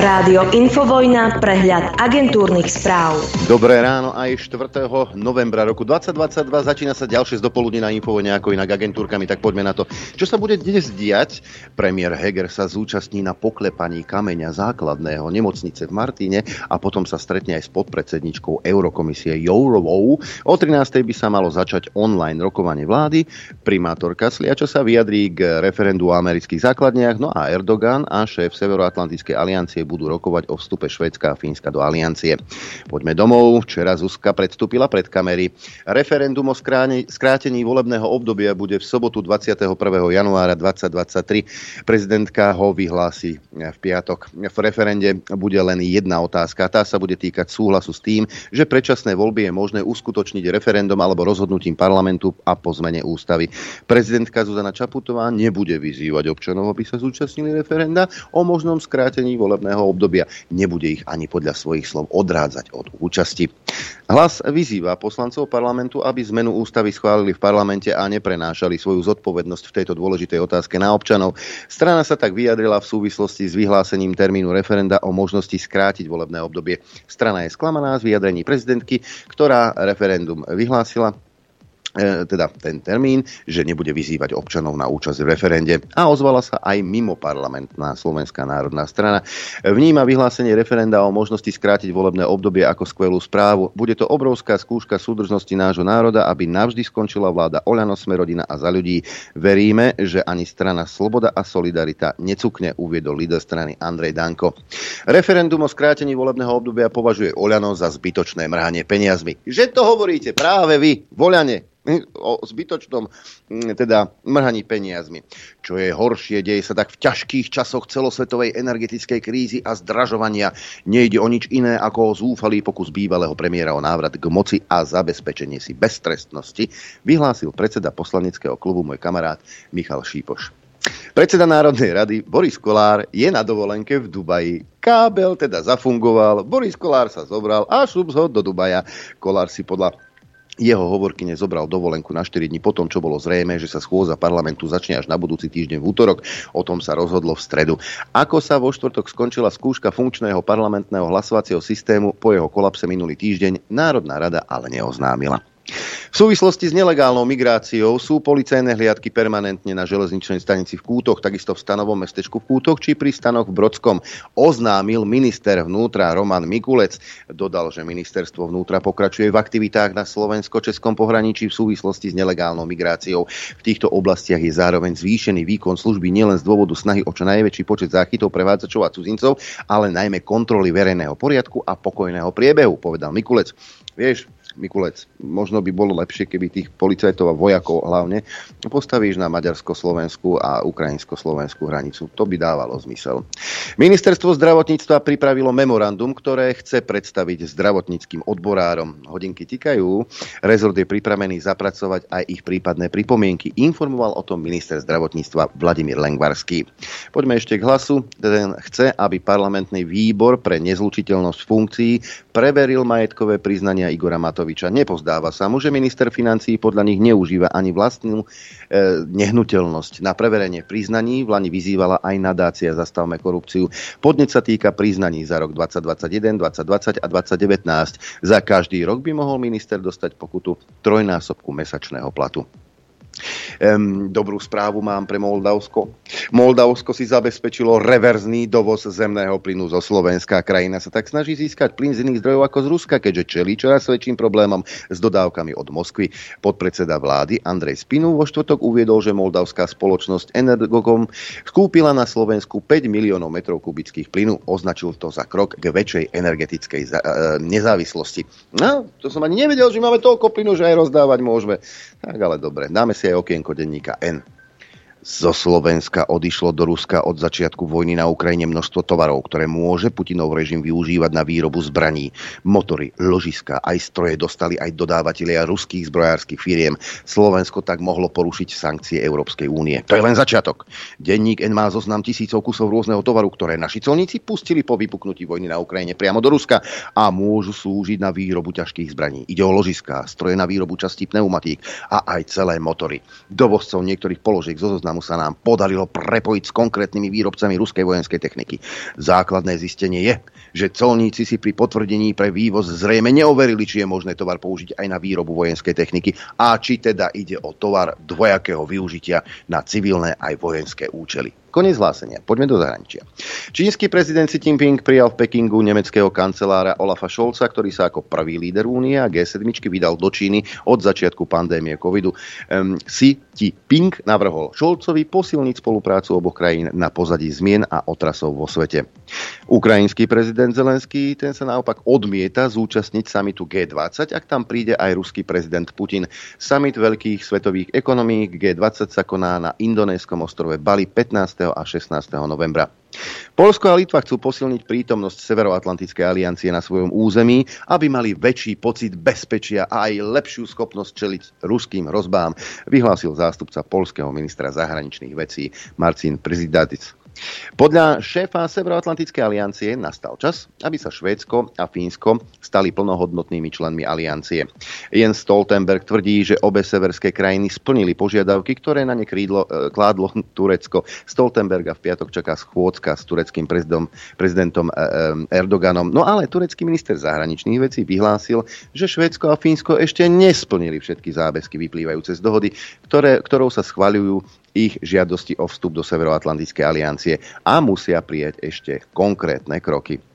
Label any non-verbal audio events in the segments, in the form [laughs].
Rádio Infovojna, prehľad agentúrnych správ. Dobré ráno aj 4. novembra roku 2022. Začína sa ďalšie z dopoludní na Infovojne ako inak agentúrkami, tak poďme na to. Čo sa bude dnes diať? Premiér Heger sa zúčastní na poklepaní kameňa základného nemocnice v Martíne a potom sa stretne aj s podpredsedničkou Eurokomisie Jourovou. O 13. by sa malo začať online rokovanie vlády. Primátorka Sliačo sa vyjadrí k referendu o amerických základniach, no a Erdogan a šéf Severoatlantickej aliancie budú rokovať o vstupe Švedska a Fínska do aliancie. Poďme domov. Včera Zuzka predstúpila pred kamery. Referendum o skrátení volebného obdobia bude v sobotu 21. januára 2023. Prezidentka ho vyhlási v piatok. V referende bude len jedna otázka. Tá sa bude týkať súhlasu s tým, že predčasné voľby je možné uskutočniť referendum alebo rozhodnutím parlamentu a po zmene ústavy. Prezidentka Zuzana Čaputová nebude vyzývať občanov, aby sa zúčastnili referenda o možnom skrátení volebného volebného obdobia. Nebude ich ani podľa svojich slov odrádzať od účasti. Hlas vyzýva poslancov parlamentu, aby zmenu ústavy schválili v parlamente a neprenášali svoju zodpovednosť v tejto dôležitej otázke na občanov. Strana sa tak vyjadrila v súvislosti s vyhlásením termínu referenda o možnosti skrátiť volebné obdobie. Strana je sklamaná z vyjadrení prezidentky, ktorá referendum vyhlásila teda ten termín, že nebude vyzývať občanov na účasť v referende. A ozvala sa aj mimo parlamentná Slovenská národná strana. Vníma vyhlásenie referenda o možnosti skrátiť volebné obdobie ako skvelú správu. Bude to obrovská skúška súdržnosti nášho národa, aby navždy skončila vláda Oľano, Smerodina a za ľudí. Veríme, že ani strana Sloboda a Solidarita necukne, uviedol líder strany Andrej Danko. Referendum o skrátení volebného obdobia považuje Oľano za zbytočné mrhanie peniazmi. Že to hovoríte práve vy, Voľane, o zbytočnom mm, teda mrhaní peniazmi. Čo je horšie, deje sa tak v ťažkých časoch celosvetovej energetickej krízy a zdražovania. Nejde o nič iné ako o zúfalý pokus bývalého premiéra o návrat k moci a zabezpečenie si beztrestnosti, vyhlásil predseda poslaneckého klubu môj kamarát Michal Šípoš. Predseda Národnej rady Boris Kolár je na dovolenke v Dubaji. Kábel teda zafungoval, Boris Kolár sa zobral a šup ho do Dubaja. Kolár si podľa jeho hovorkyne zobral dovolenku na 4 dní potom, čo bolo zrejme, že sa schôza parlamentu začne až na budúci týždeň v útorok. O tom sa rozhodlo v stredu. Ako sa vo štvrtok skončila skúška funkčného parlamentného hlasovacieho systému po jeho kolapse minulý týždeň, Národná rada ale neoznámila. V súvislosti s nelegálnou migráciou sú policajné hliadky permanentne na železničnej stanici v Kútoch, takisto v stanovom mestečku v Kútoch či pri stanoch v Brodskom. Oznámil minister vnútra Roman Mikulec. Dodal, že ministerstvo vnútra pokračuje v aktivitách na slovensko-českom pohraničí v súvislosti s nelegálnou migráciou. V týchto oblastiach je zároveň zvýšený výkon služby nielen z dôvodu snahy o čo najväčší počet záchytov prevádzačov a cudzincov, ale najmä kontroly verejného poriadku a pokojného priebehu, povedal Mikulec. Vieš, Mikulec, možno by bolo lepšie, keby tých policajtov a vojakov hlavne postavíš na maďarsko-slovenskú a ukrajinsko-slovenskú hranicu. To by dávalo zmysel. Ministerstvo zdravotníctva pripravilo memorandum, ktoré chce predstaviť zdravotníckým odborárom. Hodinky tikajú. Rezort je pripravený zapracovať aj ich prípadné pripomienky. Informoval o tom minister zdravotníctva Vladimír Lengvarský. Poďme ešte k hlasu. Ten chce, aby parlamentný výbor pre nezlučiteľnosť funkcií preveril majetkové priznania Igora Matoviča. Nepozdáva sa mu, že minister financí podľa nich neužíva ani vlastnú e, nehnuteľnosť. Na preverenie priznaní v Lani vyzývala aj nadácia Zastavme korupciu. Podnet sa týka priznaní za rok 2021, 2020 a 2019. Za každý rok by mohol minister dostať pokutu trojnásobku mesačného platu. Um, dobrú správu mám pre Moldavsko. Moldavsko si zabezpečilo reverzný dovoz zemného plynu zo Slovenska. Krajina sa tak snaží získať plyn z iných zdrojov ako z Ruska, keďže čelí čoraz väčším problémom s dodávkami od Moskvy. Podpredseda vlády Andrej Spinu vo štvrtok uviedol, že moldavská spoločnosť Energogom skúpila na Slovensku 5 miliónov metrov kubických plynu. Označil to za krok k väčšej energetickej e, nezávislosti. No, to som ani nevedel, že máme toľko plynu, že aj rozdávať môžeme. Tak ale dobre, dáme si okienko denníka N zo Slovenska odišlo do Ruska od začiatku vojny na Ukrajine množstvo tovarov, ktoré môže Putinov režim využívať na výrobu zbraní. Motory, ložiska, aj stroje dostali aj dodávateľia ruských zbrojárskych firiem. Slovensko tak mohlo porušiť sankcie Európskej únie. To je len začiatok. Denník N má zoznam tisícov kusov rôzneho tovaru, ktoré naši colníci pustili po vypuknutí vojny na Ukrajine priamo do Ruska a môžu slúžiť na výrobu ťažkých zbraní. Ide o ložiska, stroje na výrobu častí pneumatík a aj celé motory. Dovozcov niektorých položiek zo zoznamu záznamu sa nám podarilo prepojiť s konkrétnymi výrobcami ruskej vojenskej techniky. Základné zistenie je, že colníci si pri potvrdení pre vývoz zrejme neoverili, či je možné tovar použiť aj na výrobu vojenskej techniky a či teda ide o tovar dvojakého využitia na civilné aj vojenské účely. Konec hlásenia. Poďme do zahraničia. Čínsky prezident Xi Jinping prijal v Pekingu nemeckého kancelára Olafa Scholza, ktorý sa ako prvý líder únie a G7 vydal do Číny od začiatku pandémie covidu. Um, Xi Jinping navrhol Scholzovi posilniť spoluprácu oboch krajín na pozadí zmien a otrasov vo svete. Ukrajinský prezident Zelenský ten sa naopak odmieta zúčastniť samitu G20, ak tam príde aj ruský prezident Putin. Summit veľkých svetových ekonomík G20 sa koná na indonéskom ostrove Bali 15 a 16. novembra. Polsko a Litva chcú posilniť prítomnosť Severoatlantickej aliancie na svojom území, aby mali väčší pocit bezpečia a aj lepšiu schopnosť čeliť ruským hrozbám, vyhlásil zástupca polského ministra zahraničných vecí Marcin Prezidatic. Podľa šéfa Severoatlantickej aliancie nastal čas, aby sa Švédsko a Fínsko stali plnohodnotnými členmi aliancie. Jens Stoltenberg tvrdí, že obe severské krajiny splnili požiadavky, ktoré na ne krídlo, e, kládlo Turecko. Stoltenberga v piatok čaká schôdzka s tureckým prezidentom, prezidentom Erdoganom. No ale turecký minister zahraničných vecí vyhlásil, že Švédsko a Fínsko ešte nesplnili všetky zábezky vyplývajúce z dohody, ktoré, ktorou sa schvaľujú ich žiadosti o vstup do Severoatlantickej aliancie a musia prijať ešte konkrétne kroky.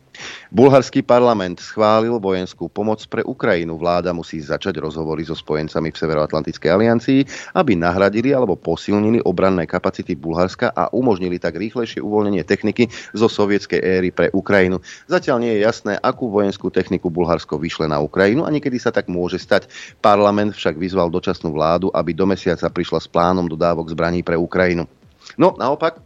Bulharský parlament schválil vojenskú pomoc pre Ukrajinu. Vláda musí začať rozhovory so spojencami v Severoatlantickej aliancii, aby nahradili alebo posilnili obranné kapacity Bulharska a umožnili tak rýchlejšie uvoľnenie techniky zo sovietskej éry pre Ukrajinu. Zatiaľ nie je jasné, akú vojenskú techniku Bulharsko vyšle na Ukrajinu a niekedy sa tak môže stať. Parlament však vyzval dočasnú vládu, aby do mesiaca prišla s plánom dodávok zbraní pre Ukrajinu. No, naopak,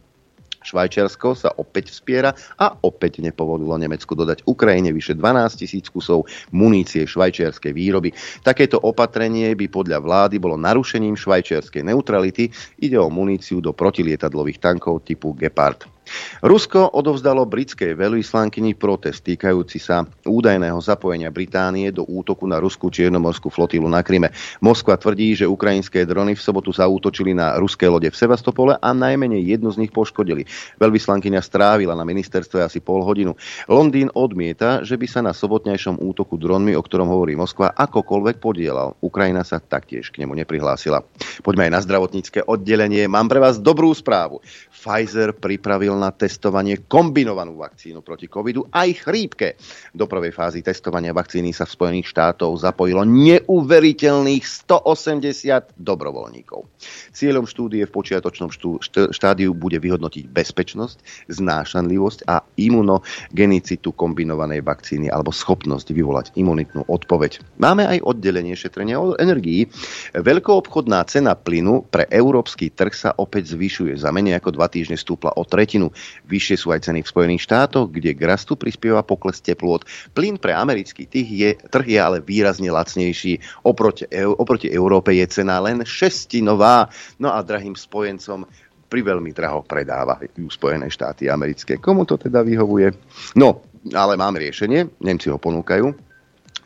Švajčiarsko sa opäť vspiera a opäť nepovolilo Nemecku dodať Ukrajine vyše 12 tisíc kusov munície švajčiarskej výroby. Takéto opatrenie by podľa vlády bolo narušením švajčiarskej neutrality. Ide o muníciu do protilietadlových tankov typu Gepard. Rusko odovzdalo britskej veľvyslankyni protest týkajúci sa údajného zapojenia Británie do útoku na ruskú čiernomorskú flotilu na Kryme. Moskva tvrdí, že ukrajinské drony v sobotu zaútočili na ruské lode v Sevastopole a najmenej jednu z nich poškodili. Veľvyslankyňa strávila na ministerstve asi pol hodinu. Londýn odmieta, že by sa na sobotnejšom útoku dronmi, o ktorom hovorí Moskva, akokoľvek podielal. Ukrajina sa taktiež k nemu neprihlásila. Poďme aj na zdravotnícke oddelenie. Mám pre vás dobrú správu. Pfizer pripravil na testovanie kombinovanú vakcínu proti covidu aj chrípke. Do prvej fázy testovania vakcíny sa v Spojených štátov zapojilo neuveriteľných 180 dobrovoľníkov. Cieľom štúdie v počiatočnom štú, štádiu bude vyhodnotiť bezpečnosť, znášanlivosť a imunogenicitu kombinovanej vakcíny alebo schopnosť vyvolať imunitnú odpoveď. Máme aj oddelenie šetrenia energií. Veľkoobchodná cena plynu pre európsky trh sa opäť zvyšuje. Za menej ako dva týždne stúpla o tretinu. Vyššie sú aj ceny v Spojených štátoch, kde k rastu prispieva pokles teplôt. Plyn pre americký trh je, trh je ale výrazne lacnejší. Oproti, oproti Európe je cena len šestinová. No a drahým spojencom pri veľmi draho predávajú Spojené štáty americké. Komu to teda vyhovuje? No, ale máme riešenie, Nemci ho ponúkajú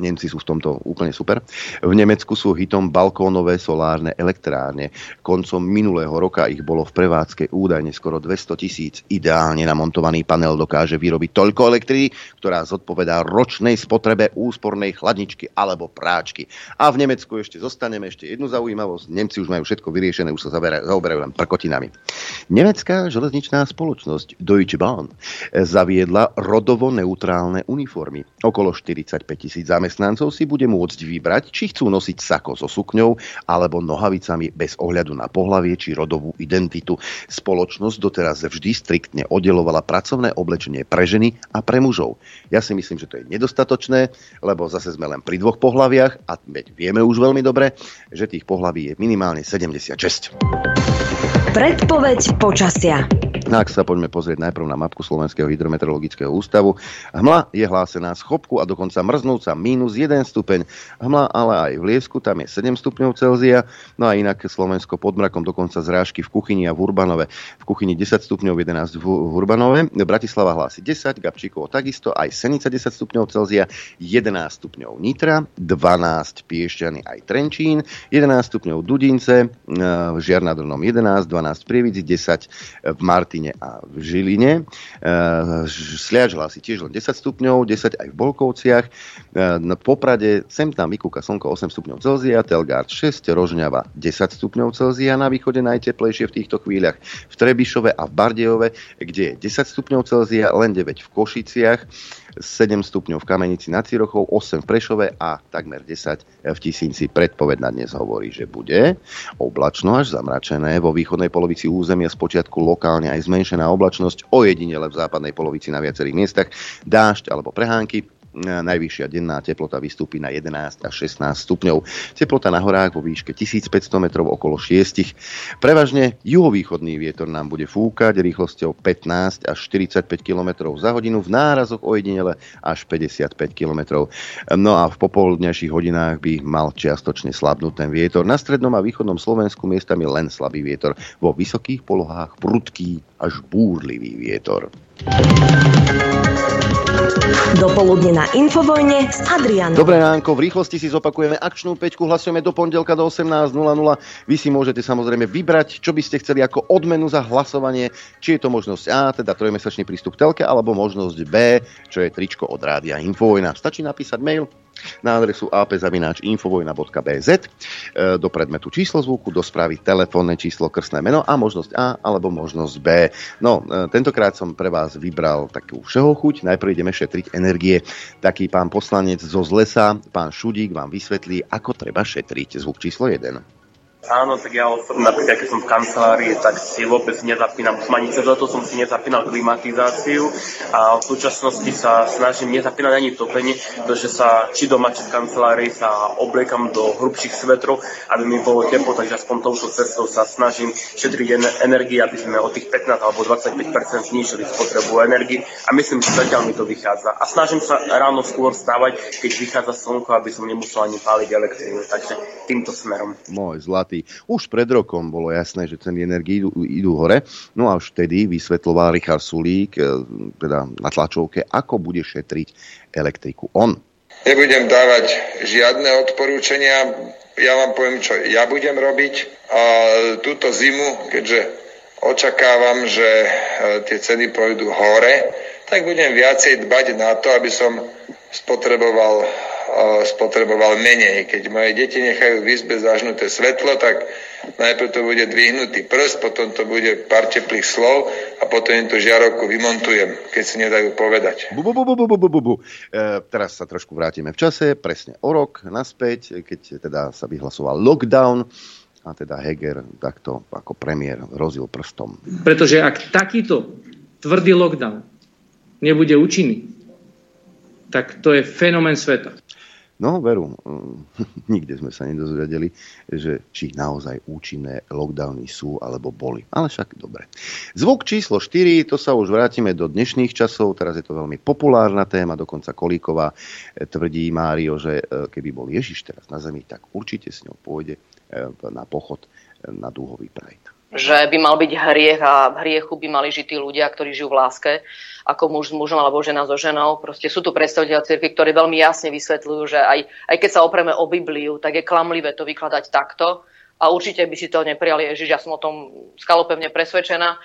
Nemci sú v tomto úplne super. V Nemecku sú hitom balkónové solárne elektrárne. Koncom minulého roka ich bolo v prevádzke údajne skoro 200 tisíc. Ideálne namontovaný panel dokáže vyrobiť toľko elektriny, ktorá zodpovedá ročnej spotrebe úspornej chladničky alebo práčky. A v Nemecku ešte zostaneme ešte jednu zaujímavosť. Nemci už majú všetko vyriešené, už sa zaoberajú len prkotinami. Nemecká železničná spoločnosť Deutsche Bahn zaviedla rodovo neutrálne uniformy. Okolo 45 tisíc zamestnancov si bude môcť vybrať, či chcú nosiť sako so sukňou alebo nohavicami bez ohľadu na pohlavie či rodovú identitu. Spoločnosť doteraz vždy striktne oddelovala pracovné oblečenie pre ženy a pre mužov. Ja si myslím, že to je nedostatočné, lebo zase sme len pri dvoch pohlaviach a vieme už veľmi dobre, že tých pohlaví je minimálne 76. Predpoveď počasia. Ak sa poďme pozrieť najprv na mapku Slovenského hydrometeorologického ústavu. Hmla je hlásená z chopku a dokonca mrznúca minus 1 stupeň. Hmla ale aj v Liesku, tam je 7 stupňov Celzia. No a inak Slovensko pod mrakom dokonca zrážky v kuchyni a v Urbanove. V kuchyni 10 stupňov, 11 v Urbanove. Bratislava hlási 10, Gabčíkovo takisto, aj Senica 10 stupňov Celzia, 11 stupňov Nitra, 12 Piešťany aj Trenčín, 11 stupňov Dudince, Žiar nad 11, 12 Prievidzi, 10 v Marti Martine a v Žiline. E, Sliač hlási tiež len 10 stupňov, 10 aj v Bolkovciach. E, na Poprade sem tam vykúka slnko 8 stupňov Celzia, Telgard 6, Rožňava 10 stupňov Celzia, na východe najteplejšie v týchto chvíľach v Trebišove a v Bardejove, kde je 10 stupňov Celzia, len 9 v Košiciach. 7 stupňov v Kamenici nad Cirochou, 8 v Prešove a takmer 10 v Tisínci. Predpoveď na dnes hovorí, že bude oblačno až zamračené. Vo východnej polovici územia spočiatku lokálne aj zmenšená oblačnosť, ojedinele v západnej polovici na viacerých miestach, dážď alebo prehánky najvyššia denná teplota vystúpi na 11 až 16 stupňov. Teplota na horách vo výške 1500 metrov okolo 6. Prevažne juhovýchodný vietor nám bude fúkať rýchlosťou 15 až 45 km za hodinu, v nárazoch ojedinele až 55 km. No a v popoludnejších hodinách by mal čiastočne slabnúť ten vietor. Na strednom a východnom Slovensku miestami len slabý vietor. Vo vysokých polohách prudký až búrlivý vietor. Dopoludne na Infovojne s Adrianom. Dobré ránko, v rýchlosti si zopakujeme akčnú peťku, hlasujeme do pondelka do 18.00. Vy si môžete samozrejme vybrať, čo by ste chceli ako odmenu za hlasovanie, či je to možnosť A, teda trojmesačný prístup telke, alebo možnosť B, čo je tričko od rádia Infovojna. Stačí napísať mail na adresu apzavináčinfovojna.bz e, do predmetu číslo zvuku, do správy telefónne číslo, krstné meno a možnosť A alebo možnosť B. No, e, tentokrát som pre vás vybral takú všeho chuť. Najprv ideme šetriť energie. Taký pán poslanec zo Zlesa, pán Šudík vám vysvetlí, ako treba šetriť. Zvuk číslo 1. Áno, tak ja osobne, napríklad keď som v kancelárii, tak si vôbec nezapínam, ani cez leto som si nezapínal klimatizáciu a v súčasnosti sa snažím nezapínať ani topenie, pretože sa či doma, či v kancelárii sa obliekam do hrubších svetrov, aby mi bolo teplo, takže aspoň touto cestou sa snažím šetriť energii, aby sme o tých 15 alebo 25% znížili spotrebu energii a myslím, že zatiaľ mi to vychádza. A snažím sa ráno skôr stávať, keď vychádza slnko, aby som nemusel ani páliť elektrínu, takže týmto smerom. Môj zlatý zlatý. Už pred rokom bolo jasné, že ceny energii idú, idú hore. No a už vtedy vysvetloval Richard Sulík e, teda na tlačovke, ako bude šetriť elektriku on. Nebudem dávať žiadne odporúčania, ja vám poviem, čo ja budem robiť. A túto zimu, keďže očakávam, že e, tie ceny pôjdu hore, tak budem viacej dbať na to, aby som spotreboval spotreboval menej. Keď moje deti nechajú v izbe zažnuté svetlo, tak najprv to bude dvihnutý prst, potom to bude pár teplých slov a potom im tú žiarovku vymontujem, keď si nedajú povedať. Bu, bu, bu, bu, bu, bu, bu. E, teraz sa trošku vrátime v čase, presne o rok naspäť, keď teda sa vyhlasoval lockdown a teda Heger takto ako premiér rozil prstom. Pretože ak takýto tvrdý lockdown nebude účinný, tak to je fenomén sveta. No, veru, [laughs] nikde sme sa nedozvedeli, že či naozaj účinné lockdowny sú alebo boli. Ale však dobre. Zvuk číslo 4, to sa už vrátime do dnešných časov, teraz je to veľmi populárna téma, dokonca Kolíková e, tvrdí Mário, že e, keby bol Ježiš teraz na zemi, tak určite s ňou pôjde e, na pochod na dúhový Pride že by mal byť hriech a v hriechu by mali žiť tí ľudia, ktorí žijú v láske, ako muž s mužom alebo žena so ženou. Proste sú tu predstaviteľ cirkvi, ktorí veľmi jasne vysvetľujú, že aj, aj keď sa opreme o Bibliu, tak je klamlivé to vykladať takto. A určite by si to neprijali Ježiš, ja som o tom skalopevne presvedčená.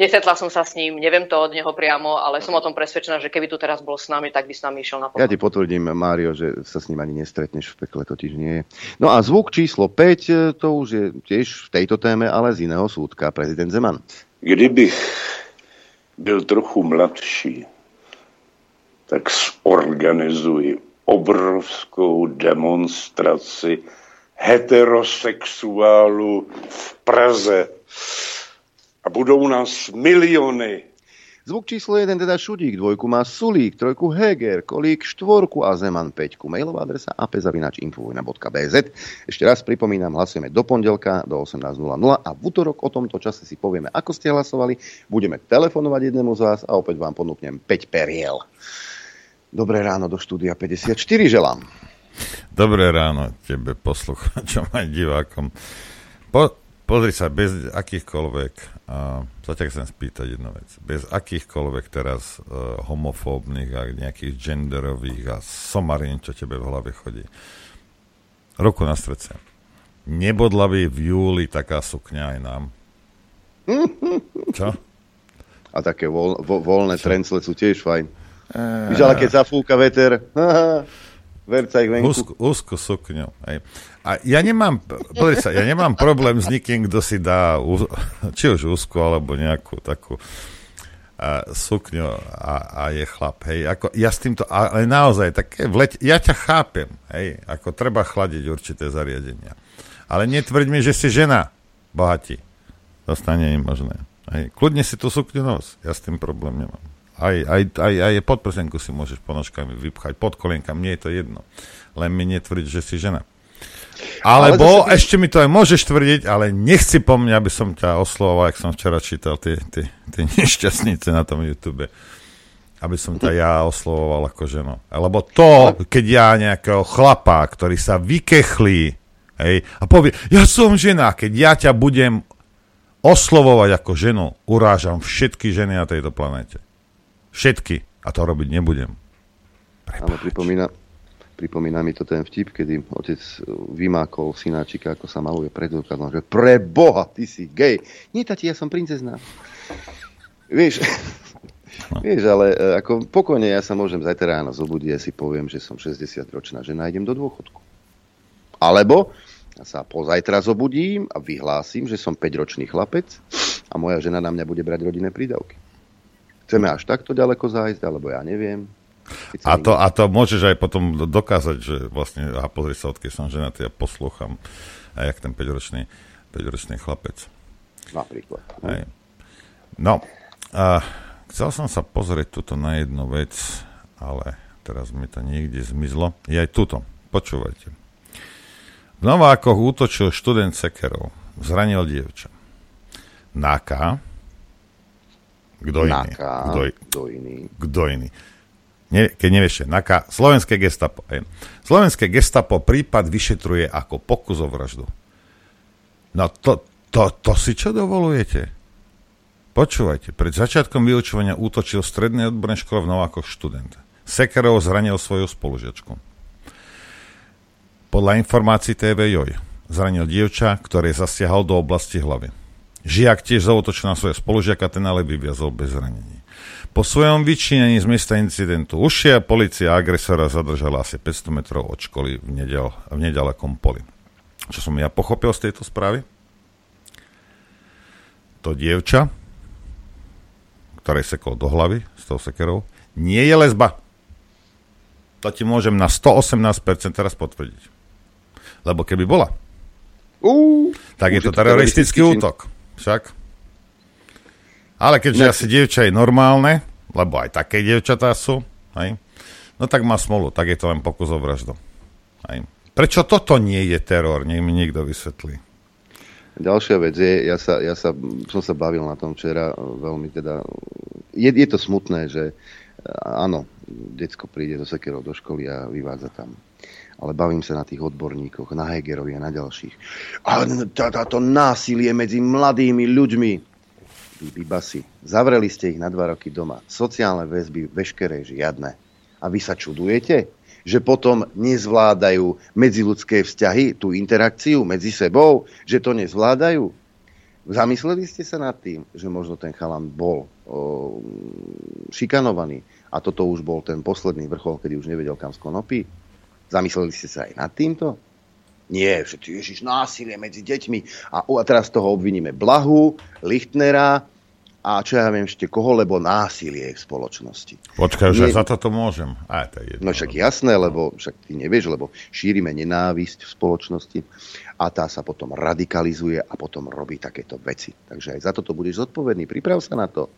Nesetla som sa s ním, neviem to od neho priamo, ale som o tom presvedčená, že keby tu teraz bol s nami, tak by s nami išiel na pochod. Ja ti potvrdím, Mário, že sa s ním ani nestretneš v pekle, totiž nie je. No a zvuk číslo 5, to už je tiež v tejto téme, ale z iného súdka, prezident Zeman. Kdybych byl trochu mladší, tak zorganizuji obrovskou demonstraci heterosexuálu v Praze a budou nás miliony. Zvuk číslo 1 teda Šudík, dvojku má Sulík, trojku Heger, Kolík, štvorku a Zeman 5. Mailová adresa apzavináčinfovina.bz. Ešte raz pripomínam, hlasujeme do pondelka do 18.00 a v útorok o tomto čase si povieme, ako ste hlasovali. Budeme telefonovať jednému z vás a opäť vám ponúknem 5 periel. Dobré ráno do štúdia 54 želám. Dobré ráno tebe, poslucháčom aj divákom. Po, pozri sa, bez akýchkoľvek a sa ťa chcem spýtať jednu vec. Bez akýchkoľvek teraz uh, homofóbnych a nejakých genderových a somarín, čo tebe v hlave chodí. Roku na srdce. Nebodla by v júli taká sukňa aj nám? [laughs] Čo? A také voľ, vo, voľné trencle sú tiež fajn. Víš, ale keď zafúka veter, [laughs] verca ich venku. Úzku, úzku sukňu. Aj. A ja nemám, sa, ja nemám problém s nikým, kto si dá či už úzku, alebo nejakú takú a, sukňu a, a je chlap, hej. Ako, ja s týmto, ale naozaj, také v lete, ja ťa chápem, hej, ako treba chladiť určité zariadenia. Ale netvrď mi, že si žena, bohatí. To stane nemožné. Hej. Kľudne si tú sukňu nos, ja s tým problém nemám. Aj, aj, aj, aj pod prsenku si môžeš ponožkami vypchať, pod kolienkami, mne je to jedno. Len mi netvrdiť, že si žena. Alebo ale ešte mi to aj môžeš tvrdiť, ale nechci po mne, aby som ťa oslovoval, ak som včera čítal tie, tie, tie [laughs] nešťastnice na tom YouTube. Aby som ťa ja oslovoval ako ženu. Lebo to, keď ja nejakého chlapa, ktorý sa vykechlí hej, a povie, ja som žena, keď ja ťa budem oslovovať ako ženu, urážam všetky ženy na tejto planete. Všetky. A to robiť nebudem. Áno, pripomína, Pripomína mi to ten vtip, kedy otec vymákol synáčika, ako sa maluje pred zrkadlom, že pre Boha, ty si gej. Nie, tati, ja som princezná. Vieš, no. [laughs] vieš, ale e, ako pokojne ja sa môžem zajtra ráno zobudiť a si poviem, že som 60-ročná žena a idem do dôchodku. Alebo ja sa pozajtra zobudím a vyhlásim, že som 5-ročný chlapec a moja žena na mňa bude brať rodinné prídavky. Chceme až takto ďaleko zájsť, alebo ja neviem. A to, a to môžeš aj potom dokázať, že vlastne, a pozri sa, odkiaľ som ženatý a poslúcham, a jak ten 5-ročný, 5-ročný chlapec. Napríklad. Hej. No, a chcel som sa pozrieť tuto na jednu vec, ale teraz mi to niekde zmizlo. Je aj tuto. Počúvajte. V Novákoch útočil študent Sekerov. Zranil dievča. Naka. Kto iný? Kto iný? Kto iný? ne, keď nevieš, NAKA, slovenské gestapo. Aj. Slovenské gestapo prípad vyšetruje ako pokus o vraždu. No to, to, to si čo dovolujete? Počúvajte, pred začiatkom vyučovania útočil strednej odbornej škole v Novákoch študent. Sekerov zranil svoju spolužiačku. Podľa informácií TV Joj zranil dievča, ktoré zasiahol do oblasti hlavy. Žiak tiež zautočil na svoje spolužiaka, ten ale vyviazol bez zranení. Po svojom vyčinení z miesta incidentu ušia policia agresora zadržala asi 500 metrov od školy v, nedel, v nedalekom poli. Čo som ja pochopil z tejto správy? To dievča, ktoré sekol do hlavy s tou sekerou, nie je lesba. To ti môžem na 118% teraz potvrdiť. Lebo keby bola, uh, tak je to teroristický útok. Však? Ale keďže ne. asi dievča je normálne, lebo aj také dievčatá sú, hej, no tak má smolu, tak je to len pokus o vraždu. Hej. Prečo toto nie je teror? Nech mi niekto vysvetlí. Ďalšia vec je, ja, sa, ja sa, som sa bavil na tom včera veľmi teda, je, je to smutné, že áno, decko príde zo sekerov do školy a vyvádza tam. Ale bavím sa na tých odborníkoch, na Hegerovi a na ďalších. A táto násilie medzi mladými ľuďmi, vy basy. Zavreli ste ich na dva roky doma. Sociálne väzby veškeré žiadne. A vy sa čudujete, že potom nezvládajú medziludské vzťahy, tú interakciu medzi sebou, že to nezvládajú? Zamysleli ste sa nad tým, že možno ten chalan bol o, šikanovaný a toto už bol ten posledný vrchol, kedy už nevedel, kam skonopí? Zamysleli ste sa aj nad týmto? Nie, že tu ježiš násilie medzi deťmi a, a teraz toho obviníme Blahu, Lichtnera a čo ja viem ešte koho, lebo násilie v spoločnosti. Počkaj, že za toto môžem. Aj, to je jedno. No však jasné, lebo však ty nevieš, lebo šírime nenávisť v spoločnosti a tá sa potom radikalizuje a potom robí takéto veci. Takže aj za toto budeš zodpovedný. Priprav sa na to.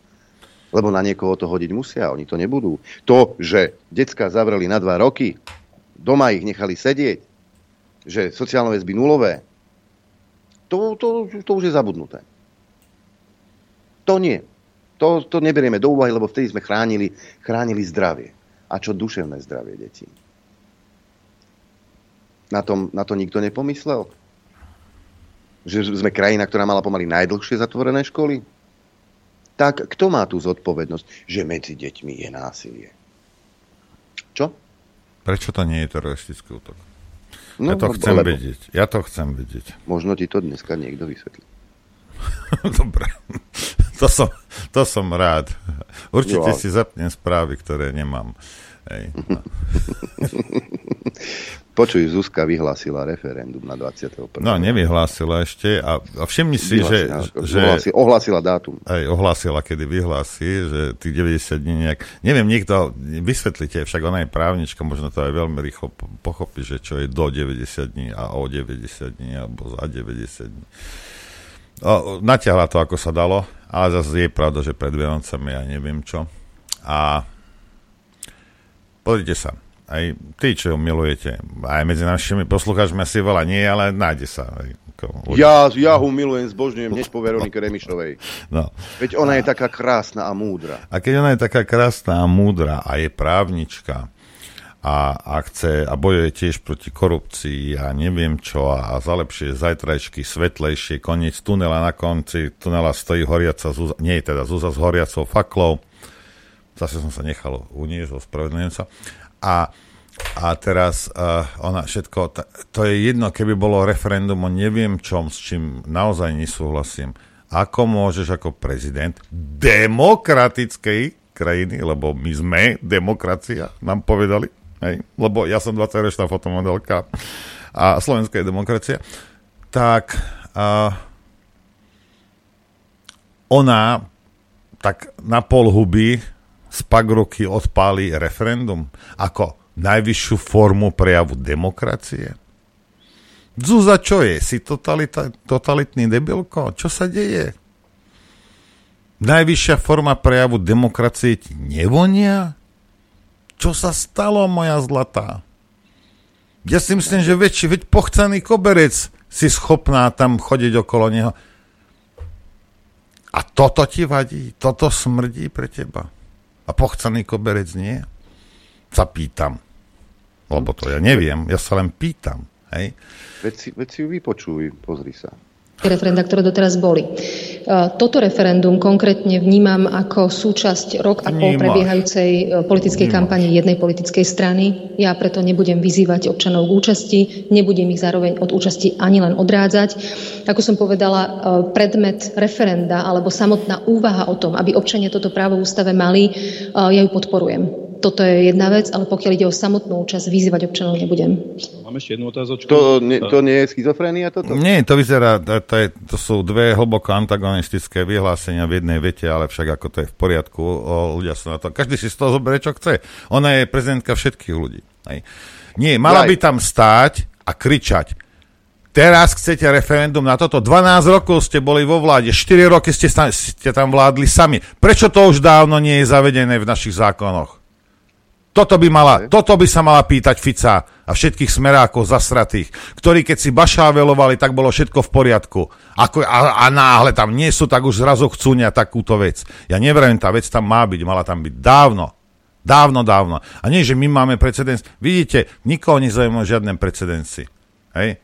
Lebo na niekoho to hodiť musia, oni to nebudú. To, že decka zavreli na dva roky, doma ich nechali sedieť, že sociálne väzby nulové, to, to, to už je zabudnuté. To nie. To, to neberieme do úvahy, lebo vtedy sme chránili, chránili zdravie. A čo duševné zdravie detí? Na, tom, na to nikto nepomyslel? Že sme krajina, ktorá mala pomaly najdlhšie zatvorené školy? tak kto má tú zodpovednosť, že medzi deťmi je násilie? Čo? Prečo to nie je teroristický útok? No, ja to chcem lebo... vedieť. Ja to chcem vedieť. Možno ti to dneska niekto vysvetlí. [laughs] Dobre. To som, to som rád. Určite jo, ale... si zapnem správy, ktoré nemám. Hej. No. [laughs] Počuj, Zuzka vyhlásila referendum na 21. No, nevyhlásila ešte a, a všimni si, že... že ohlásila, ohlásila dátum. Aj ohlásila, kedy vyhlási, že tých 90 dní nejak... Neviem, niekto, vysvetlite, však ona je právnička, možno to aj veľmi rýchlo pochopí, že čo je do 90 dní a o 90 dní alebo za 90 dní. O, natiahla to, ako sa dalo, ale zase je pravda, že pred Vianocami ja neviem čo. A pozrite sa, aj tí, čo milujete, aj medzi našimi poslucháčmi asi veľa nie, ale nájde sa. Aj, ako, ja, ja ho milujem, zbožňujem hneď po Veronike Remišovej. No. Veď ona je taká krásna a múdra. A keď ona je taká krásna a múdra a je právnička a, a chce a bojuje tiež proti korupcii a neviem čo a, a za lepšie zajtrajšky, svetlejšie, koniec tunela na konci tunela stojí horiaca Zúza, nie teda Zúza s horiacou faklou, zase som sa nechal uniesť, ospravedlňujem sa. A a teraz uh, ona všetko, to je jedno, keby bolo referendum o neviem čom, s čím naozaj nesúhlasím. Ako môžeš ako prezident demokratickej krajiny, lebo my sme demokracia, nám povedali, hej? lebo ja som 20-ročná fotomodelka a Slovenská je demokracia, tak uh, ona tak na pol huby ruky odpáli referendum. Ako najvyššiu formu prejavu demokracie? Zúza, čo je? Si totalita, totalitný debilko? Čo sa deje? Najvyššia forma prejavu demokracie ti nevonia? Čo sa stalo, moja zlatá? Ja si myslím, že väčší, veď pochcený koberec si schopná tam chodiť okolo neho. A toto ti vadí? Toto smrdí pre teba? A pochcený koberec nie? sa pýtam. Lebo to ja neviem, ja sa len pýtam. Hej? Veď si ju vypočuj, pozri sa referenda, ktoré doteraz boli. E, toto referendum konkrétne vnímam ako súčasť rok a pol prebiehajúcej e, politickej kampane jednej politickej strany. Ja preto nebudem vyzývať občanov k účasti, nebudem ich zároveň od účasti ani len odrádzať. Ako som povedala, e, predmet referenda alebo samotná úvaha o tom, aby občania toto právo v ústave mali, ja ju podporujem toto je jedna vec, ale pokiaľ ide o samotnú účasť, vyzývať občanov nebudem. Mám ešte jednu otázočku. To, nie, to nie je schizofrénia toto? Nie, to vyzerá, to, to, je, to sú dve hlboko antagonistické vyhlásenia v jednej vete, ale však ako to je v poriadku, o, ľudia sú na to, každý si z toho zoberie, čo chce. Ona je prezidentka všetkých ľudí. Hej. Nie, mala by tam stáť a kričať. Teraz chcete referendum na toto. 12 rokov ste boli vo vláde, 4 roky ste, ste tam vládli sami. Prečo to už dávno nie je zavedené v našich zákonoch? Toto by, mala, toto by sa mala pýtať Fica a všetkých smerákov zasratých, ktorí keď si bašávelovali, tak bolo všetko v poriadku. Ako, a, a náhle tam nie sú, tak už zrazu chcú takúto vec. Ja neviem, tá vec tam má byť, mala tam byť dávno. Dávno, dávno. A nie, že my máme precedens. Vidíte, nikoho nezaujímajú žiadne precedenci. Hej?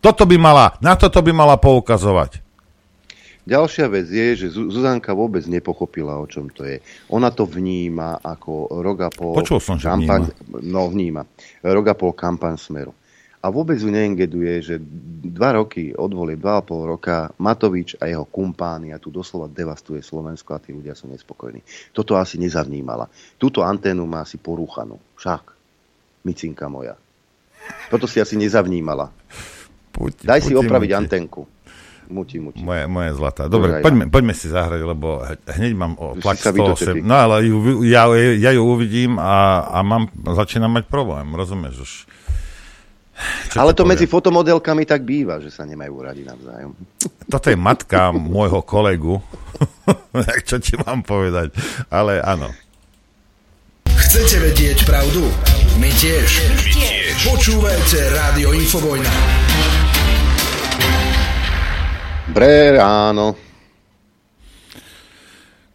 Toto by mala, na toto by mala poukazovať. Ďalšia vec je, že Zuzanka vôbec nepochopila, o čom to je. Ona to vníma ako rok a pol... Počul som, že kampaň, vníma. No, vníma. Rok a pol kampaň Smeru. A vôbec ju neengeduje, že dva roky od volie, dva a pol roka Matovič a jeho kumpáni a tu doslova devastuje Slovensko a tí ľudia sú nespokojní. Toto asi nezavnímala. Túto anténu má asi porúchanú. Však. Micinka moja. Toto si asi nezavnímala. Puť, Daj si opraviť antenku. Muti, muti. Moje, moje zlatá. Dobre, Dobre poďme, ja. poďme si zahrať, lebo hneď mám o tlak 108. No ale ju, ja, ja ju uvidím a, a mám, začínam mať problém, rozumieš už. Čo Ale to poviem? medzi fotomodelkami tak býva, že sa nemajú radi navzájom. [laughs] Toto je matka môjho kolegu. [laughs] čo ti mám povedať? Ale áno. Chcete vedieť pravdu? My tiež. My tiež. Počúvajte Rádio Infovojna. Dobré ráno.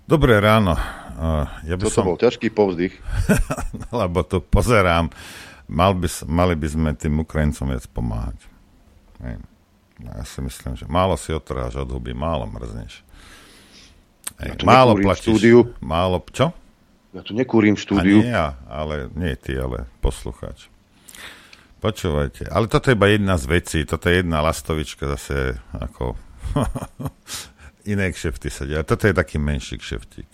Dobré ráno. Ja by Toto som... bol ťažký povzdych. [laughs] Lebo to pozerám mal by, mali by sme tým Ukrajincom viac pomáhať. Hej. No, ja si myslím, že málo si otráš od huby, málo mrzneš. Hej. Ja málo platíš. Štúdiu. Málo, čo? Ja tu nekúrim štúdiu. A nie ja, ale nie ty, ale poslucháč. Počúvajte, ale toto je iba jedna z vecí, toto je jedna lastovička zase ako [laughs] iné kšefty sedia. Toto je taký menší kšeftík.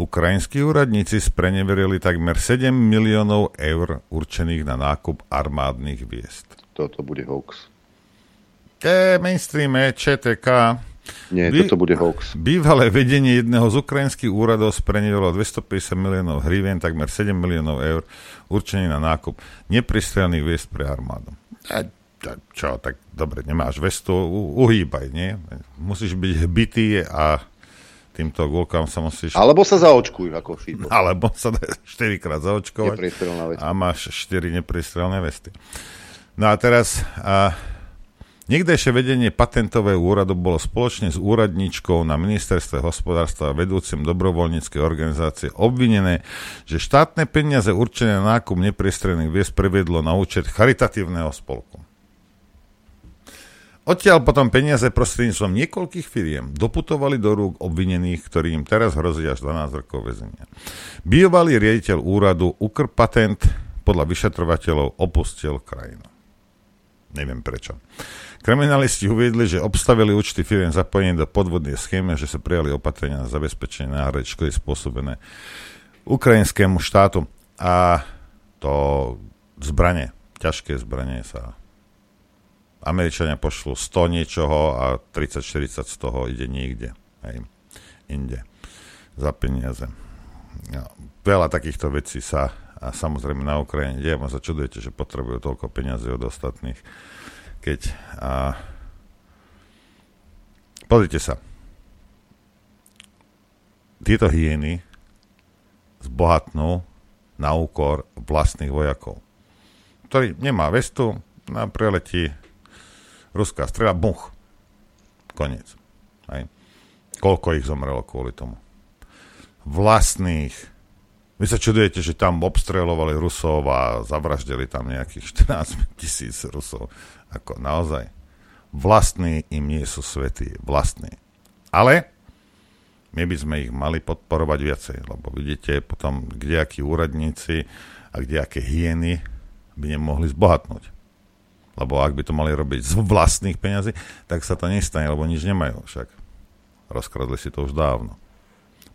Ukrajinskí úradníci spreneverili takmer 7 miliónov eur určených na nákup armádnych viest. Toto bude hoax. E, mainstream, ČTK. Nie, By, toto bude hoax. Bývalé vedenie jedného z ukrajinských úradov spreneverilo 250 miliónov hrivien, takmer 7 miliónov eur určených na nákup nepristrelných viest pre armádu. Čo, tak dobre, nemáš vestu, uhýbaj, nie? Musíš byť hbitý a týmto gulkám sa musíš... Alebo sa zaočkujú, ako Fico. [laughs] Alebo sa 4 krát zaočkovať a máš 4 nepriestrelné vesty. No a teraz... A, Niekdejšie vedenie patentového úradu bolo spoločne s úradníčkou na ministerstve hospodárstva a vedúcim dobrovoľníckej organizácie obvinené, že štátne peniaze určené na nákup nepriestrelných viest previedlo na účet charitatívneho spolku. Odtiaľ potom peniaze prostredníctvom niekoľkých firiem doputovali do rúk obvinených, ktorým teraz hrozí až 12 rokov väzenia. Bývalý riaditeľ úradu Ukr Patent podľa vyšetrovateľov opustil krajinu. Neviem prečo. Kriminalisti uviedli, že obstavili účty firiem zapojení do podvodnej schémy, že sa prijali opatrenia na zabezpečenie náhrady škody spôsobené ukrajinskému štátu. A to zbranie, ťažké zbranie sa Američania pošlú 100 niečoho a 30-40 z toho ide niekde. Hej, inde. Za peniaze. No, veľa takýchto vecí sa a samozrejme na Ukrajine deje. Ma začudujete, že potrebujú toľko peniazy od ostatných. Keď a, pozrite sa. Tieto hyeny zbohatnú na úkor vlastných vojakov, ktorý nemá vestu, na preletí ruská strela, buch. Koniec. Hej. Koľko ich zomrelo kvôli tomu? Vlastných. Vy sa čudujete, že tam obstrelovali Rusov a zavraždili tam nejakých 14 tisíc Rusov. Ako naozaj. Vlastní im nie sú svetí. Vlastní. Ale my by sme ich mali podporovať viacej, lebo vidíte potom, kde akí úradníci a kde aké hyeny by nemohli zbohatnúť lebo ak by to mali robiť z vlastných peňazí, tak sa to nestane, lebo nič nemajú však. Rozkradli si to už dávno.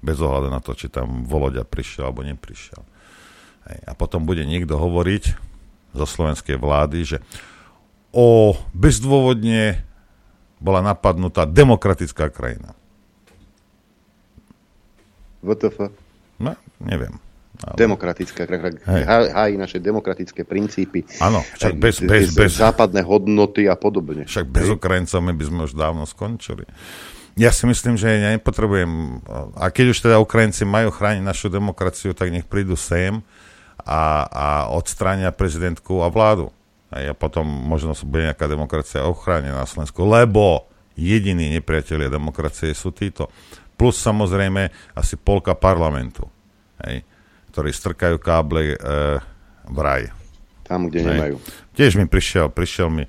Bez ohľadu na to, či tam Volodia prišiel alebo neprišiel. Hej. A potom bude niekto hovoriť zo slovenskej vlády, že o bezdôvodne bola napadnutá demokratická krajina. WTF? No, neviem. Ale... Demokratická, hájí naše demokratické princípy. Áno, však bez, bez, bez, západné hodnoty a podobne. Však bez Ukrajincov my by sme už dávno skončili. Ja si myslím, že ja nepotrebujem, a keď už teda Ukrajinci majú chrániť našu demokraciu, tak nech prídu sem a, a odstránia prezidentku a vládu. A ja potom možno bude nejaká demokracia ochránená na Slovensku, lebo jediní nepriatelia demokracie sú títo. Plus samozrejme asi polka parlamentu. Hej ktorí strkajú káble e, v raj. Tam, kde Nej. nemajú. Tiež mi prišiel, prišiel mi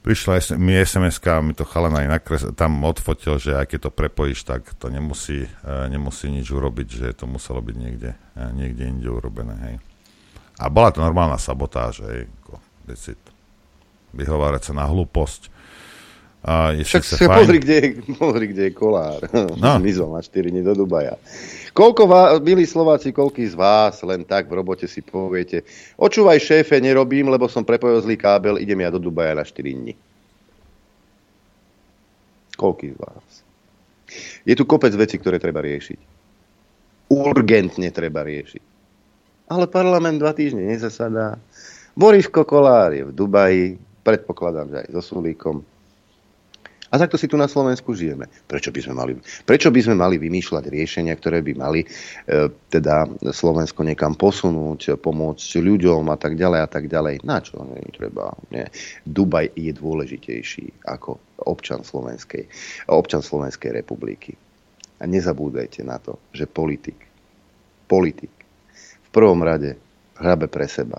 prišla mi sms mi to chalan aj nakres, tam odfotil, že aj keď to prepojíš, tak to nemusí, uh, nemusí nič urobiť, že to muselo byť niekde, uh, niekde inde urobené, hej. A bola to normálna sabotáž, hej, ako decit. Vyhovárať sa na hlúposť. A Však sa pozri, kde je, [laughs] pozri, kde je kolár. No. Mizol na 4 dní do Dubaja. Koľko vás, milí Slováci, koľký z vás len tak v robote si poviete, očúvaj šéfe, nerobím, lebo som prepojil zlý kábel, idem ja do Dubaja na 4 dní. Koľký z vás? Je tu kopec vecí, ktoré treba riešiť. Urgentne treba riešiť. Ale parlament dva týždne nezasadá. Borisko Kolár je v Dubaji, predpokladám, že aj so Sulíkom. A takto si tu na Slovensku žijeme. Prečo by sme mali, prečo by sme mali vymýšľať riešenia, ktoré by mali e, teda Slovensko niekam posunúť, pomôcť ľuďom a tak ďalej a tak ďalej. Na čo? Nie, treba. Nie. Dubaj je dôležitejší ako občan Slovenskej, občan Slovenskej republiky. A nezabúdajte na to, že politik, politik v prvom rade hrabe pre seba.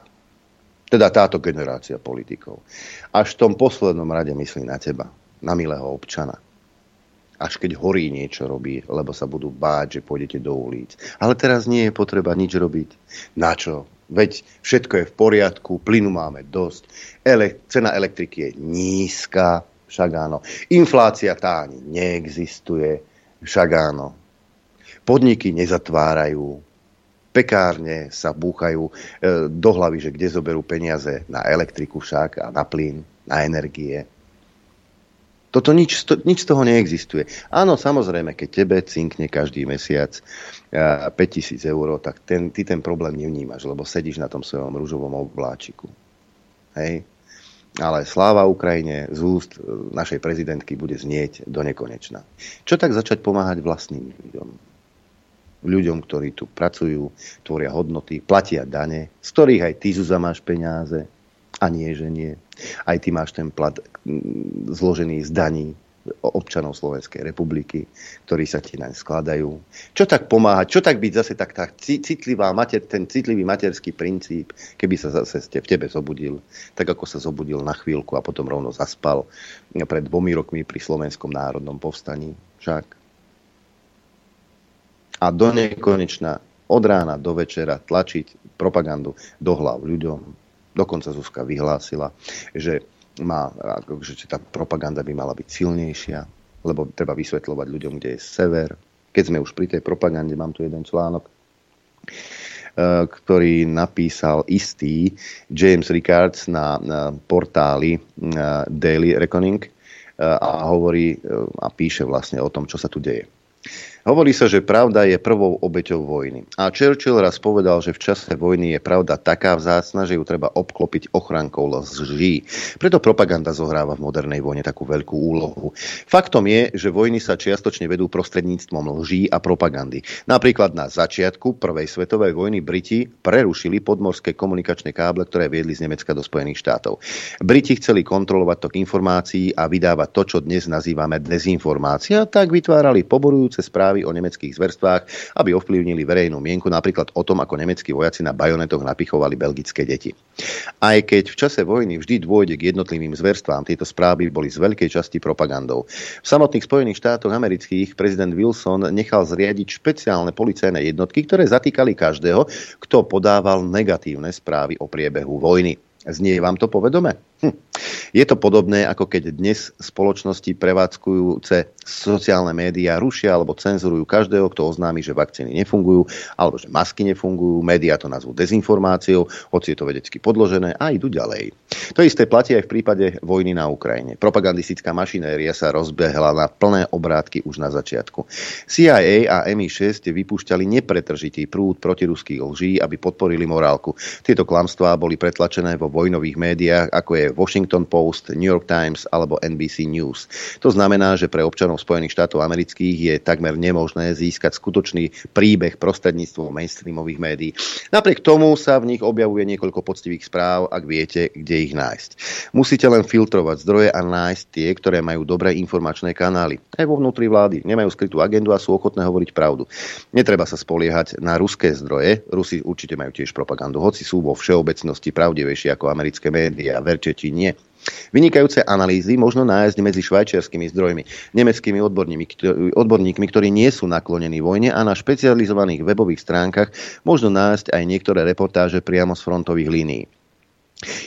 Teda táto generácia politikov. Až v tom poslednom rade myslí na teba na milého občana. Až keď horí niečo robí, lebo sa budú báť, že pôjdete do ulic. Ale teraz nie je potreba nič robiť. Na čo? Veď všetko je v poriadku, plynu máme dosť, ele- cena elektriky je nízka, však áno. Inflácia tá ani neexistuje, však áno. Podniky nezatvárajú, pekárne sa búchajú e, do hlavy, že kde zoberú peniaze na elektriku však a na plyn, na energie. Toto nič, to, nič z toho neexistuje. Áno, samozrejme, keď tebe cinkne každý mesiac 5000 eur, tak ten, ty ten problém nevnímaš, lebo sedíš na tom svojom rúžovom obláčiku. Hej? Ale sláva Ukrajine z úst e, našej prezidentky bude znieť do nekonečna. Čo tak začať pomáhať vlastným ľuďom? Ľuďom, ktorí tu pracujú, tvoria hodnoty, platia dane, z ktorých aj ty, Zuza, máš peniaze, a nie, že nie. Aj ty máš ten plat mm, zložený z daní občanov Slovenskej republiky, ktorí sa ti naň skladajú. Čo tak pomáhať, čo tak byť zase tak, tak citlivá, mater, ten citlivý materský princíp, keby sa zase v tebe zobudil, tak ako sa zobudil na chvíľku a potom rovno zaspal pred dvomi rokmi pri Slovenskom národnom povstaní. Však. A do nekonečna od rána do večera tlačiť propagandu do hlav ľuďom, Dokonca Zuzka vyhlásila, že, má, že tá propaganda by mala byť silnejšia, lebo treba vysvetľovať ľuďom, kde je sever. Keď sme už pri tej propagande, mám tu jeden článok, e, ktorý napísal istý James Rickards na, portáli e, Daily Reckoning e, a hovorí a píše vlastne o tom, čo sa tu deje. Hovorí sa, že pravda je prvou obeťou vojny. A Churchill raz povedal, že v čase vojny je pravda taká vzácna, že ju treba obklopiť ochrankou lží. Preto propaganda zohráva v modernej vojne takú veľkú úlohu. Faktom je, že vojny sa čiastočne vedú prostredníctvom lží a propagandy. Napríklad na začiatku Prvej svetovej vojny Briti prerušili podmorské komunikačné káble, ktoré viedli z Nemecka do Spojených štátov. Briti chceli kontrolovať tok informácií a vydávať to, čo dnes nazývame dezinformácia, tak vytvárali poborujúce správy správy o nemeckých zverstvách, aby ovplyvnili verejnú mienku napríklad o tom, ako nemeckí vojaci na bajonetoch napichovali belgické deti. Aj keď v čase vojny vždy dôjde k jednotlivým zverstvám, tieto správy boli z veľkej časti propagandou. V samotných Spojených štátoch amerických prezident Wilson nechal zriadiť špeciálne policajné jednotky, ktoré zatýkali každého, kto podával negatívne správy o priebehu vojny. Znie vám to povedome? Hm. Je to podobné, ako keď dnes spoločnosti prevádzkujúce sociálne médiá rušia alebo cenzurujú každého, kto oznámi, že vakcíny nefungujú alebo že masky nefungujú. Médiá to nazvú dezinformáciou, hoci je to vedecky podložené a idú ďalej. To isté platí aj v prípade vojny na Ukrajine. Propagandistická mašinéria sa rozbehla na plné obrátky už na začiatku. CIA a MI6 vypúšťali nepretržitý prúd protiruských lží, aby podporili morálku. Tieto klamstvá boli pretlačené vo vojnových médiách, ako je Washington Post, New York Times alebo NBC News. To znamená, že pre občanov Spojených štátov amerických je takmer nemožné získať skutočný príbeh prostredníctvom mainstreamových médií. Napriek tomu sa v nich objavuje niekoľko poctivých správ, ak viete, kde ich nájsť. Musíte len filtrovať zdroje a nájsť tie, ktoré majú dobré informačné kanály. Aj vo vnútri vlády nemajú skrytú agendu a sú ochotné hovoriť pravdu. Netreba sa spoliehať na ruské zdroje. Rusi určite majú tiež propagandu, hoci sú vo všeobecnosti pravdivejšie ako americké médiá. Verte či nie. Vynikajúce analýzy možno nájsť medzi švajčiarskými zdrojmi, nemeckými odborníkmi, ktorí nie sú naklonení vojne a na špecializovaných webových stránkach možno nájsť aj niektoré reportáže priamo z frontových línií.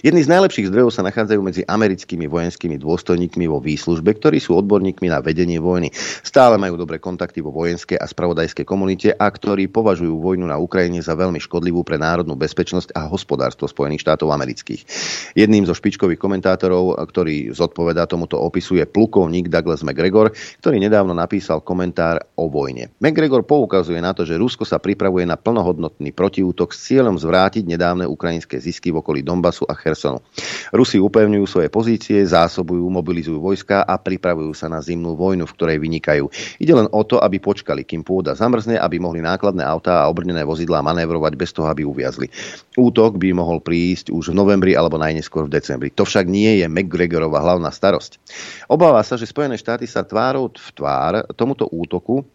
Jedni z najlepších zdrojov sa nachádzajú medzi americkými vojenskými dôstojníkmi vo výslužbe, ktorí sú odborníkmi na vedenie vojny. Stále majú dobré kontakty vo vojenskej a spravodajskej komunite a ktorí považujú vojnu na Ukrajine za veľmi škodlivú pre národnú bezpečnosť a hospodárstvo Spojených štátov amerických. Jedným zo špičkových komentátorov, ktorý zodpovedá tomuto opisu, je plukovník Douglas McGregor, ktorý nedávno napísal komentár o vojne. McGregor poukazuje na to, že Rusko sa pripravuje na plnohodnotný protiútok s cieľom zvrátiť nedávne ukrajinské zisky v okolí Donbasu Donbasu a Chersonu. Rusi upevňujú svoje pozície, zásobujú, mobilizujú vojska a pripravujú sa na zimnú vojnu, v ktorej vynikajú. Ide len o to, aby počkali, kým pôda zamrzne, aby mohli nákladné autá a obrnené vozidlá manévrovať bez toho, aby uviazli. Útok by mohol prísť už v novembri alebo najneskôr v decembri. To však nie je McGregorova hlavná starosť. Obáva sa, že Spojené štáty sa tvárou v tvár tomuto útoku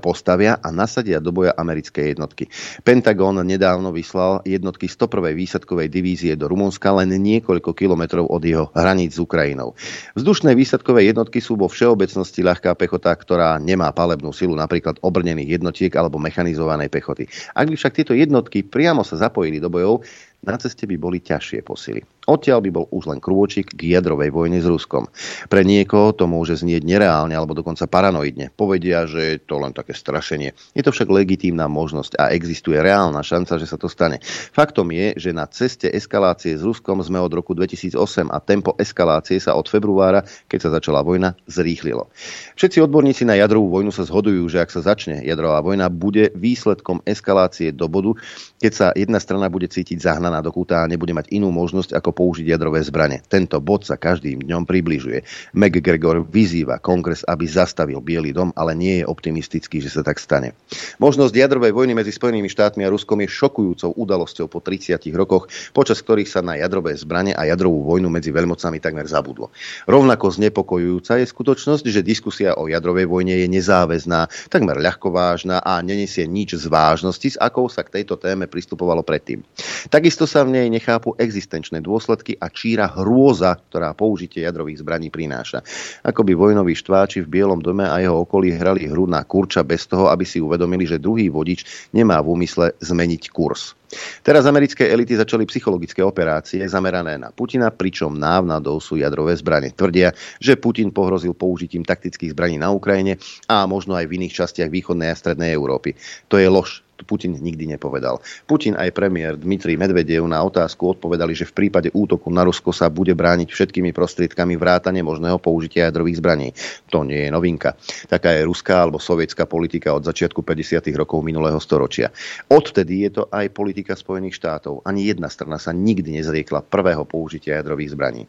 postavia a nasadia do boja americké jednotky. Pentagon nedávno vyslal jednotky 101. výsadkovej divízie do Rumunska len niekoľko kilometrov od jeho hraníc s Ukrajinou. Vzdušné výsadkové jednotky sú vo všeobecnosti ľahká pechota, ktorá nemá palebnú silu napríklad obrnených jednotiek alebo mechanizovanej pechoty. Ak by však tieto jednotky priamo sa zapojili do bojov, na ceste by boli ťažšie posily. Odtiaľ by bol už len krôčik k jadrovej vojne s Ruskom. Pre niekoho to môže znieť nereálne alebo dokonca paranoidne. Povedia, že je to len také strašenie. Je to však legitímna možnosť a existuje reálna šanca, že sa to stane. Faktom je, že na ceste eskalácie s Ruskom sme od roku 2008 a tempo eskalácie sa od februára, keď sa začala vojna, zrýchlilo. Všetci odborníci na jadrovú vojnu sa zhodujú, že ak sa začne jadrová vojna, bude výsledkom eskalácie do bodu, keď sa jedna strana bude cítiť zahnaná do kúta a nebude mať inú možnosť ako použiť jadrové zbranie. Tento bod sa každým dňom približuje. McGregor vyzýva kongres, aby zastavil Bielý dom, ale nie je optimistický, že sa tak stane. Možnosť jadrovej vojny medzi Spojenými štátmi a Ruskom je šokujúcou udalosťou po 30 rokoch, počas ktorých sa na jadrové zbranie a jadrovú vojnu medzi veľmocami takmer zabudlo. Rovnako znepokojujúca je skutočnosť, že diskusia o jadrovej vojne je nezáväzná, takmer ľahkovážna a nenesie nič z vážnosti, s akou sa k tejto téme pristupovalo predtým. Takisto sa v nej nechápu existenčné dôsledky dôsledky a číra hrôza, ktorá použitie jadrových zbraní prináša. Ako by vojnoví štváči v Bielom dome a jeho okolí hrali hru na kurča bez toho, aby si uvedomili, že druhý vodič nemá v úmysle zmeniť kurz. Teraz americké elity začali psychologické operácie zamerané na Putina, pričom návnadou sú jadrové zbranie. Tvrdia, že Putin pohrozil použitím taktických zbraní na Ukrajine a možno aj v iných častiach východnej a strednej Európy. To je lož. Putin nikdy nepovedal. Putin aj premiér Dmitrij Medvedev na otázku odpovedali, že v prípade útoku na Rusko sa bude brániť všetkými prostriedkami vrátane možného použitia jadrových zbraní. To nie je novinka. Taká je ruská alebo sovietská politika od začiatku 50. rokov minulého storočia. Odtedy je to aj politika Spojených štátov. Ani jedna strana sa nikdy nezriekla prvého použitia jadrových zbraní.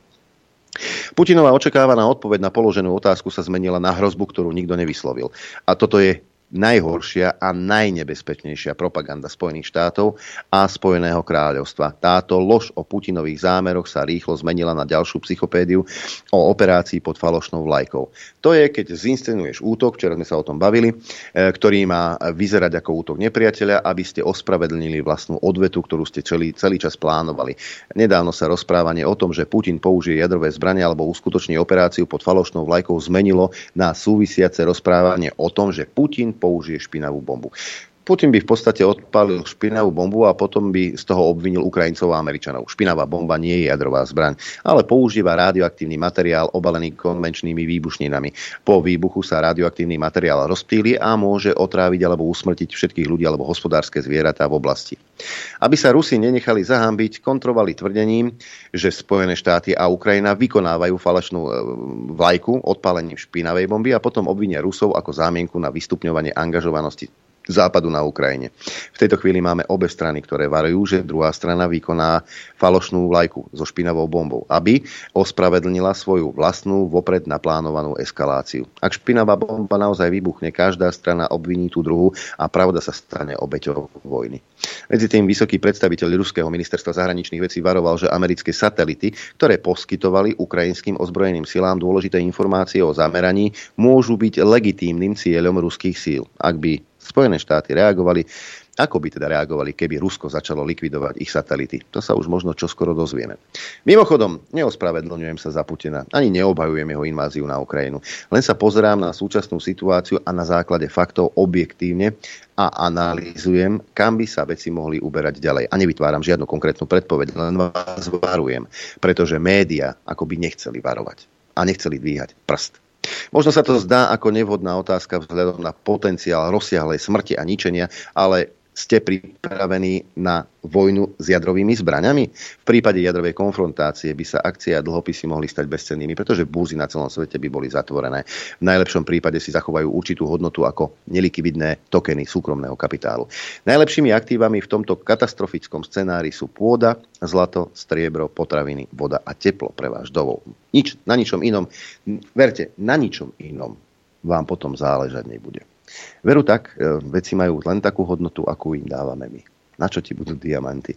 Putinová očakávaná odpoveď na položenú otázku sa zmenila na hrozbu, ktorú nikto nevyslovil. A toto je najhoršia a najnebezpečnejšia propaganda Spojených štátov a Spojeného kráľovstva. Táto lož o Putinových zámeroch sa rýchlo zmenila na ďalšiu psychopédiu o operácii pod falošnou vlajkou. To je, keď zinscenuješ útok, včera sme sa o tom bavili, e, ktorý má vyzerať ako útok nepriateľa, aby ste ospravedlnili vlastnú odvetu, ktorú ste celý, celý čas plánovali. Nedávno sa rozprávanie o tom, že Putin použije jadrové zbranie alebo uskutoční operáciu pod falošnou vlajkou zmenilo na súvisiace rozprávanie o tom, že Putin použije špinavú bombu. Putin by v podstate odpálil špinavú bombu a potom by z toho obvinil Ukrajincov a Američanov. Špinavá bomba nie je jadrová zbraň, ale používa radioaktívny materiál obalený konvenčnými výbušninami. Po výbuchu sa radioaktívny materiál rozptýli a môže otráviť alebo usmrtiť všetkých ľudí alebo hospodárske zvieratá v oblasti. Aby sa Rusi nenechali zahambiť, kontrovali tvrdením, že Spojené štáty a Ukrajina vykonávajú falašnú e, vlajku odpálením špinavej bomby a potom obvinia Rusov ako zámienku na vystupňovanie angažovanosti západu na Ukrajine. V tejto chvíli máme obe strany, ktoré varujú, že druhá strana vykoná falošnú vlajku so špinavou bombou, aby ospravedlnila svoju vlastnú vopred naplánovanú eskaláciu. Ak špinavá bomba naozaj vybuchne, každá strana obviní tú druhú a pravda sa stane obeťou vojny. Medzi tým vysoký predstaviteľ Ruského ministerstva zahraničných vecí varoval, že americké satelity, ktoré poskytovali ukrajinským ozbrojeným silám dôležité informácie o zameraní, môžu byť legitímnym cieľom ruských síl. Ak by Spojené štáty reagovali, ako by teda reagovali, keby Rusko začalo likvidovať ich satelity? To sa už možno čoskoro dozvieme. Mimochodom, neospravedlňujem sa za Putina, ani neobhajujem jeho inváziu na Ukrajinu. Len sa pozerám na súčasnú situáciu a na základe faktov objektívne a analýzujem, kam by sa veci mohli uberať ďalej. A nevytváram žiadnu konkrétnu predpoveď, len vás varujem, pretože média ako by nechceli varovať a nechceli dvíhať prst. Možno sa to zdá ako nevhodná otázka vzhľadom na potenciál rozsiahlej smrti a ničenia, ale Ste pripravení na vojnu s jadrovými zbraňami? V prípade jadrovej konfrontácie by sa akcie a dlhopisy mohli stať bezcennými, pretože burzy na celom svete by boli zatvorené. V najlepšom prípade si zachovajú určitú hodnotu ako nelikvidné tokeny súkromného kapitálu. Najlepšími aktívami v tomto katastrofickom scenári sú pôda, zlato, striebro, potraviny, voda a teplo pre váš dovol. Nič, na ničom inom, verte, na ničom inom vám potom záležať nebude. Veru tak, e, veci majú len takú hodnotu, akú im dávame my. Na čo ti budú diamanty,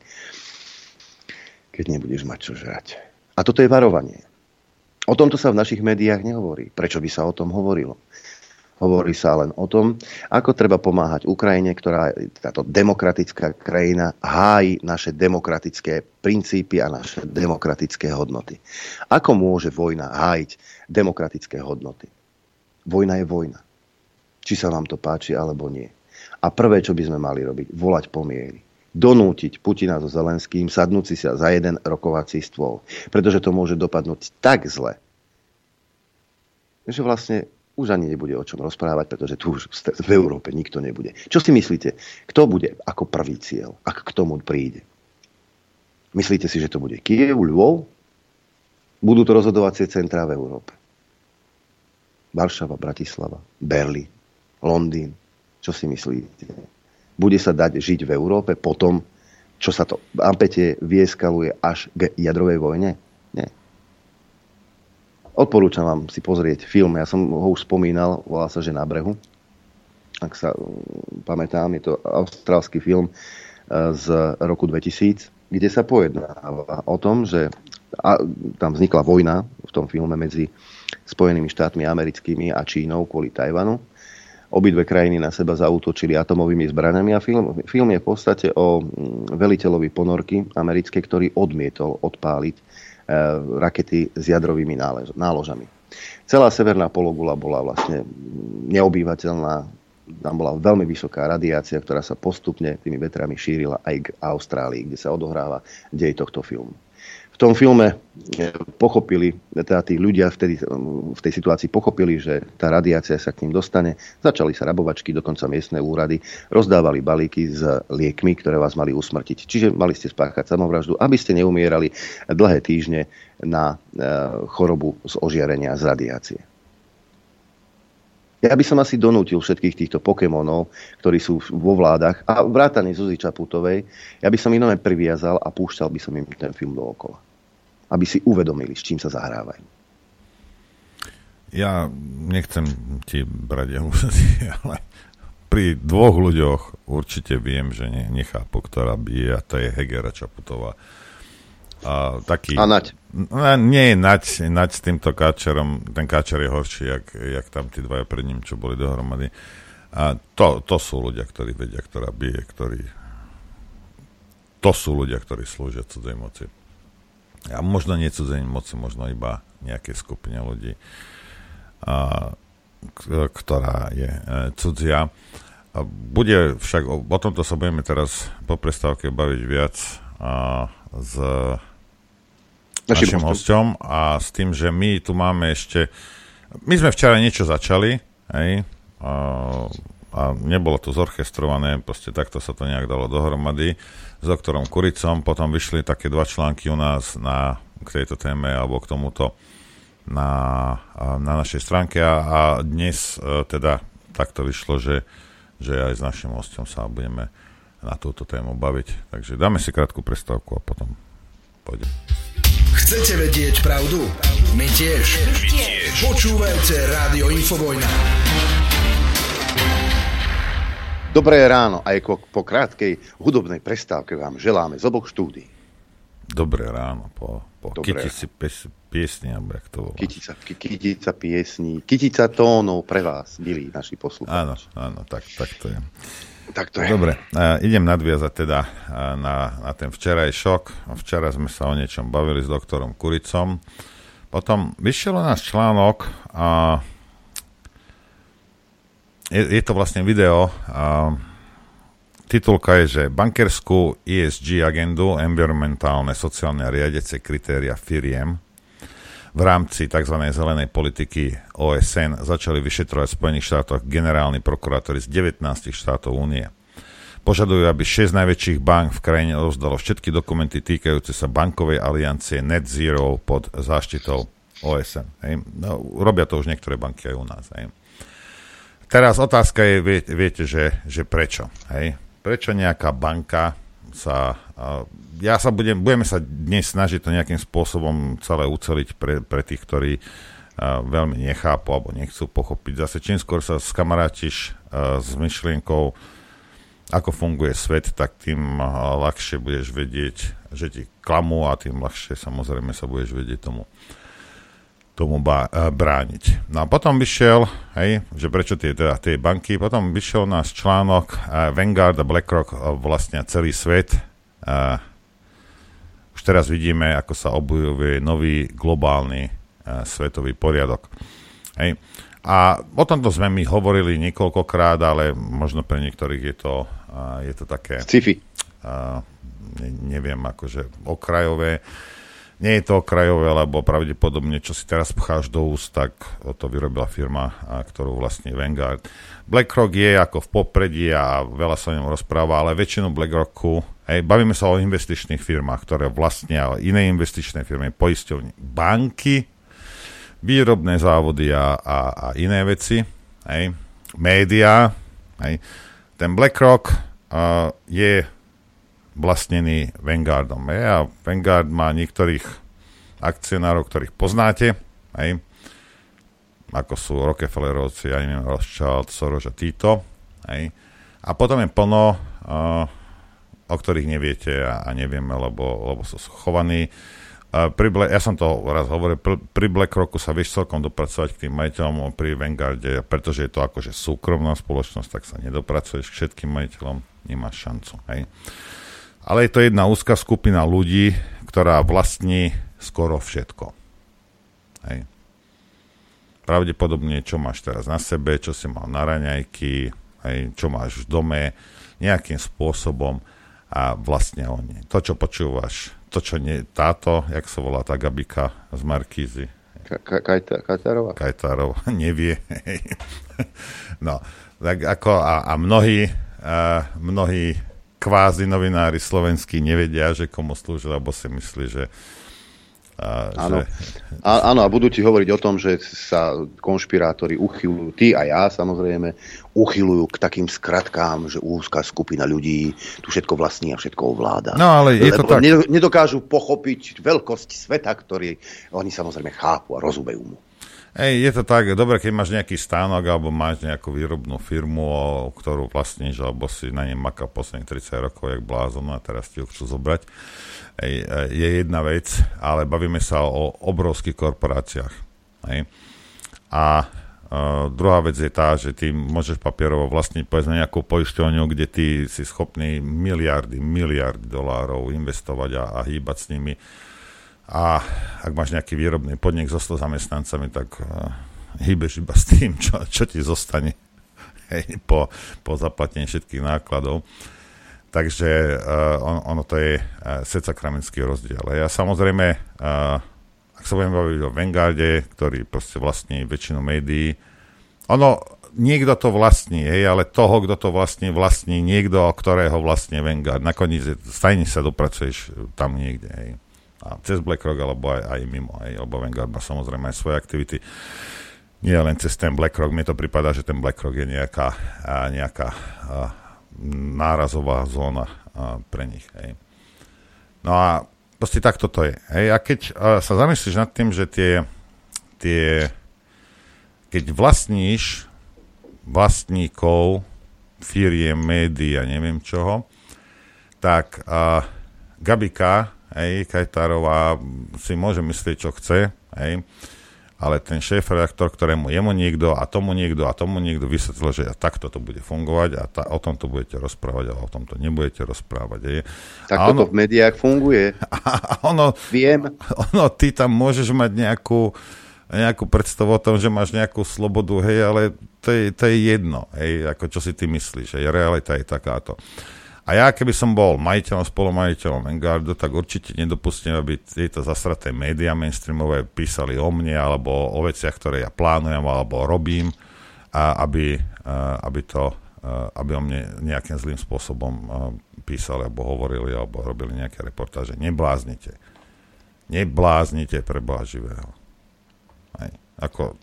keď nebudeš mať čo žrať. A toto je varovanie. O tomto sa v našich médiách nehovorí. Prečo by sa o tom hovorilo? Hovorí sa len o tom, ako treba pomáhať Ukrajine, ktorá táto demokratická krajina hájí naše demokratické princípy a naše demokratické hodnoty. Ako môže vojna hájiť demokratické hodnoty? Vojna je vojna či sa vám to páči alebo nie. A prvé, čo by sme mali robiť, volať pomiery. Donútiť Putina so Zelenským sadnúť si sa za jeden rokovací stôl. Pretože to môže dopadnúť tak zle, že vlastne už ani nebude o čom rozprávať, pretože tu už v Európe nikto nebude. Čo si myslíte? Kto bude ako prvý cieľ, ak k tomu príde? Myslíte si, že to bude Kiev, Lvov? Budú to rozhodovacie centrá v Európe. Varšava, Bratislava, Berlín. Londýn. Čo si myslíte? Bude sa dať žiť v Európe potom, čo sa to v Ampete vieskaluje až k jadrovej vojne? Nie. Odporúčam vám si pozrieť film, ja som ho už spomínal, volá sa, že na brehu. Ak sa mm, pamätám, je to austrálsky film e, z roku 2000, kde sa pojednáva o tom, že a tam vznikla vojna v tom filme medzi Spojenými štátmi americkými a Čínou kvôli Tajvanu Obidve krajiny na seba zautočili atomovými zbraniami a film, film je v podstate o mm, veliteľovi ponorky americkej, ktorý odmietol odpáliť e, rakety s jadrovými nálež, náložami. Celá severná pologula bola vlastne neobývateľná, tam bola veľmi vysoká radiácia, ktorá sa postupne tými vetrami šírila aj k Austrálii, kde sa odohráva dej tohto filmu tom filme eh, pochopili, teda tí ľudia vtedy v tej situácii pochopili, že tá radiácia sa k ním dostane. Začali sa rabovačky, dokonca miestne úrady, rozdávali balíky s liekmi, ktoré vás mali usmrtiť. Čiže mali ste spáchať samovraždu, aby ste neumierali dlhé týždne na eh, chorobu z ožiarenia z radiácie. Ja by som asi donútil všetkých týchto Pokémonov, ktorí sú vo vládach a vrátane Zuzi Čaputovej, ja by som im priviazal a púšťal by som im ten film dookola aby si uvedomili, s čím sa zahrávajú. Ja nechcem ti brať [laughs] ale pri dvoch ľuďoch určite viem, že ne, nechápu, ktorá bije a to je Hegera Čaputová. A, taký, a Nať. No, nie je Nať, Nať s týmto káčerom, ten káčer je horší, jak, jak tam tí dvaja pred ním, čo boli dohromady. A to, to sú ľudia, ktorí vedia, ktorá bije, ktorí to sú ľudia, ktorí slúžia cudzej moci a možno nie cudzení moci, možno iba nejaké skupine ľudí, a, ktorá je e, cudzia. A bude však, o, o tomto sa budeme teraz po prestávke baviť viac a, s našim hostom a s tým, že my tu máme ešte, my sme včera niečo začali, hej, a, a nebolo to zorchestrované, proste takto sa to nejak dalo dohromady s doktorom Kuricom. Potom vyšli také dva články u nás na, k tejto téme alebo k tomuto na, na našej stránke a, a dnes e, teda takto vyšlo, že, že aj s našim hostom sa budeme na túto tému baviť. Takže dáme si krátku prestávku a potom pôjdeme. Chcete vedieť pravdu? My tiež. My tiež. Počúvajte Rádio Infovojna. Dobré ráno, aj po krátkej hudobnej prestávke vám želáme z oboch štúdí. Dobré ráno, po, po Dobré. kytici pes, piesni, alebo jak to volá. Kytica, kytica piesní, kytica tónov pre vás, milí naši poslucháči. Áno, áno, tak, tak to je. Tak to je. Dobre, uh, idem nadviazať teda uh, na, na ten včeraj šok. Včera sme sa o niečom bavili s doktorom Kuricom. Potom vyšiel u nás článok a uh, je, je to vlastne video. A titulka je, že bankerskú ESG agendu, environmentálne, sociálne a riadece kritéria firiem v rámci tzv. zelenej politiky OSN začali vyšetrovať v Spojených štátoch generálni prokurátori z 19 štátov únie. požadujú, aby 6 najväčších bank v krajine rozdalo všetky dokumenty týkajúce sa bankovej aliancie Net Zero pod záštitou OSN. Hej. No, robia to už niektoré banky aj u nás. Hej. Teraz otázka je, vie, viete, že, že prečo? Hej? Prečo nejaká banka sa... Ja sa budem, budeme sa dnes snažiť to nejakým spôsobom celé uceliť pre, pre tých, ktorí veľmi nechápu alebo nechcú pochopiť. Zase čím skôr sa skamarátiš s myšlienkou, ako funguje svet, tak tým ľahšie budeš vedieť, že ti klamú a tým ľahšie samozrejme sa budeš vedieť tomu, tomu bá, brániť. No a potom vyšiel, hej, že prečo tie, teda, tie banky, potom vyšiel náš článok Vanguard a BlackRock vlastne celý svet. Už teraz vidíme, ako sa obujuje nový globálny svetový poriadok. Hej. A o tomto sme my hovorili niekoľkokrát, ale možno pre niektorých je to, uh, je to také... Sci-fi. Uh, ne, neviem, akože okrajové. Nie je to okrajové, lebo pravdepodobne, čo si teraz pcháš do úst, tak to vyrobila firma, ktorú vlastní Vanguard. BlackRock je ako v popredí a veľa sa o ňom rozpráva, ale väčšinu BlackRocku, hej, bavíme sa o investičných firmách, ktoré vlastnia iné investičné firmy, poisťovne, banky, výrobné závody a, a, a iné veci, hej, médiá, hej. Ten BlackRock uh, je vlastnený Vanguardom. Hej, a Vanguard má niektorých akcionárov, ktorých poznáte, hej, ako sú Rockefellerovci, ja neviem, Rothschild, Soros a Tito. Hej. A potom je plno, uh, o ktorých neviete a, a nevieme, lebo, lebo sú schovaní pri Black, ja som to raz hovoril, pri, pri BlackRocku sa vieš celkom dopracovať k tým majiteľom pri Vanguarde, pretože je to akože súkromná spoločnosť, tak sa nedopracuješ k všetkým majiteľom, nemáš šancu. Hej. Ale je to jedna úzka skupina ľudí, ktorá vlastní skoro všetko. Hej. Pravdepodobne, čo máš teraz na sebe, čo si mal na raňajky, hej, čo máš v dome, nejakým spôsobom a vlastne oni. To, čo počúvaš to, čo nie, táto, jak sa volá tá Gabika z Markízy. Kajtárova? Kajtárova, [laughs] nevie. no, tak ako a, a mnohí, a mnohí kvázi novinári slovenskí nevedia, že komu slúžil, lebo si myslí, že Áno. A, áno, a budú ti hovoriť o tom, že sa konšpirátori uchylujú, ty a ja samozrejme, uchylujú k takým skratkám, že úzká skupina ľudí tu všetko vlastní a všetko ovláda. No ale je Lebo to tak. Nedokážu pochopiť veľkosť sveta, ktorý oni samozrejme chápu a rozumejú mu. Ej, je to tak, dobre, keď máš nejaký stánok alebo máš nejakú výrobnú firmu, ktorú vlastníš, alebo si na nej makal posledných 30 rokov, jak blázon a teraz ti ho chcú zobrať je jedna vec, ale bavíme sa o obrovských korporáciách. Hej. A Uh, druhá vec je tá, že ty môžeš papierovo vlastniť povedzme nejakú poisťovňu, kde ty si schopný miliardy, miliardy dolárov investovať a, a hýbať s nimi. A ak máš nejaký výrobný podnik so 100 zamestnancami, tak uh, hýbeš iba s tým, čo, čo ti zostane [laughs] hej, po, po zaplatení všetkých nákladov. Takže uh, on, ono to je uh, seca kramenský rozdiel. Ja samozrejme, uh, ak sa budem baviť o Vanguarde, ktorý proste vlastní väčšinu médií, ono, niekto to vlastní, hej, ale toho, kto to vlastní, vlastní niekto, ktorého vlastní Vanguard. Nakoniec stajne sa dopracuješ tam niekde, hej. A cez BlackRock, alebo aj, aj mimo, hej, lebo Vanguard má samozrejme aj svoje aktivity. Nie len cez ten BlackRock, mne to prípada, že ten BlackRock je nejaká, nejaká nárazová zóna pre nich. Hej. No a proste takto to je. Hej. A keď sa zamyslíš nad tým, že tie, tie keď vlastníš vlastníkov firiem, médií a neviem čoho, tak uh, Gabika, hej, Kajtárová si môže myslieť, čo chce, hej, ale ten šéf-redaktor, ktorému jemu niekto a tomu niekto a tomu niekto vysvetlil, že takto to bude fungovať a ta, o tomto budete rozprávať, ale o tomto nebudete rozprávať. Je. Tak toto ono, v médiách funguje. [laughs] A ono, Viem. Ono, ty tam môžeš mať nejakú, nejakú predstavu o tom, že máš nejakú slobodu, hej, ale to je, to je jedno, hej, ako čo si ty myslíš, hej, realita je takáto. A ja, keby som bol majiteľom, spolumajiteľom Vanguardu, tak určite nedopustím, aby tieto zasraté médiá mainstreamové písali o mne alebo o veciach, ktoré ja plánujem alebo robím, a aby, aby to aby o mne nejakým zlým spôsobom písali, alebo hovorili, alebo robili nejaké reportáže. Nebláznite. Nebláznite pre živého. Aj, ako...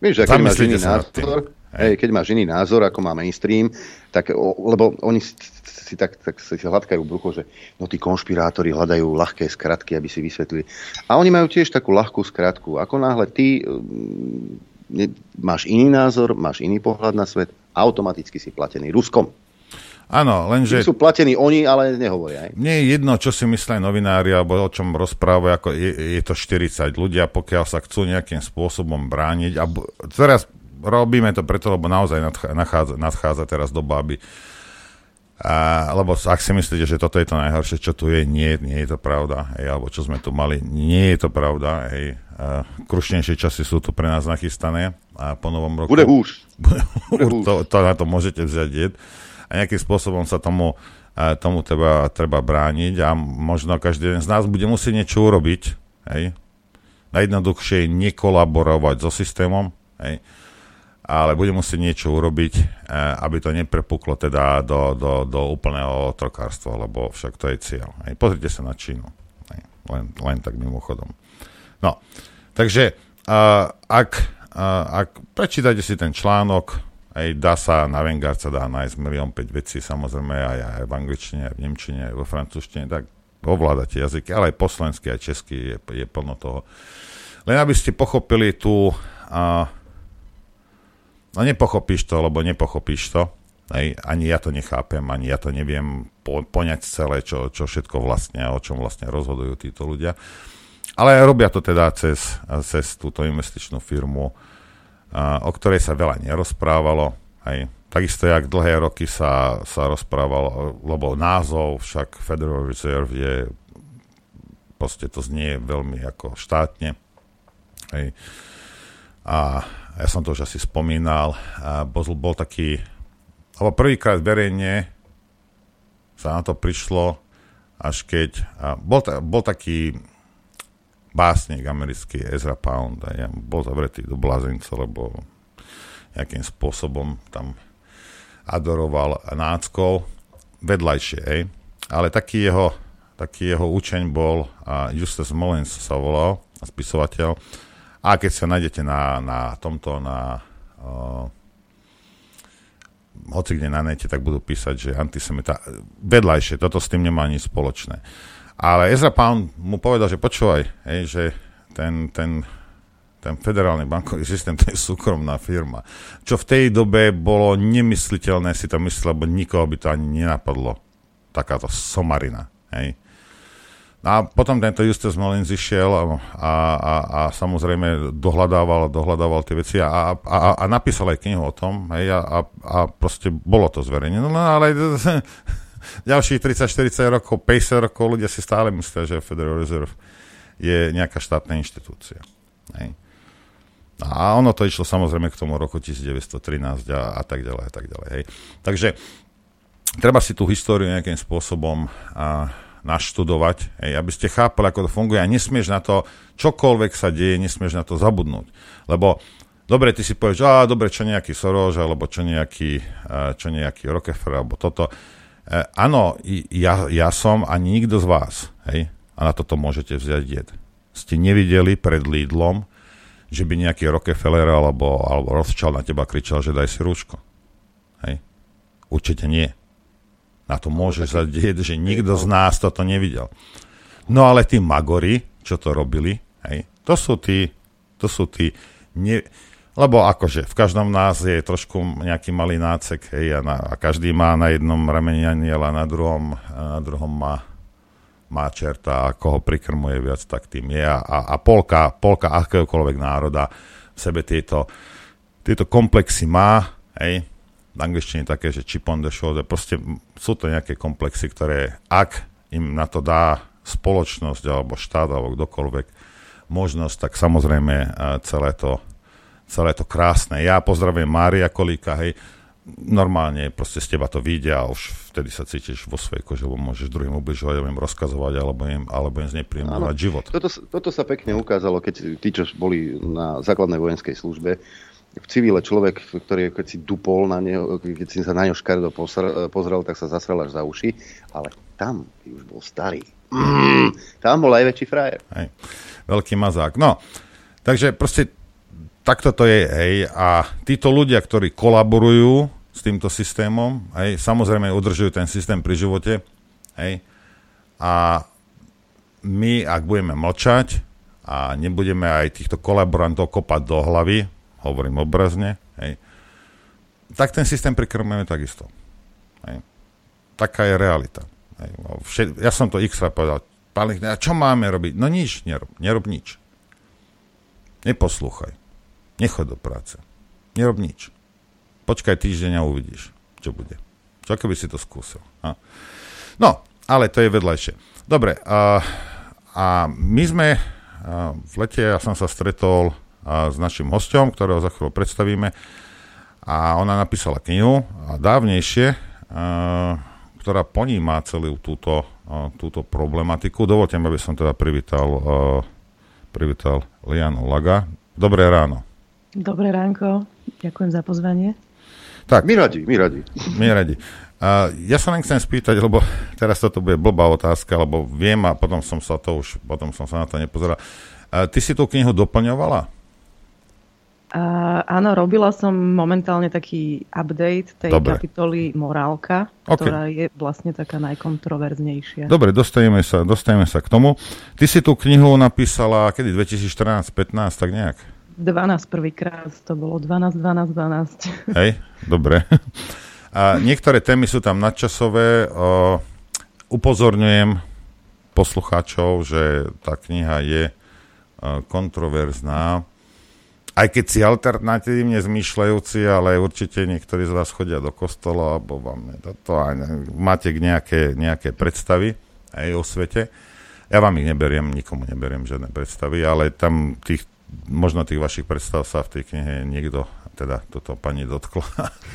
Vieš, keď máš iný názor, hej, keď máš iný názor, ako má mainstream, tak, lebo oni si, tak, tak si hladkajú brucho, že no tí konšpirátori hľadajú ľahké skratky, aby si vysvetlili. A oni majú tiež takú ľahkú skratku. Ako náhle ty máš iný názor, máš iný pohľad na svet, automaticky si platený Ruskom. Áno, lenže... Sú platení oni, ale nehovoria. Aj. Nie je jedno, čo si myslia novinári, alebo o čom rozprávajú, ako je, je to 40 ľudia, pokiaľ sa chcú nejakým spôsobom brániť. A teraz robíme to preto, lebo naozaj nadchádza, nadchádza teraz doba, aby a, lebo ak si myslíte, že toto je to najhoršie, čo tu je, nie, nie je to pravda. Hej, alebo čo sme tu mali, nie je to pravda. Hej. A, krušnejšie časy sú tu pre nás nachystané a po novom roku... Bude húš. Bude húš. To, to, na to môžete vziať jed. A nejakým spôsobom sa tomu, a, tomu treba, treba brániť a možno každý z nás bude musieť niečo urobiť. Hej. Najjednoduchšie je nekolaborovať so systémom. Hej ale bude musieť niečo urobiť, eh, aby to neprepuklo teda do, do, do úplného otrokárstva, lebo však to je cieľ. Pozrite sa na Čínu. Len, len tak mimochodom. No, takže uh, ak, uh, ak prečítate si ten článok, aj dá sa, na Vanguard sa dá nájsť milión 5 vecí, samozrejme aj, aj v angličtine, aj v nemčine, aj vo francúzštine, tak ovládate jazyky, ale aj po slovensky, aj česky je, je plno toho. Len aby ste pochopili tú uh, No nepochopíš to, lebo nepochopíš to. Hej, ani ja to nechápem, ani ja to neviem po, poňať celé, čo, čo všetko vlastne, o čom vlastne rozhodujú títo ľudia. Ale robia to teda cez, cez túto investičnú firmu, a, o ktorej sa veľa nerozprávalo. Hej. Takisto, jak dlhé roky sa, sa rozprávalo, lebo názov však Federal Reserve je, proste to znie veľmi ako štátne. Hej. A ja som to už asi spomínal, a bol, taký, alebo prvýkrát verejne sa na to prišlo, až keď, bol, bol taký básnik americký Ezra Pound, a ja, bol zavretý do blázinca, lebo nejakým spôsobom tam adoroval náckov, vedľajšie, hej. Ale taký jeho, taký jeho učeň bol, a Justus Mullins sa volal, spisovateľ, a keď sa nájdete na, na tomto, na uh, hoci kde na nete, tak budú písať, že antisemita vedľajšie, toto s tým nemá nič spoločné. Ale Ezra Pound mu povedal, že počúvaj, hej, že ten, ten, ten federálny bankový systém, to je súkromná firma. Čo v tej dobe bolo nemysliteľné si to myslieť, lebo nikoho by to ani nenapadlo. Takáto somarina. Hej. A potom tento Justus Mullins išiel a, a, a, a samozrejme dohľadával, dohľadával tie veci a, a, a napísal aj knihu o tom hej, a, a, a proste bolo to zverejnené. No ale [laughs] ďalších 30-40 rokov, 50 rokov ľudia si stále myslia, že Federal Reserve je nejaká štátna inštitúcia. Hej. A ono to išlo samozrejme k tomu roku 1913 a, a tak ďalej a tak ďalej. Hej. Takže treba si tú históriu nejakým spôsobom a, naštudovať, hej, aby ste chápali, ako to funguje a nesmieš na to, čokoľvek sa deje, nesmieš na to zabudnúť. Lebo dobre, ty si povieš, a dobre, čo nejaký Soros, alebo čo nejaký, čo nejaký Rockefeller, alebo toto. E, áno, ja, ja som a nikto z vás, hej, a na toto môžete vziať jed. Ste nevideli pred Lidlom, že by nejaký Rockefeller alebo, alebo Rothschild na teba kričal, že daj si rúško. Hej? Určite nie. Na to môže sa dieť, že nikto z nás toto nevidel. No ale tí magori, čo to robili, hej, to sú tí, to sú tí, ne, lebo akože v každom nás je trošku nejaký malý nácek, hej, a, na, a každý má na jednom rameni aniel a na druhom, a na druhom má, má čerta a koho prikrmuje viac, tak tým je. A, a polka, polka akéhokoľvek národa v sebe tieto, tieto komplexy má, hej, v angličtine také, že chip on the shoulder, proste sú to nejaké komplexy, ktoré ak im na to dá spoločnosť alebo štát alebo kdokoľvek možnosť, tak samozrejme celé to, celé to krásne. Ja pozdravujem Mária Kolíka, hej, normálne proste z teba to vyjde a už vtedy sa cítiš vo svojej kože, lebo môžeš druhým ubližovať, alebo im rozkazovať, alebo im, alebo im znepríjemňovať život. Toto, toto sa pekne ukázalo, keď tí, čo boli na základnej vojenskej službe, v civile človek, ktorý keď si dupol na neho, keď si sa na ňo škaredo pozrel, tak sa zasrel až za uši, ale tam, keď už bol starý, mm, tam bol aj väčší frajer. Hej. Veľký mazák. No, takže proste takto to je, hej, a títo ľudia, ktorí kolaborujú s týmto systémom, hej, samozrejme udržujú ten systém pri živote, hej, a my, ak budeme mlčať a nebudeme aj týchto kolaborantov kopať do hlavy, hovorím obrazne, hej, tak ten systém prikrmujeme takisto. Hej. Taká je realita. Hej. Ja som to x povedal. Pán a čo máme robiť? No nič, nerob, nerob nič. Neposlúchaj. Nechod do práce. Nerob nič. Počkaj týždeň a uvidíš, čo bude. Čo keby si to skúsil. A? No, ale to je vedľajšie. Dobre, a, a my sme a v lete, ja som sa stretol a, s našim hostom, ktorého za chvíľu predstavíme a ona napísala knihu a dávnejšie, a, ktorá poníma celú túto, a, túto problematiku. Dovolte mi, aby som teda privítal, a, privítal Lianu Laga. Dobré ráno. Dobré ránko, ďakujem za pozvanie. Tak, my radi, my radi. My radi. Uh, ja sa len chcem spýtať, lebo teraz toto bude blbá otázka, lebo viem a potom som sa to už, potom som sa na to nepozeral. Uh, ty si tú knihu doplňovala? Uh, áno, robila som momentálne taký update tej Dobre. kapitoly Morálka, okay. ktorá je vlastne taká najkontroverznejšia. Dobre, dostaneme sa, dostaneme sa k tomu. Ty si tú knihu napísala kedy? 2014-15, tak nejak? 12 prvýkrát, to bolo 12, 12, 12. Hej, dobre. A niektoré témy sú tam nadčasové. O, upozorňujem poslucháčov, že tá kniha je o, kontroverzná. Aj keď si alternatívne zmýšľajúci, ale určite niektorí z vás chodia do kostola, alebo vám to, aj máte nejaké, nejaké predstavy aj o svete. Ja vám ich neberiem, nikomu neberiem žiadne predstavy, ale tam tých, možno tých vašich predstav sa v tej knihe niekto teda toto pani dotkla,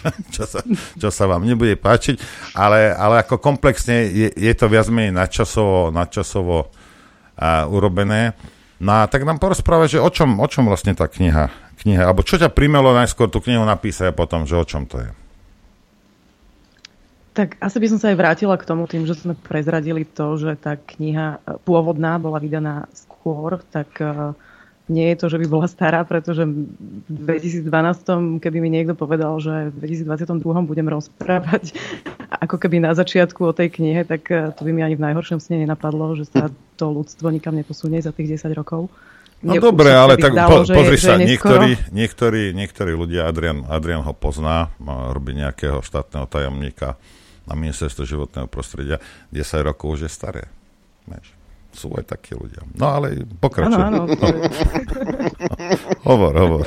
[laughs] čo, sa, čo sa vám nebude páčiť, ale, ale ako komplexne je, je to viac menej nadčasovo, nadčasovo a, urobené. No a tak nám porozprávať, že o čom, o čom vlastne tá kniha, kniha, alebo čo ťa primelo najskôr tú knihu napísať a potom, že o čom to je? Tak asi by som sa aj vrátila k tomu tým, že sme prezradili to, že tá kniha pôvodná bola vydaná skôr, tak uh, nie je to, že by bola stará, pretože v 2012, keby mi niekto povedal, že v 2022 budem rozprávať ako keby na začiatku o tej knihe, tak eh, to by mi ani v najhoršom sne nenapadlo, že sa to ľudstvo nikam neposunie za tých 10 rokov. No dobre, ale tak dalo, po, pozri sa, niektorí, niektorí, niektorí ľudia, Adrian, Adrian ho pozná, robí nejakého štátneho tajomníka na ministerstvo životného prostredia, 10 rokov už je staré. Vieš sú aj takí ľudia. No ale pokračuj. Áno, áno. No. [laughs] hovor, hovor.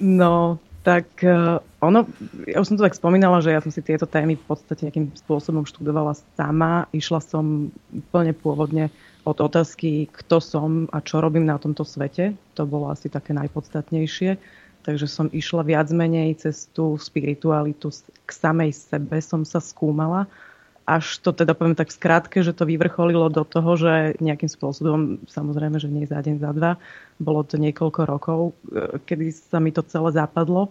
No, tak uh, ono, ja už som to tak spomínala, že ja som si tieto témy v podstate nejakým spôsobom študovala sama. Išla som úplne pôvodne od otázky, kto som a čo robím na tomto svete. To bolo asi také najpodstatnejšie. Takže som išla viac menej cez tú spiritualitu k samej sebe som sa skúmala až to teda poviem tak skrátke, že to vyvrcholilo do toho, že nejakým spôsobom, samozrejme, že nie za deň, za dva, bolo to niekoľko rokov, e, kedy sa mi to celé zapadlo e,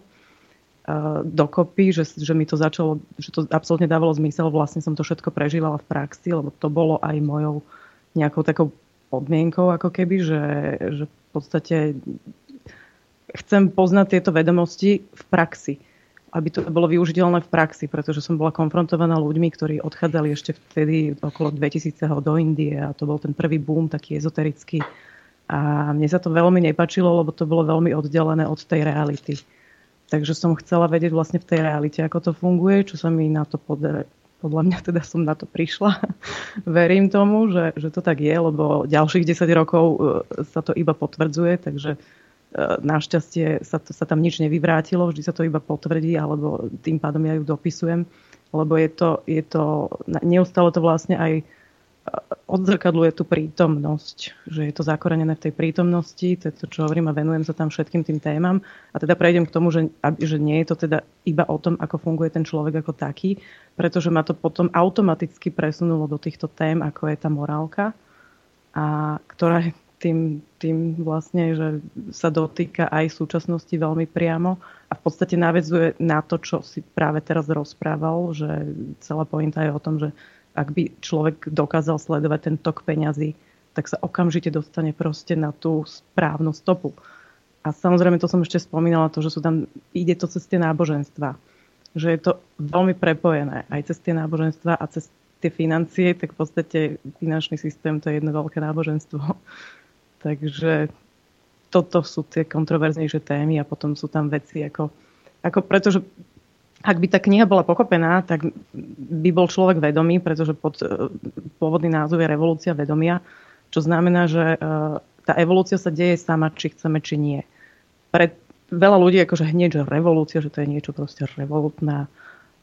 dokopy, že, že mi to začalo, že to absolútne dávalo zmysel, vlastne som to všetko prežívala v praxi, lebo to bolo aj mojou nejakou takou podmienkou, ako keby, že, že v podstate chcem poznať tieto vedomosti v praxi aby to bolo využiteľné v praxi, pretože som bola konfrontovaná ľuďmi, ktorí odchádzali ešte vtedy okolo 2000 do Indie a to bol ten prvý boom, taký ezoterický. A mne sa to veľmi nepačilo, lebo to bolo veľmi oddelené od tej reality. Takže som chcela vedieť vlastne v tej realite, ako to funguje, čo sa mi na to podarí. Podľa mňa teda som na to prišla. [laughs] Verím tomu, že, že to tak je, lebo ďalších 10 rokov e, sa to iba potvrdzuje, takže našťastie sa, to, sa tam nič nevyvrátilo, vždy sa to iba potvrdí, alebo tým pádom ja ju dopisujem, lebo je to, je to neustále to vlastne aj e, odzrkadluje tú prítomnosť, že je to zakorenené v tej prítomnosti, to je to, čo hovorím a venujem sa tam všetkým tým témam. A teda prejdem k tomu, že, že nie je to teda iba o tom, ako funguje ten človek ako taký, pretože ma to potom automaticky presunulo do týchto tém, ako je tá morálka, a ktorá je tým, tým vlastne, že sa dotýka aj súčasnosti veľmi priamo a v podstate navezuje na to, čo si práve teraz rozprával, že celá pointa je o tom, že ak by človek dokázal sledovať ten tok peňazí, tak sa okamžite dostane proste na tú správnu stopu. A samozrejme, to som ešte spomínala, to, že sú tam, ide to cez tie náboženstva. Že je to veľmi prepojené aj cez tie náboženstva a cez tie financie, tak v podstate finančný systém to je jedno veľké náboženstvo. Takže toto sú tie kontroverznejšie témy a potom sú tam veci ako, ako pretože ak by tá kniha bola pochopená, tak by bol človek vedomý, pretože pod, e, pôvodný názov je Revolúcia vedomia, čo znamená, že e, tá evolúcia sa deje sama, či chceme, či nie. Pre veľa ľudí akože hneď, že revolúcia, že to je niečo proste revolutná,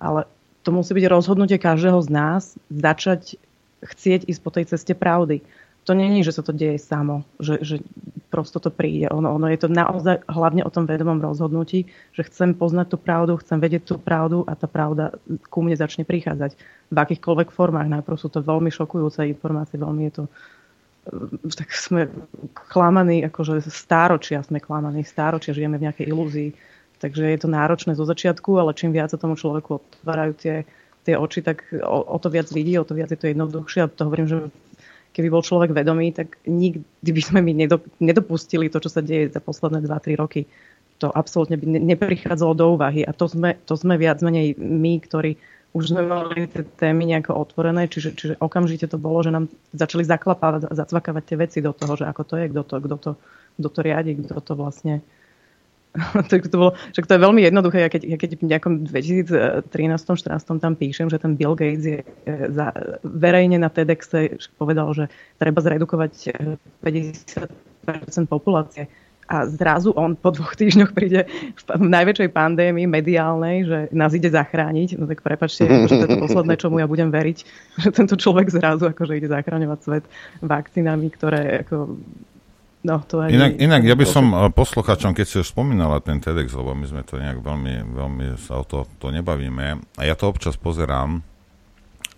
ale to musí byť rozhodnutie každého z nás začať chcieť ísť po tej ceste pravdy to není, že sa to deje samo, že, že prosto to príde. Ono, ono je to naozaj hlavne o tom vedomom rozhodnutí, že chcem poznať tú pravdu, chcem vedieť tú pravdu a tá pravda ku mne začne prichádzať v akýchkoľvek formách. Najprv sú to veľmi šokujúce informácie, veľmi je to eh, tak sme klamaní, akože stáročia sme klamaní, stáročia žijeme v nejakej ilúzii. Takže je to náročné zo začiatku, ale čím viac sa tomu človeku otvárajú tie, tie oči, tak o, o to viac vidí, o to viac je to jednoduchšie. A to hovorím, že keby bol človek vedomý, tak nikdy by sme my nedopustili to, čo sa deje za posledné 2-3 roky. To absolútne by neprichádzalo do úvahy. A to sme, to sme viac menej my, ktorí už sme mali tie témy nejako otvorené, čiže, čiže okamžite to bolo, že nám začali zaklapávať zacvakávať tie veci do toho, že ako to je, kto to, kto to, kto to riadi, kto to vlastne [laughs] tak to, bolo, že to je veľmi jednoduché. Ja keď, ja keď v nejakom 2013-2014 tam píšem, že ten Bill Gates je e, za, verejne na TEDxe povedal, že treba zredukovať 50% e, populácie. A zrazu on po dvoch týždňoch príde v najväčšej pandémii mediálnej, že nás ide zachrániť. No tak prepačte, že to je to posledné, čomu ja budem veriť, že tento človek zrazu akože ide zachráňovať svet vakcínami, ktoré ako No, to aj inak, inak ja by som eh, posluchačom, keď si už spomínala ten TEDx, lebo my sme to nejak veľmi, veľmi sa o to, to nebavíme, a ja to občas pozerám,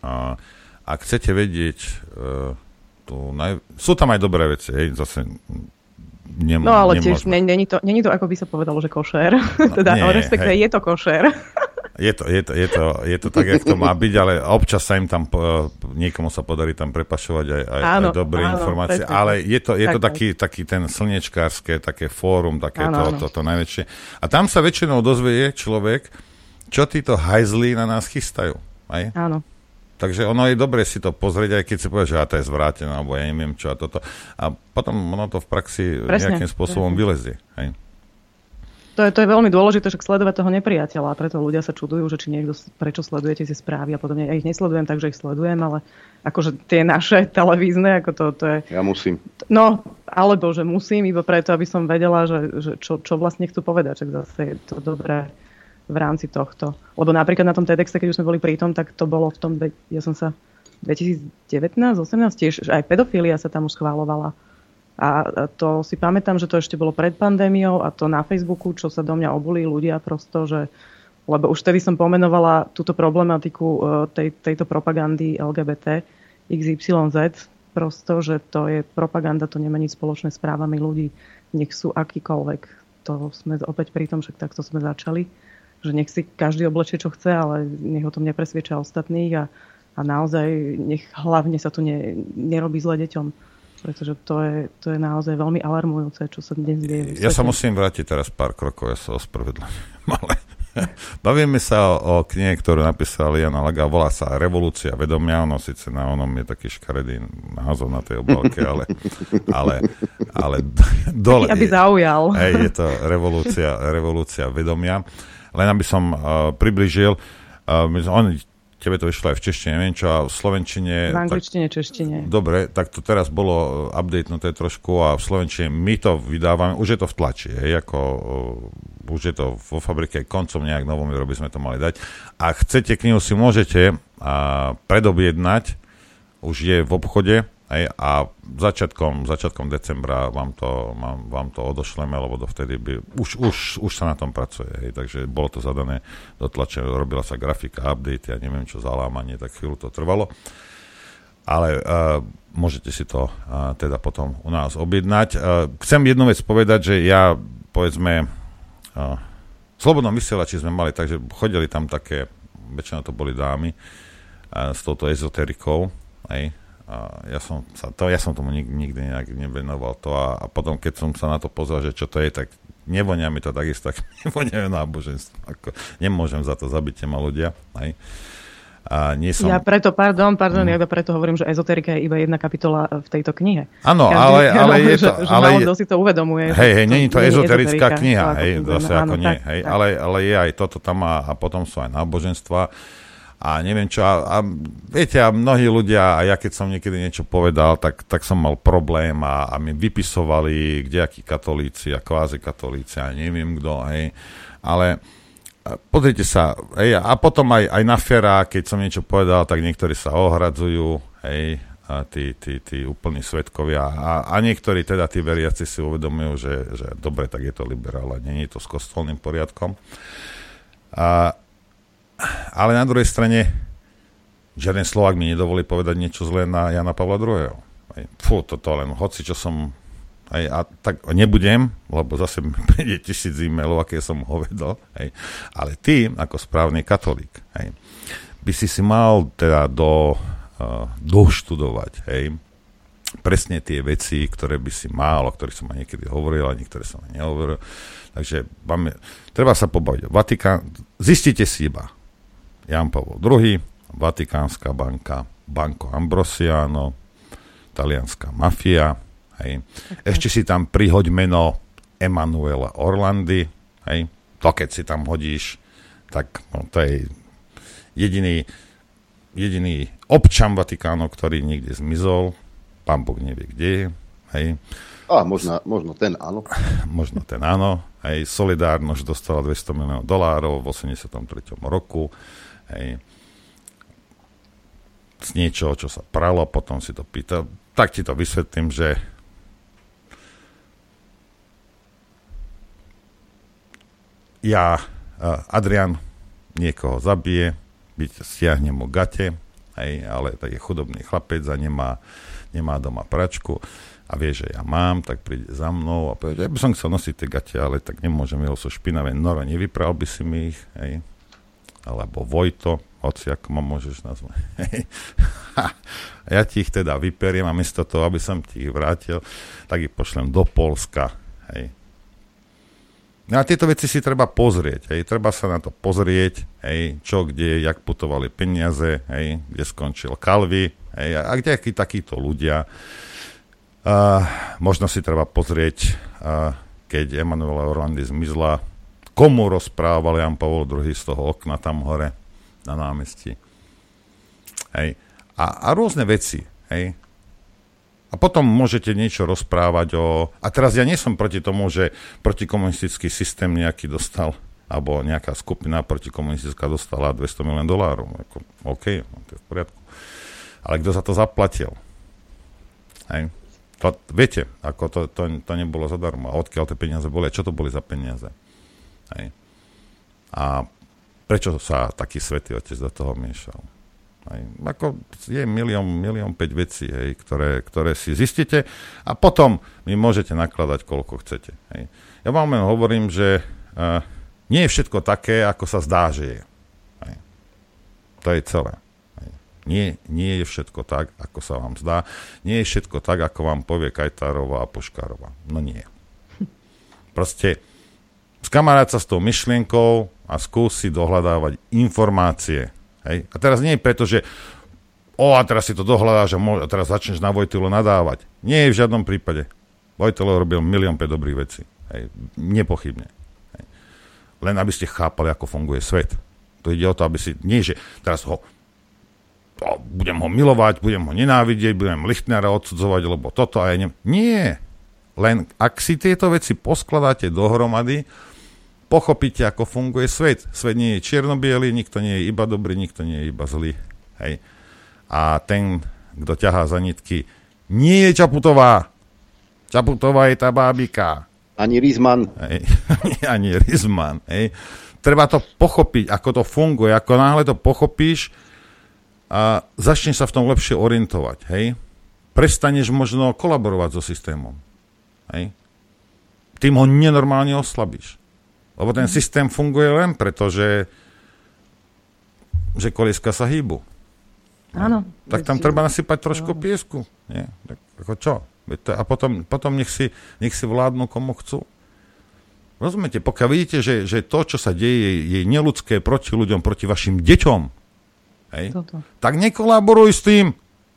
a ak chcete vedieť, uh, tu naj... sú tam aj dobré veci, hej, zase nem, No ale tiež není to, není to, ako by sa povedalo, že košer. [laughs] No, teda, nie, respektíve je to košer. Je to, je, to, je, to, je to tak, jak to má byť, ale občas sa im tam, niekomu sa podarí tam prepašovať aj, aj, áno, aj dobré áno, informácie, presne. ale je to, je tak, to taký, taký ten slnečkárske, také fórum, také áno, to, to, to najväčšie. A tam sa väčšinou dozvie človek, čo títo hajzli na nás chystajú. Aj? Áno. Takže ono je dobre si to pozrieť, aj keď si povie, že a to je zvrátené, alebo ja neviem čo a toto. A potom ono to v praxi presne, nejakým spôsobom presne. vylezie. Hej? To je, to je veľmi dôležité, však sledovať toho nepriateľa a preto ľudia sa čudujú, že či niekto, prečo sledujete tie správy a podobne. Ja ich nesledujem, takže ich sledujem, ale akože tie naše [laughs] televízne, ako to, to je... Ja musím. No, alebo že musím, iba preto, aby som vedela, že, že čo, čo vlastne chcú povedať, čak zase je to dobré v rámci tohto. Lebo napríklad na tom TEDx, keď už sme boli pri tom, tak to bolo v tom, ja som sa 2019, 18 tiež, aj pedofilia sa tam už schválovala a to si pamätám, že to ešte bolo pred pandémiou a to na Facebooku, čo sa do mňa obuli ľudia prosto, že lebo už vtedy som pomenovala túto problematiku e, tej, tejto propagandy LGBT XYZ, prosto, že to je propaganda, to nemá nič spoločné s právami ľudí, nech sú akýkoľvek. To sme opäť pri tom, že takto sme začali, že nech si každý oblečie, čo chce, ale nech o tom nepresvieča ostatných a, a naozaj nech hlavne sa tu ne, nerobí zle deťom pretože to je, to je naozaj veľmi alarmujúce, čo sa dnes deje. Ja sa musím vrátiť teraz pár krokov, ja sa ospravedlňujem, [laughs] ale [laughs] bavíme sa o, o knihe, ktorú napísal Jana Laga, volá sa Revolúcia vedomia, ono síce na onom je taký škaredý názov na tej obálke, ale, [laughs] ale, ale dole... Aby zaujal. Hej, je to revolúcia, revolúcia vedomia. Len aby som uh, približil, uh, on tebe to vyšlo aj v češtine, neviem čo, a v slovenčine... V angličtine, tak, češtine. Dobre, tak to teraz bolo updatenuté trošku a v slovenčine my to vydávame, už je to v tlači, hej, ako uh, už je to vo fabrike, koncom nejak novom výroby sme to mali dať. A chcete knihu si môžete uh, predobjednať, už je v obchode, Hej, a začiatkom, začiatkom decembra vám to, vám, vám to odošleme, lebo dovtedy by, už, už, už sa na tom pracuje, hej, takže bolo to zadané do tlače, robila sa grafika, update, ja neviem čo, zalámanie, tak chvíľu to trvalo. ale uh, môžete si to uh, teda potom u nás objednať. Uh, chcem jednu vec povedať, že ja, povedzme, uh, Slobodnom vysielači sme mali, takže chodili tam také, väčšinou to boli dámy, uh, s touto ezoterikou, hej, a ja som, sa, to, ja som tomu nikdy, nikdy nejak nevenoval to a, a potom, keď som sa na to pozrel, že čo to je, tak nevonia mi to takisto, tak [laughs] nevoniajú náboženstvo. Ako, nemôžem za to zabiť ma ľudia. Aj. A nie som... Ja preto, pardon, pardon, mm. ja preto hovorím, že ezoterika je iba jedna kapitola v tejto knihe. Áno, ale, [laughs] ale je [laughs] to... Že, ale že si to uvedomuje. Hej, hej, není to ezoterická kniha, hej, zase ako nie, hej, Ale, ale je aj toto tam a, a potom sú aj náboženstva a neviem čo. A, a viete, a mnohí ľudia, a ja keď som niekedy niečo povedal, tak, tak som mal problém a, a mi vypisovali kdejakí katolíci a kvázi katolíci a neviem kto, hej. Ale pozrite sa, hej, a potom aj, aj na fera, keď som niečo povedal, tak niektorí sa ohradzujú, hej, a tí, tí, tí úplní svetkovia a, a niektorí teda tí veriaci si uvedomujú, že, že dobre, tak je to liberál a je to s kostolným poriadkom. A, ale na druhej strane žiaden Slovak mi nedovolí povedať niečo zlé na Jana Pavla II. Fú, toto len, hoci čo som aj, a tak nebudem, lebo zase mi [laughs] príde tisíc e-mailov, aké som ho vedol. Hej. Ale ty, ako správny katolík, hej, by si si mal teda do, uh, doštudovať, hej, presne tie veci, ktoré by si mal, o ktorých som aj niekedy hovoril, a niektoré som aj nehovoril. Takže máme, treba sa pobaviť Vatikán. Zistite si iba, Jan Pavel II, Vatikánska banka, Banco Ambrosiano, talianská mafia, hej. Okay. Ešte si tam prihoď meno Emanuela Orlandy, hej. To keď si tam hodíš, tak no, to je jediný, jediný občan Vatikánu, ktorý niekde zmizol, pán Boh nevie kde je, hej. A možno, možno ten áno. [laughs] možno ten áno. Hej, Solidárnosť dostala 200 miliónov dolárov v 83. roku hej, z niečoho, čo sa pralo, potom si to pýta. Tak ti to vysvetlím, že ja, Adrian, niekoho zabije, byť stiahne mu gate, hej, ale tak je chudobný chlapec a nemá, nemá doma pračku a vie, že ja mám, tak príde za mnou a povie, ja by som chcel nosiť tie gate, ale tak nemôžem, lebo sú špinavé. Noro, nevypral by si mi ich, hej, alebo Vojto, hoci ako ma môžeš nazvať. [laughs] ja ti ich teda vyperiem a miesto toho, aby som ti ich vrátil, tak ich pošlem do Polska. Hej. No a tieto veci si treba pozrieť, hej. treba sa na to pozrieť, hej. čo, kde, jak putovali peniaze, hej. kde skončil Kalvy hej. a kde akí takíto ľudia. Uh, možno si treba pozrieť, uh, keď Emanuela Orlandy zmizla, komu rozprával Jan Pavol II z toho okna tam hore na námestí. Hej. A, a rôzne veci. Hej. A potom môžete niečo rozprávať o... A teraz ja nie som proti tomu, že protikomunistický systém nejaký dostal, alebo nejaká skupina protikomunistická dostala 200 milión dolárov. Ako, OK, no, to je v poriadku. Ale kto za to zaplatil? Hej. To, viete, ako to, to, to nebolo zadarmo. A odkiaľ tie peniaze boli? Čo to boli za peniaze? Hej. A prečo sa taký svetý otec do toho miešal? Hej. Ako je milión, milión päť vecí, hej, ktoré, ktoré si zistíte a potom mi môžete nakladať, koľko chcete. Hej. Ja vám len hovorím, že uh, nie je všetko také, ako sa zdá, že je. Hej. To je celé. Hej. Nie, nie je všetko tak, ako sa vám zdá. Nie je všetko tak, ako vám povie Kajtárová a Poškárová. No nie. [laughs] Proste Skamarať sa s tou myšlienkou a skúsi dohľadávať informácie. Hej? A teraz nie je preto, že o, a teraz si to dohľadáš a, mo- a teraz začneš na Vojtilo nadávať. Nie je v žiadnom prípade. Vojtilo robil milión päť dobrých vecí. Hej? Nepochybne. Hej? Len aby ste chápali, ako funguje svet. To ide o to, aby si... Nie, že teraz ho o, budem ho milovať, budem ho nenávidieť, budem Lichtnera odsudzovať, lebo toto a ja ne... Nie. Len ak si tieto veci poskladáte dohromady, pochopíte, ako funguje svet. Svet nie je čierno nikto nie je iba dobrý, nikto nie je iba zlý. Hej. A ten, kto ťahá za nitky, nie je Čaputová. Čaputová je tá bábika. Ani Rizman. Hej. [laughs] Ani Rizman. Hej. Treba to pochopiť, ako to funguje. Ako náhle to pochopíš, a začne sa v tom lepšie orientovať, hej? Prestaneš možno kolaborovať so systémom, hej? Tým ho nenormálne oslabíš. Lebo ten systém funguje len preto, že, že kolieska sa hýbu. Áno. Tak tam treba nasypať trošku piesku. Nie? Tak ako čo? A potom, potom nech, si, nech si vládnu komu chcú. Rozumiete? Pokiaľ vidíte, že, že to, čo sa deje, je, neludské proti ľuďom, proti vašim deťom, hej, tak nekolaboruj s tým,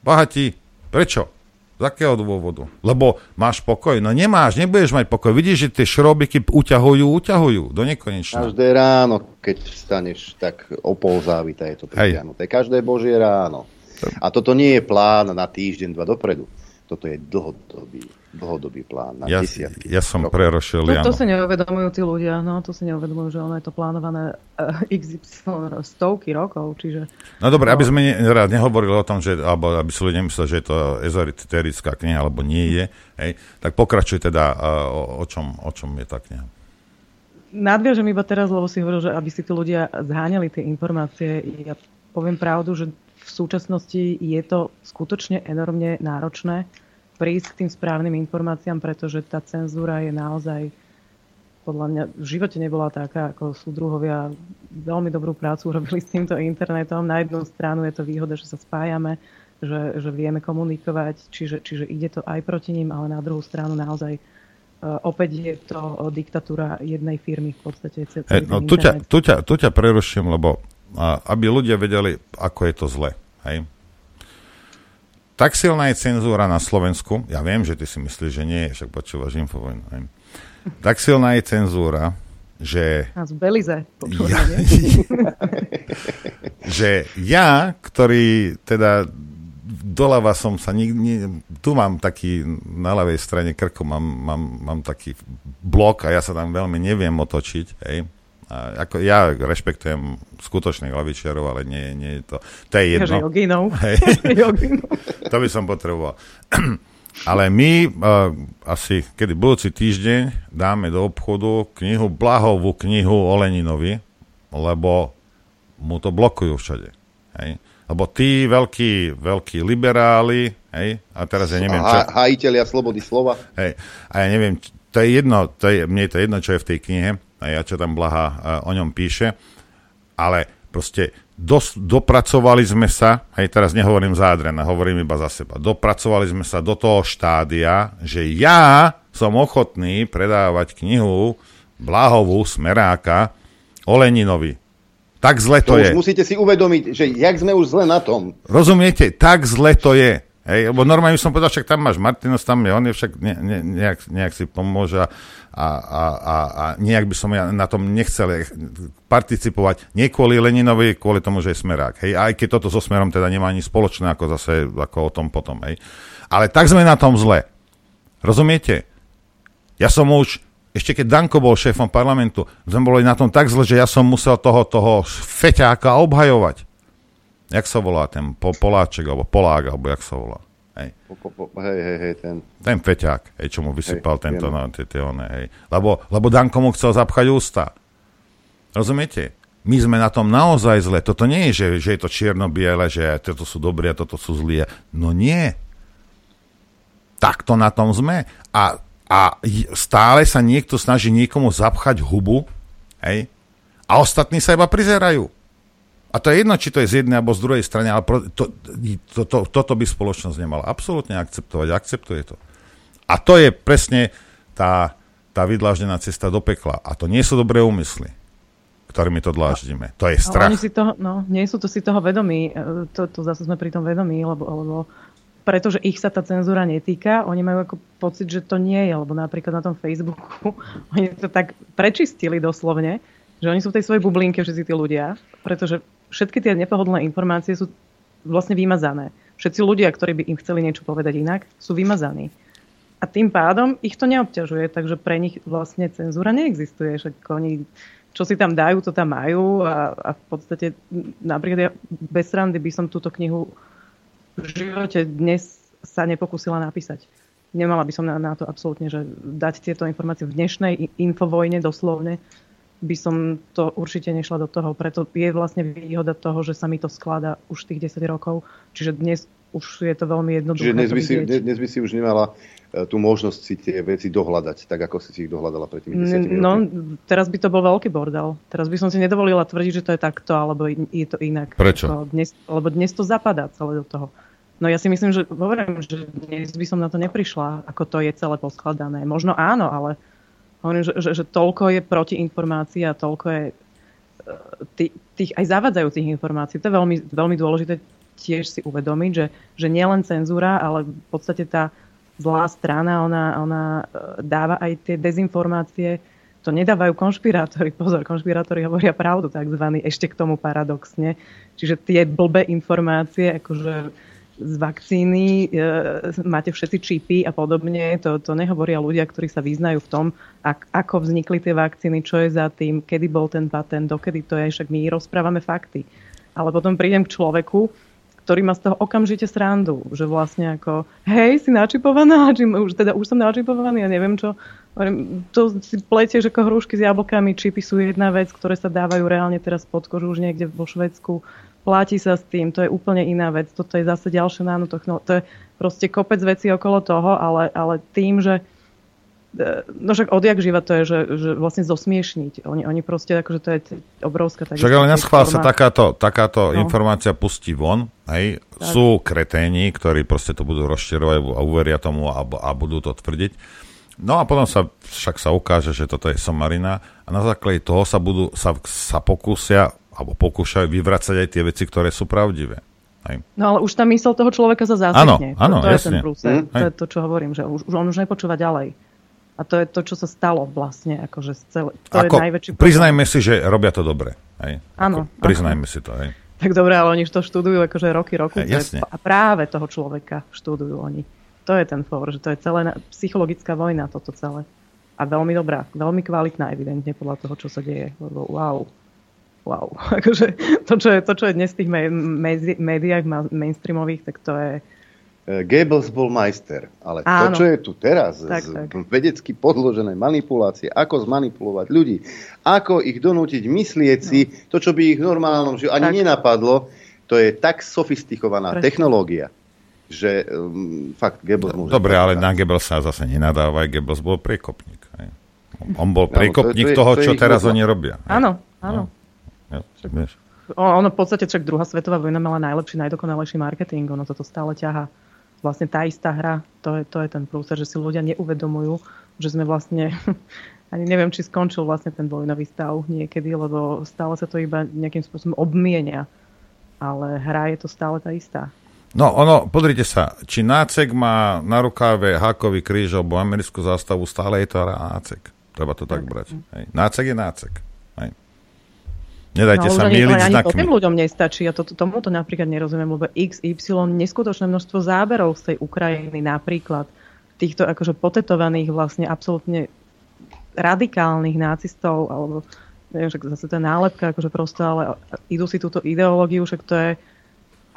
bahati. Prečo? Z akého dôvodu? Lebo máš pokoj? No nemáš, nebudeš mať pokoj. Vidíš, že tie šrobiky uťahujú, uťahujú do nekonečna. Každé ráno, keď vstaneš, tak o pol závita je to pritiahnuté. Každé božie ráno. A toto nie je plán na týždeň, dva dopredu. Toto je dlhodobý, dlhodobý plán na ja, desiatky. Ja som prerošil to, to si neuvedomujú tí ľudia, no to si neuvedomujú, že ono je to plánované uh, eh, [laughs] XY stovky rokov, čiže... No dobre, no. aby sme ne, rád nehovorili o tom, že, alebo aby si ľudia nemysleli, že je to ezoterická kniha, alebo nie je, hej, tak pokračuj teda, uh, o, o, čom, o čom je tá kniha. Nadviažem iba teraz, lebo si hovoril, že aby si tí ľudia zháňali tie informácie. Ja poviem pravdu, že v súčasnosti je to skutočne enormne náročné prísť k tým správnym informáciám, pretože tá cenzúra je naozaj podľa mňa v živote nebola taká, ako sú druhovia veľmi dobrú prácu [laughs] urobili s týmto internetom. Na jednu stranu je to výhoda, že sa spájame, že, že vieme komunikovať, čiže, čiže ide to aj proti ním, ale na druhú stranu naozaj uh, opäť je to diktatúra jednej firmy v podstate. Hey, no, tu, ťa, tu, ťa, tu ťa preruším, lebo aby ľudia vedeli, ako je to zle. Hej? Tak silná je cenzúra na Slovensku, ja viem, že ty si myslíš, že nie, však počúvaš infovojnu. Tak silná je cenzúra, že... A z Belize. Ja, [laughs] že ja, ktorý teda doľava som sa, ni, ni, tu mám taký, na ľavej strane krku mám, mám, mám taký blok a ja sa tam veľmi neviem otočiť, hej, a ako ja rešpektujem skutočných lavičiarov, ale nie, nie je to... To je jedno. [laughs] Hej. [laughs] to by som potreboval. [clears throat] ale my uh, asi, kedy budúci týždeň dáme do obchodu knihu, Blahovú knihu o Leninovi, lebo mu to blokujú všade. Hej. Lebo tí veľkí, veľkí liberáli, hej, a teraz ja neviem... Čo... Hajiteľia slobody slova. Hej, a ja neviem, to je jedno, to je, mne je to jedno, čo je v tej knihe, ja čo tam Blaha o ňom píše, ale proste dos, dopracovali sme sa, hej, teraz nehovorím za Adriana, hovorím iba za seba, dopracovali sme sa do toho štádia, že ja som ochotný predávať knihu Blahovú Smeráka o Leninovi. Tak zle to, to je. musíte si uvedomiť, že jak sme už zle na tom. Rozumiete? Tak zle to je. Hej, lebo normálne som povedal, však tam máš Martinos, tam je, on je však ne, ne, nejak, nejak si pomôže a, a, a, a nejak by som ja na tom nechcel participovať. Nie kvôli Leninovi, kvôli tomu, že je smerák. Hej? Aj keď toto so smerom teda nemá ani spoločné, ako zase ako o tom potom. Hej? Ale tak sme na tom zle. Rozumiete? Ja som už, ešte keď Danko bol šéfom parlamentu, sme boli na tom tak zle, že ja som musel toho, toho feťáka obhajovať. Jak sa volá ten po, Poláček, alebo Polák, alebo jak sa volá? Hej. Po, po, po, hej, hej, hej, ten. Ten feťák, hej, čo mu vysypal hej, tento, no, tie, tie one, hej. Lebo, lebo Danko mu chcel zapchať ústa. Rozumiete? My sme na tom naozaj zle. Toto nie je, že, že je to čierno-biele, že toto sú dobrí a toto sú zlí. No nie. Takto na tom sme. A, a stále sa niekto snaží niekomu zapchať hubu, hej, a ostatní sa iba prizerajú. A to je jedno, či to je z jednej alebo z druhej strany, ale to, to, to, toto by spoločnosť nemala absolútne akceptovať. Akceptuje to. A to je presne tá, tá vydláždená cesta do pekla. A to nie sú dobré úmysly, ktorými to dláždime. To je strach. oni si toho, no, nie sú to si toho vedomí. E, to, to zase sme pri tom vedomí, lebo, lebo pretože ich sa tá cenzúra netýka, oni majú ako pocit, že to nie je, lebo napríklad na tom Facebooku [laughs] oni to tak prečistili doslovne, že oni sú v tej svojej bublinke všetci tí ľudia, pretože všetky tie nepohodlné informácie sú vlastne vymazané. Všetci ľudia, ktorí by im chceli niečo povedať inak, sú vymazaní. A tým pádom ich to neobťažuje, takže pre nich vlastne cenzúra neexistuje. Však oni, čo si tam dajú, to tam majú a, a v podstate napríklad ja bez randy by som túto knihu v živote dnes sa nepokusila napísať. Nemala by som na, na to absolútne, že dať tieto informácie v dnešnej infovojne doslovne by som to určite nešla do toho. Preto je vlastne výhoda toho, že sa mi to skladá už tých 10 rokov. Čiže dnes už je to veľmi jednoduché. Čiže dnes by, si, dnes, dnes by si už nemala e, tú možnosť si tie veci dohľadať, tak ako si si ich dohľadala pred tými 10 No, teraz by to bol veľký bordel. Teraz by som si nedovolila tvrdiť, že to je takto, alebo je to inak. Prečo? Dnes, lebo dnes to zapadá celé do toho. No ja si myslím, že hovorím, že dnes by som na to neprišla, ako to je celé poskladané. Možno áno, ale Hovorím, že, že, že toľko je protiinformácií a toľko je e, tých, aj zavadzajúcich informácií. To je veľmi, veľmi dôležité tiež si uvedomiť, že, že nielen cenzúra, ale v podstate tá zlá strana, ona, ona e, dáva aj tie dezinformácie, to nedávajú konšpirátori. [laughs] Pozor, konšpirátori hovoria pravdu, takzvaný, ešte k tomu paradoxne. Čiže tie blbé informácie, akože z vakcíny, e, máte všetci čipy a podobne. To, to nehovoria ľudia, ktorí sa vyznajú v tom, ak, ako vznikli tie vakcíny, čo je za tým, kedy bol ten patent, dokedy to je. Však my rozprávame fakty. Ale potom prídem k človeku, ktorý má z toho okamžite srandu, že vlastne ako, hej, si načipovaná, [laughs] už, teda už som načipovaný, ja neviem čo, to si pletieš ako hrušky s jablkami, čipy sú jedna vec, ktoré sa dávajú reálne teraz pod kožu už niekde vo Švedsku, platí sa s tým, to je úplne iná vec. Toto je zase ďalšia nanotechnológia. To je proste kopec vecí okolo toho, ale, ale tým, že e, No však odjak živa to je, že, že vlastne zosmiešniť. Oni, oni proste, akože to je obrovská... Však ale neschvál sa takáto, takáto no. informácia pustí von. Hej. Sú kreténi, ktorí proste to budú rozširovať a uveria tomu a, a budú to tvrdiť. No a potom sa však sa ukáže, že toto je somarina a na základe toho sa, budú, sa, sa pokúsia alebo pokúšajú vyvracať aj tie veci, ktoré sú pravdivé. Aj. No ale už tá mysl toho človeka sa zasekne. Áno, to, to je ten plus. Mm. To je to, čo hovorím, že už, už on už nepočúva ďalej. A to je to, čo sa stalo vlastne. Akože celé, to Ako, je najväčší problém. Priznajme si, že robia to dobre. Aj. Áno. Ako, priznajme si to. Aj. Tak dobre, ale oni to študujú akože roky, roku. jasne. A práve toho človeka študujú oni. To je ten fór, že to je celé psychologická vojna, toto celé. A veľmi dobrá, veľmi kvalitná evidentne podľa toho, čo sa deje. Lebo wow, wow. [laughs] Akože to, čo je, to, čo je dnes v tých médiách mainstreamových, tak to je... E, Goebbels bol majster, ale Áno. to, čo je tu teraz, tak, z tak. vedecky podložené manipulácie, ako zmanipulovať ľudí, ako ich donútiť myslieť si no. to, čo by ich v normálnom živote ani nenapadlo, to je tak sofistikovaná Prečo? technológia, že um, fakt Goebbels môže... Dobre, ale na Goebbels sa zase nenadáva, Goebbels bol priekopník. On bol priekopník no, to, to, to toho, čo teraz oni robia. Áno, áno. No. Ja, vieš. Ono v podstate však druhá svetová vojna mala najlepší, najdokonalejší marketing, ono toto stále ťaha. Vlastne tá istá hra, to je, to je ten prúser, že si ľudia neuvedomujú, že sme vlastne, [laughs] ani neviem, či skončil vlastne ten vojnový stav niekedy, lebo stále sa to iba nejakým spôsobom obmienia. Ale hra je to stále tá istá. No ono, podrite sa, či nácek má na rukáve hákový kríž alebo americkú zástavu, stále je to nácek. Treba to tak, tak brať. Hej. Nácek je nácek. Nedajte no, sa miliť znakmi. Ani ľuďom nestačí. Ja to, tomu to napríklad nerozumiem, lebo XY, neskutočné množstvo záberov z tej Ukrajiny napríklad, týchto akože potetovaných vlastne absolútne radikálnych nacistov, alebo neviem, však zase to je nálepka, akože prosto, ale idú si túto ideológiu, však to je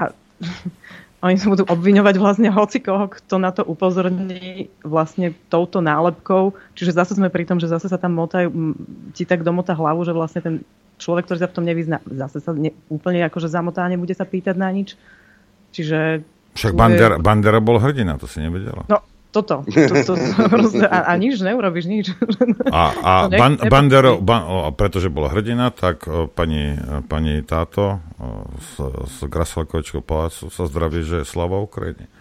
a, [laughs] oni sa budú obviňovať vlastne hoci koho, kto na to upozorní vlastne touto nálepkou. Čiže zase sme pri tom, že zase sa tam motajú, ti tak domota hlavu, že vlastne ten človek, ktorý sa v tom nevyzná, zase sa ne, úplne akože zamotá, nebude sa pýtať na nič. Čiže... Však Bandera, Bandera bol hrdina, to si nevedela. No, toto. To, to, to, [laughs] a, a nič, neurobiš nič. A, a [laughs] ne, ban, Bandero, ban, o, pretože bol hrdina, tak o, pani, pani táto o, z, z Grasalkovičského palácu sa zdraví, že slava Ukrajine.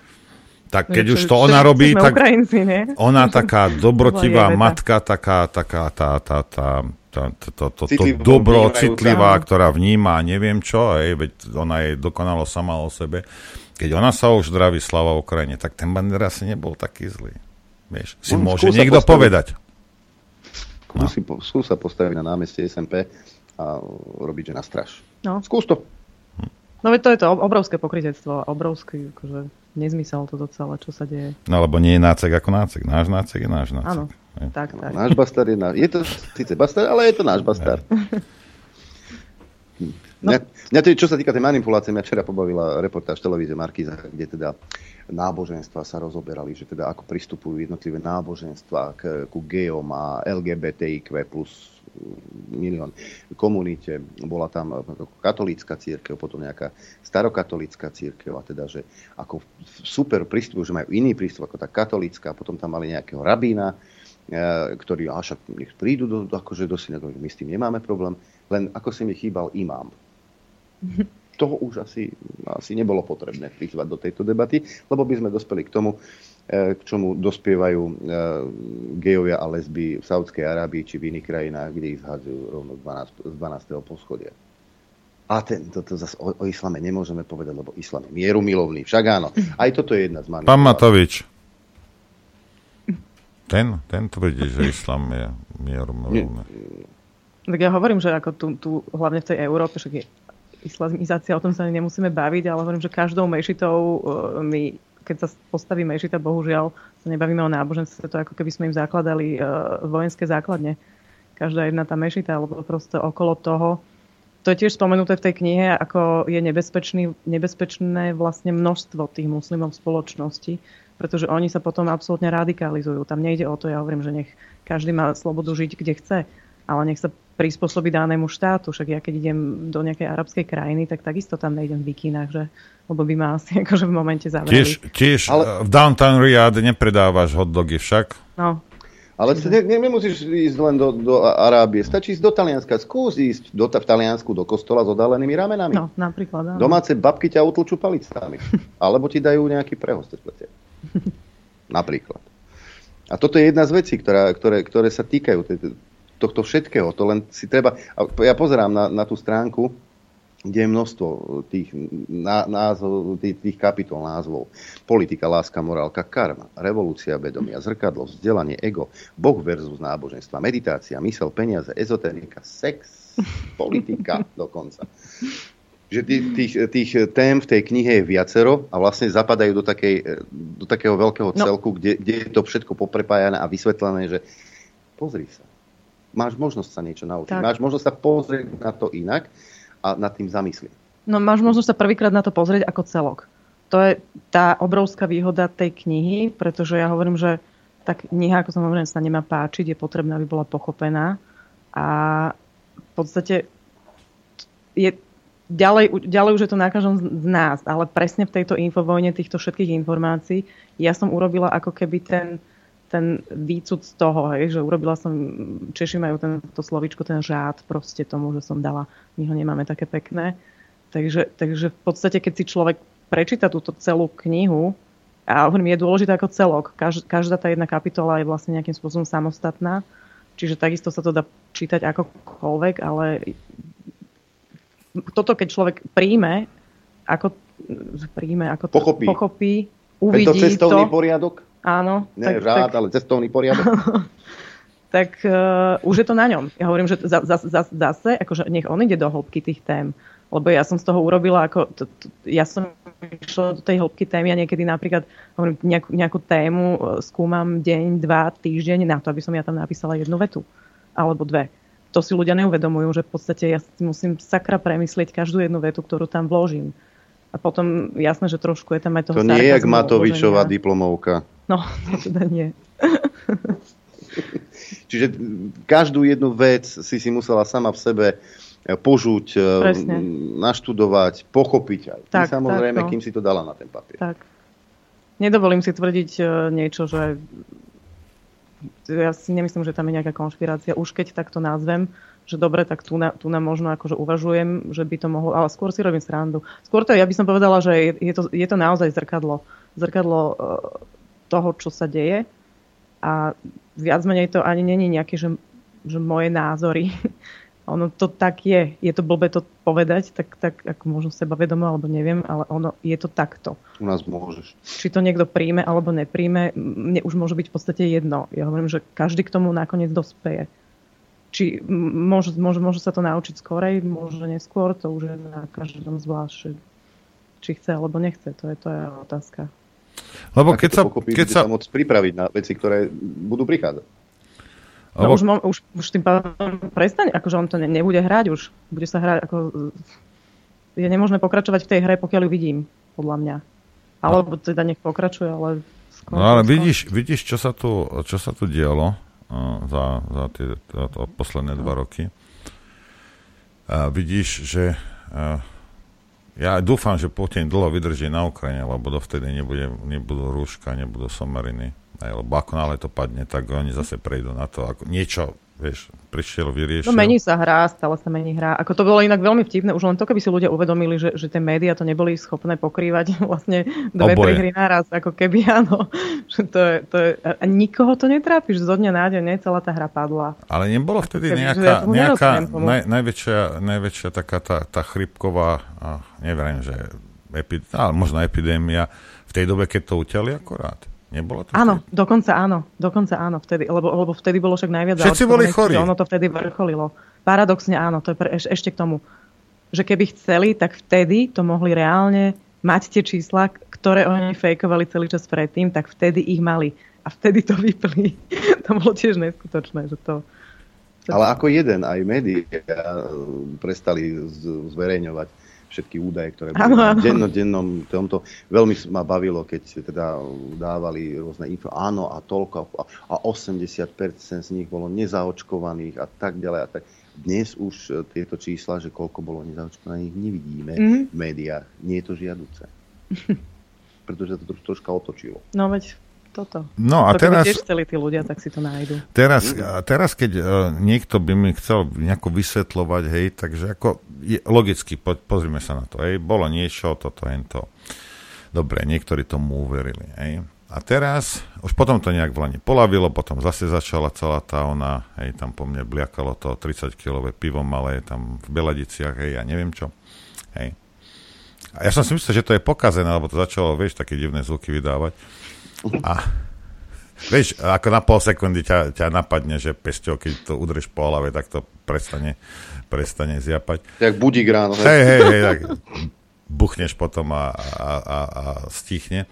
Tak keď no, už to ona robí, tak Ukrajinci, nie? ona taká dobrotivá matka, taká, taká tá, tá, tá, to, to, to, to dobro, citlivá, ktorá vníma neviem čo, aj, veď ona je dokonalo sama o sebe. Keď ona sa už zdraví slava Ukrajine, tak ten Bandera si nebol taký zlý. Vieš, si no, môže niekto postaviť. povedať. No. Skúsi, skús sa postaviť na námestie SMP a robiť, že na straž. No. Skús to. No veď to je to obrovské pokrytectvo, obrovský akože, nezmysel toto celé, čo sa deje. No lebo nie je nácek ako nácek. Náš nácek je náš nácek. Áno, tak, tak. Náš bastard je náš. Je to síce bastard, ale je to náš bastard. No. Mňa, mňa to, čo sa týka tej manipulácie, mňa včera pobavila reportáž televízie Markiza, kde teda náboženstva sa rozoberali, že teda ako pristupujú jednotlivé náboženstva k, ku geom a LGBTIQ plus milión komunite, bola tam katolícka církev, potom nejaká starokatolícka církev, a teda, že ako super prístup, že majú iný prístup ako tá katolícka, potom tam mali nejakého rabína, ktorí, a však nech prídu do, akože do synagógy, my s tým nemáme problém, len ako si mi chýbal imám. [laughs] Toho už asi, asi nebolo potrebné prizvať do tejto debaty, lebo by sme dospeli k tomu, E, k čomu dospievajú e, gejovia a lesby v Saudskej Arábii či v iných krajinách, kde ich zhádzajú rovno z 12. poschodia. A ten, to, to zase o, o islame nemôžeme povedať, lebo islam je mieru milovný. Však áno. Aj toto je jedna z manipulách. Pán Matovič. Ten, ten tvrdí, že islam je mieru milovný. Tak ja hovorím, že ako tu, tu hlavne v tej Európe, je islamizácia, o tom sa nemusíme baviť, ale hovorím, že každou mešitou uh, my keď sa postaví mešita, bohužiaľ sa nebavíme o náboženstve, to ako keby sme im zakladali uh, vojenské základne. Každá jedna tá mešita, alebo proste okolo toho. To je tiež spomenuté v tej knihe, ako je nebezpečný, nebezpečné vlastne množstvo tých muslimov v spoločnosti, pretože oni sa potom absolútne radikalizujú. Tam nejde o to, ja hovorím, že nech každý má slobodu žiť, kde chce, ale nech sa prispôsobí danému štátu. Však ja keď idem do nejakej arabskej krajiny, tak takisto tam nejdem v bikinách, že lebo by ma asi [laughs] akože v momente zavreli. Tiež, tiež Ale... v downtown Riyadh nepredávaš hotdogy však? No. Ale ne, ne, nemusíš ísť len do, do Arábie, stačí ísť do Talianska. Skús ísť do, v Taliansku do kostola s odálenými ramenami. No, napríklad, áno. Domáce babky ťa utlčú palicami. [laughs] Alebo ti dajú nejaký prehost. [laughs] Napríklad. A toto je jedna z vecí, ktorá, ktoré, ktoré sa týkajú tohto všetkého. To len si treba... Ja pozerám na, na tú stránku, kde je množstvo tých, názov, tých, tých kapitol názvov. Politika, láska, morálka, karma, revolúcia vedomia, zrkadlo, vzdelanie, ego, Boh versus náboženstva, meditácia, mysel, peniaze, ezoterika, sex, [laughs] politika dokonca. Že tých, tých, tých tém v tej knihe je viacero a vlastne zapadajú do, takej, do takého veľkého no. celku, no. kde, kde je to všetko poprepájané a vysvetlené, že pozri sa, máš možnosť sa niečo naučiť, tak. máš možnosť sa pozrieť na to inak a nad tým zamyslieť. No máš možnosť sa prvýkrát na to pozrieť ako celok. To je tá obrovská výhoda tej knihy, pretože ja hovorím, že tá kniha, ako som hovorila, sa nemá páčiť, je potrebná, aby bola pochopená. A v podstate je, ďalej, ďalej už je to na každom z nás, ale presne v tejto infovojne týchto všetkých informácií ja som urobila ako keby ten, ten výcud z toho, hej, že urobila som, Češi majú tento slovičko, ten žád proste tomu, že som dala, my ho nemáme také pekné. Takže, takže v podstate, keď si človek prečíta túto celú knihu, a hovorím, je dôležité ako celok, Kaž, každá tá jedna kapitola je vlastne nejakým spôsobom samostatná, čiže takisto sa to dá čítať akokoľvek, ale toto, keď človek príjme, ako príjme, ako to pochopí, pochopí uvidí Tento cestovný to, poriadok? Áno. Nie tak, rád, tak, ale cestovný poriadok. [laughs] tak uh, už je to na ňom. Ja hovorím, že za, za, za, zase, akože nech on ide do hĺbky tých tém. Lebo ja som z toho urobila, ako, to, to, ja som išla do tej hĺbky témy a niekedy napríklad hovorím, nejakú, nejakú tému e, skúmam deň, dva, týždeň na to, aby som ja tam napísala jednu vetu. Alebo dve. To si ľudia neuvedomujú, že v podstate ja si musím sakra premyslieť každú jednu vetu, ktorú tam vložím. A potom jasné, že trošku je tam aj toho To nie je jak Matovičová diplomovka. No, [laughs] to teda nie. [laughs] Čiže každú jednu vec si si musela sama v sebe požuť, eh, Presne. naštudovať, pochopiť aj. Tak, samozrejme, tak, no. kým si to dala na ten papier. Tak. Nedovolím si tvrdiť eh, niečo, že ja si nemyslím, že tam je nejaká konšpirácia. Už keď takto nazvem, že dobre, tak tu, na, tu na možno akože uvažujem, že by to mohlo, ale skôr si robím srandu. Skôr to, ja by som povedala, že je, je, to, je to naozaj zrkadlo. Zrkadlo uh, toho, čo sa deje a viac menej to ani není nejaké, že, že moje názory. Ono to tak je. Je to blbé to povedať, tak, tak ako možno seba vedomo, alebo neviem, ale ono je to takto. U nás môžeš. Či to niekto príjme alebo nepríjme, mne už môže byť v podstate jedno. Ja hovorím, že každý k tomu nakoniec dospeje. Či môže, môže, môže sa to naučiť skorej, môže neskôr, to už je na každom zvlášť, či chce alebo nechce, to je, to je otázka. Lebo keď sa, keď sa... môcť pripraviť na veci, ktoré budú prichádzať. No Lebo... už, už, už tým pádom prestane, akože on to ne, nebude hrať už. Bude sa hrať, ako... Je nemožné pokračovať v tej hre, pokiaľ ju vidím, podľa mňa. Alebo teda nech pokračuje, ale... Skôr, no ale skôr. vidíš, vidíš čo, sa tu, čo sa tu dialo za, za tie za to posledné dva roky. A vidíš, že a, ja dúfam, že Putin dlho vydrží na Ukrajine, lebo dovtedy nebude, nebudú rúška, nebudú somariny. Aj, lebo ako nále to padne, tak oni zase prejdú na to. Ako niečo vieš, prišiel, vyriešil. No mení sa hra, stále sa mení hra. Ako to bolo inak veľmi vtipné, už len to, keby si ľudia uvedomili, že, že tie médiá to neboli schopné pokrývať [laughs] vlastne dve, tri hry naraz, ako keby [laughs] áno. Že to je, to je, a nikoho to netrápi, že zo dňa na deň, celá tá hra padla. Ale nebolo vtedy keby, nejaká, ja nejaká naj, najväčšia, najväčšia taká tá, tá chrypková, neviem, že epi, ale možno epidémia v tej dobe, keď to uťali akorát. Nebolo to áno, vtedy? dokonca áno, dokonca áno, vtedy, lebo, lebo vtedy bolo však najviac Všetci boli chorí. Ono to vtedy vrcholilo. Paradoxne áno, to je pre, eš, ešte k tomu, že keby chceli, tak vtedy to mohli reálne mať tie čísla, ktoré oni fejkovali celý čas predtým, tak vtedy ich mali. A vtedy to vypli. [laughs] to bolo tiež neskutočné, že to... Ale ako jeden, aj médiá prestali zverejňovať všetky údaje, ktoré boli v dennodennom tomto. Veľmi ma bavilo, keď teda dávali rôzne info, áno a toľko a 80% z nich bolo nezaočkovaných a tak ďalej a tak. Dnes už e, tieto čísla, že koľko bolo nezaočkovaných, nevidíme mm-hmm. v médiách. Nie je to žiaduce. [laughs] Pretože to troška otočilo. No veď toto. No a to teraz... tiež chceli tí ľudia, tak si to nájdu. Teraz, teraz keď uh, niekto by mi chcel nejako vysvetľovať, hej, takže ako je, logicky, po, pozrime sa na to, hej, bolo niečo, toto, to. Dobre, niektorí tomu uverili, hej. A teraz, už potom to nejak vlani polavilo, potom zase začala celá tá ona, hej, tam po mne bliakalo to 30-kilové pivo malé, tam v Beladiciach, hej, ja neviem čo, hej. A ja som si myslel, že to je pokazené, lebo to začalo, vieš, také divné zvuky vydávať. A vieš, ako na pol sekundy ťa, ťa napadne, že pesťou, keď to udrieš po hlave, tak to prestane, prestane zjapať. Jak budík ráno. Hej, hej, hej, tak buchneš potom a, a, a, a stichne.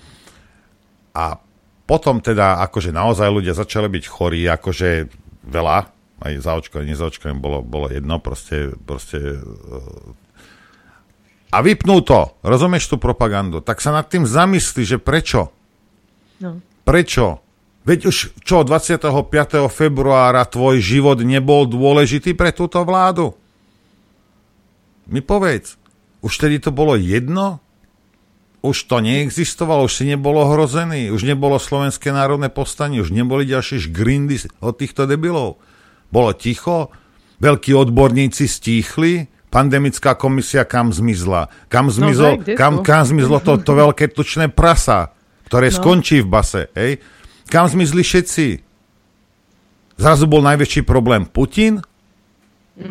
A potom teda, akože naozaj ľudia začali byť chorí, akože veľa, aj zaočkové, nezaočkové bolo, bolo jedno, proste, proste a vypnú to, rozumieš tú propagandu, tak sa nad tým zamyslí, že prečo? No. Prečo? Veď už čo, 25. februára tvoj život nebol dôležitý pre túto vládu? Mi povedz, už tedy to bolo jedno? Už to neexistovalo, už si nebolo hrozený, už nebolo Slovenské národné povstanie, už neboli ďalšie grindy od týchto debilov. Bolo ticho, veľkí odborníci stíchli, pandemická komisia kam zmizla? Kam no, zmizlo, no, kam, kam zmizlo to, to [laughs] veľké tučné prasa? Ktoré no. skončí v base. Hej. Kam zmizli všetci? Zrazu bol najväčší problém Putin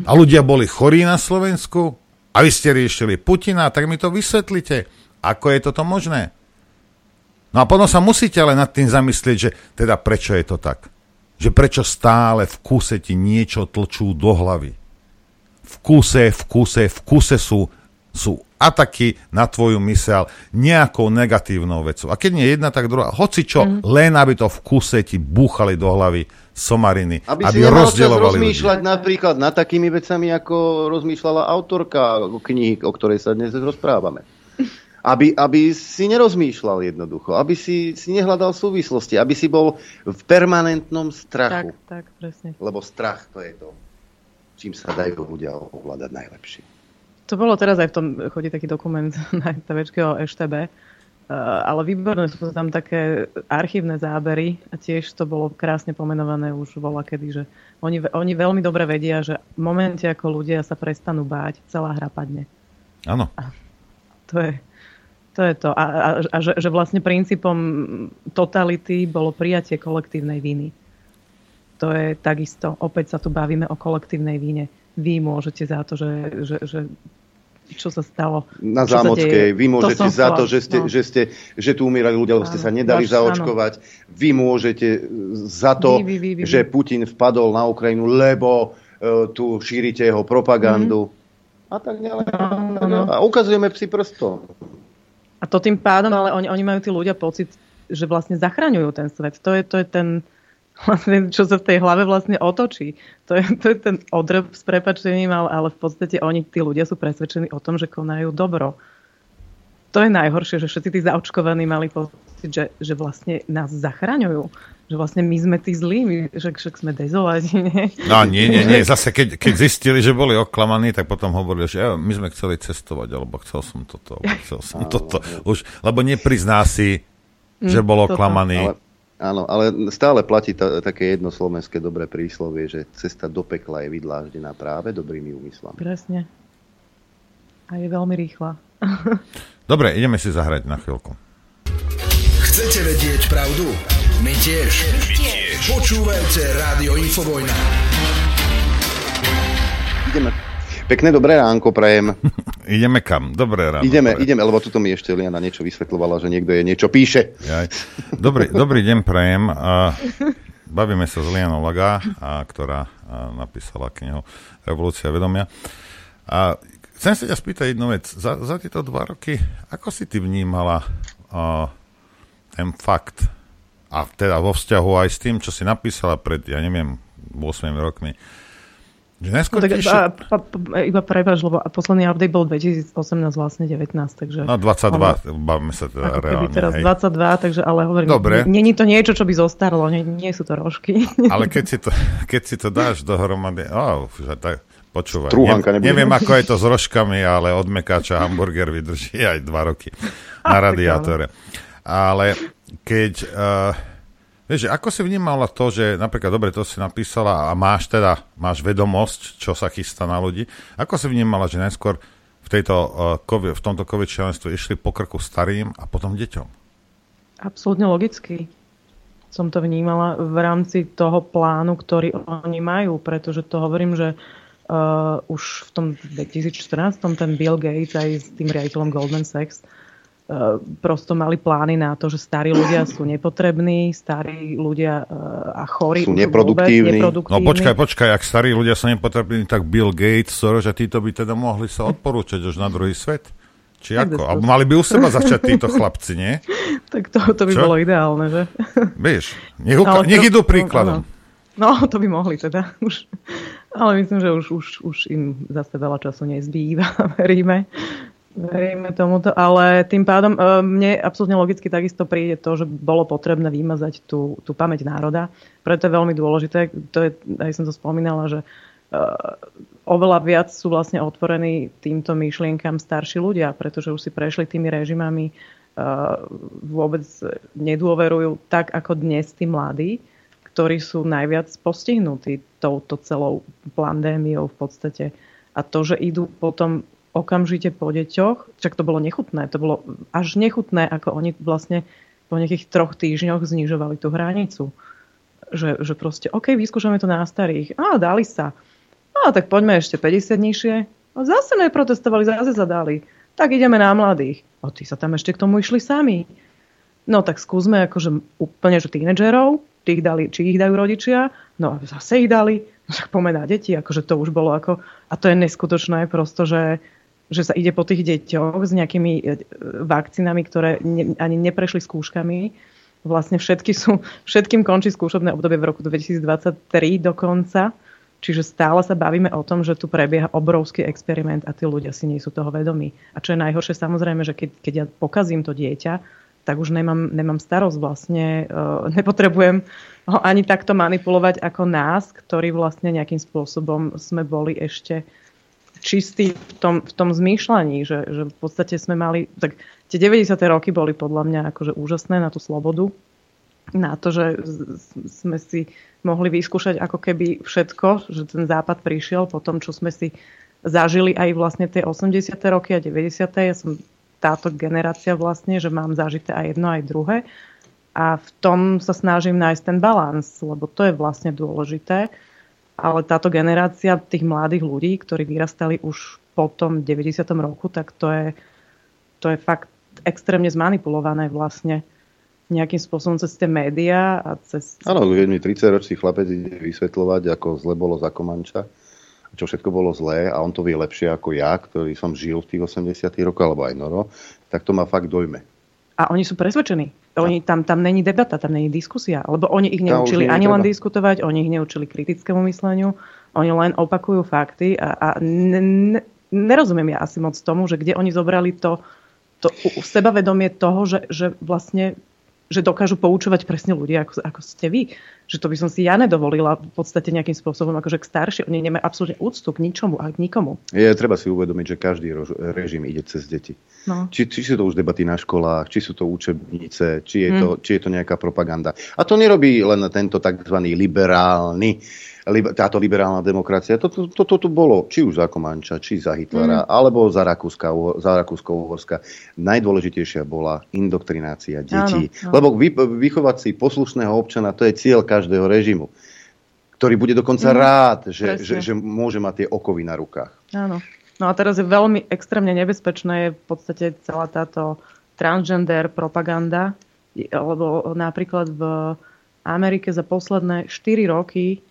a ľudia boli chorí na Slovensku a vy ste riešili Putina, tak mi to vysvetlite. Ako je toto možné? No a potom sa musíte ale nad tým zamyslieť, že teda prečo je to tak? Že prečo stále v kuse ti niečo tlčú do hlavy? V kuse, v kuse, v kuse sú, sú ataky na tvoju mysel nejakou negatívnou vecou. A keď nie jedna, tak druhá. Hoci čo, mm. len aby to v kuse ti búchali do hlavy somariny, aby, aby si rozdielovali rozmýšľať ľudí. napríklad nad takými vecami, ako rozmýšľala autorka knihy, o ktorej sa dnes rozprávame. Aby, aby si nerozmýšľal jednoducho, aby si, si nehľadal súvislosti, aby si bol v permanentnom strachu. Tak, tak, presne. Lebo strach to je to, čím sa dajú ľudia ovládať najlepšie. To bolo teraz aj v tom, chodí taký dokument [laughs] na TVčke o EŠTB, uh, ale výborné sú tam také archívne zábery a tiež to bolo krásne pomenované už vola kedy, že oni, oni veľmi dobre vedia, že v momente, ako ľudia sa prestanú báť, celá hra padne. Áno. To je, to je to. A, a, a že, že vlastne princípom totality bolo prijatie kolektívnej viny. To je takisto. Opäť sa tu bavíme o kolektívnej vine. Vy môžete za to, že, že, že čo sa stalo. Na Zámockej. Vy môžete to za to, že, ste, no. že, ste, že tu umírali ľudia, lebo ste sa nedali Váš, zaočkovať. Áno. Vy môžete za to, vy, vy, vy, vy, že Putin vpadol na Ukrajinu, lebo uh, tu šírite jeho propagandu. Mm. A tak ďalej. No, no. A ukazujeme psi prstom. A to tým pádom, ale oni, oni majú tí ľudia pocit, že vlastne zachraňujú ten svet. To je, to je ten vlastne, čo sa v tej hlave vlastne otočí. To je, to je ten odrb s prepačením, ale, ale v podstate oni, tí ľudia sú presvedčení o tom, že konajú dobro. to je najhoršie, že všetci tí zaočkovaní mali pocit, že, že vlastne nás zachraňujú že vlastne my sme tí zlí, my, že však sme dezolati, nie? No nie, nie, nie, zase keď, keď zistili, že boli oklamaní, tak potom hovorili, že my sme chceli cestovať, alebo chcel som toto, alebo chcel som toto. Už, lebo neprizná si, že bol oklamaný. Ale, áno, ale stále platí ta, také jedno slovenské dobré príslovie, že cesta do pekla je vydláždená práve dobrými úmyslami. Presne. A je veľmi rýchla. [laughs] Dobre, ideme si zahrať na chvíľku. Chcete vedieť pravdu? My tiež. My tiež. Počúvajte Rádio Infovojna. Ideme. Pekné dobré ránko, prajem. [laughs] ideme kam? Dobré ráno. Ideme, dobré. ideme, lebo tuto mi ešte Liana niečo vysvetľovala, že niekto je niečo píše. Jaj. Dobrý, [laughs] dobrý deň, prajem. A bavíme sa s Lianou Laga, a, ktorá a, napísala knihu Revolúcia vedomia. A chcem sa ťa spýtať jednu vec. Za, za tieto dva roky, ako si ty vnímala a, ten fakt, a teda vo vzťahu aj s tým, čo si napísala pred, ja neviem, 8 rokmi, no, tak, a, a, a, iba prebaž, lebo posledný update bol 2018, vlastne 19, takže... No 22, ale, bavíme sa teda reálne. teraz hej. 22, takže ale hovorím, Dobre. není to niečo, čo by zostarlo, nie, nie sú to rožky. [laughs] Ale keď si to, keď si to dáš dohromady, oh, že tak, počúvaj, ne, neviem, ako je to s rožkami, ale od mekáča hamburger vydrží aj 2 roky na [laughs] radiátore. Ale keď... Uh, vieš, ako si vnímala to, že napríklad, dobre, to si napísala a máš teda, máš vedomosť, čo sa chystá na ľudí. Ako si vnímala, že najskôr v, tejto, uh, v tomto covid išli po krku starým a potom deťom? Absolútne logicky som to vnímala v rámci toho plánu, ktorý oni majú, pretože to hovorím, že uh, už v tom 2014 ten Bill Gates aj s tým riaditeľom Goldman Sachs E, prosto mali plány na to, že starí ľudia sú nepotrební, starí ľudia e, a chorí sú neproduktívni. neproduktívni. No počkaj, počkaj, ak starí ľudia sú nepotrební, tak Bill Gates, Soros a títo by teda mohli sa odporúčať už na druhý svet? Či ako? Alebo mali by u seba začať títo chlapci, nie? tak to, to by Čo? bolo ideálne, že? Vieš, nech, uka- nech idú príkladom. No, to by mohli teda. Už. Ale myslím, že už, už, už im zase veľa času nezbýva, [laughs] veríme. Veríme tomuto, ale tým pádom e, mne absolútne logicky takisto príde to, že bolo potrebné vymazať tú, tú pamäť národa. Preto je veľmi dôležité, to je, aj som to spomínala, že uh, oveľa viac sú vlastne otvorení týmto myšlienkam starší ľudia, pretože už si prešli tými režimami, uh, vôbec nedôverujú tak ako dnes tí mladí, ktorí sú najviac postihnutí touto celou pandémiou v podstate. A to, že idú potom okamžite po deťoch, však to bolo nechutné, to bolo až nechutné, ako oni vlastne po nejakých troch týždňoch znižovali tú hranicu. Že, že proste, OK, vyskúšame to na starých. Á, dali sa. Á, tak poďme ešte 50 nižšie. A zase neprotestovali, zase zadali. Tak ideme na mladých. A tí sa tam ešte k tomu išli sami. No tak skúsme akože úplne, že tínedžerov, tých dali, či ich dajú rodičia, no a zase ich dali, no však pomená deti, akože to už bolo ako, a to je neskutočné prosto, že, že sa ide po tých deťoch s nejakými e, vakcínami, ktoré ne, ani neprešli skúškami. Vlastne všetky sú, všetkým končí skúšobné obdobie v roku 2023 dokonca. Čiže stále sa bavíme o tom, že tu prebieha obrovský experiment a tí ľudia si nie sú toho vedomí. A čo je najhoršie, samozrejme, že keď, keď ja pokazím to dieťa, tak už nemám, nemám starosť vlastne, uh, [laughs] nepotrebujem ho ani takto manipulovať ako nás, ktorí vlastne nejakým spôsobom sme boli ešte čistý v tom, v tom zmýšľaní, že, že v podstate sme mali, tak tie 90. roky boli podľa mňa akože úžasné na tú slobodu, na to, že sme si mohli vyskúšať ako keby všetko, že ten západ prišiel po tom, čo sme si zažili aj vlastne tie 80. roky a 90. Ja som táto generácia vlastne, že mám zažité aj jedno, aj druhé. A v tom sa snažím nájsť ten balans, lebo to je vlastne dôležité ale táto generácia tých mladých ľudí, ktorí vyrastali už po tom 90. roku, tak to je, to je fakt extrémne zmanipulované vlastne nejakým spôsobom cez tie médiá a cez... Áno, keď mi 30 ročný chlapec ide vysvetľovať, ako zle bolo za Komanča, čo všetko bolo zlé a on to vie lepšie ako ja, ktorý som žil v tých 80 rokoch, alebo aj Noro, tak to ma fakt dojme. A oni sú presvedčení. Oni, tam, tam není debata, tam není diskusia. Lebo oni ich neučili ani len diskutovať, oni ich neučili kritickému mysleniu, oni len opakujú fakty a, a ne, ne, nerozumiem ja asi moc tomu, že kde oni zobrali to, to sebavedomie toho, že, že vlastne že dokážu poučovať presne ľudia, ako, ako ste vy. Že to by som si ja nedovolila v podstate nejakým spôsobom, akože k staršie. Oni nemajú absolútne úctu k ničomu a k nikomu. Je treba si uvedomiť, že každý režim ide cez deti. No. Či, či sú to už debaty na školách, či sú to učebnice, či je, mm. to, či je to nejaká propaganda. A to nerobí len tento tzv. liberálny táto liberálna demokracia. Toto to, to, to, to bolo či už za Komanča, či za Hitlera, mm. alebo za, Rakúska, za Rakúsko-Uhorska. Najdôležitejšia bola indoktrinácia detí. Áno, áno. Lebo vy, vychovať si poslušného občana, to je cieľ každého režimu ktorý bude dokonca mm, rád, že, že, že môže mať tie okovy na rukách. Áno. No a teraz je veľmi extrémne nebezpečné je v podstate celá táto transgender propaganda, lebo napríklad v Amerike za posledné 4 roky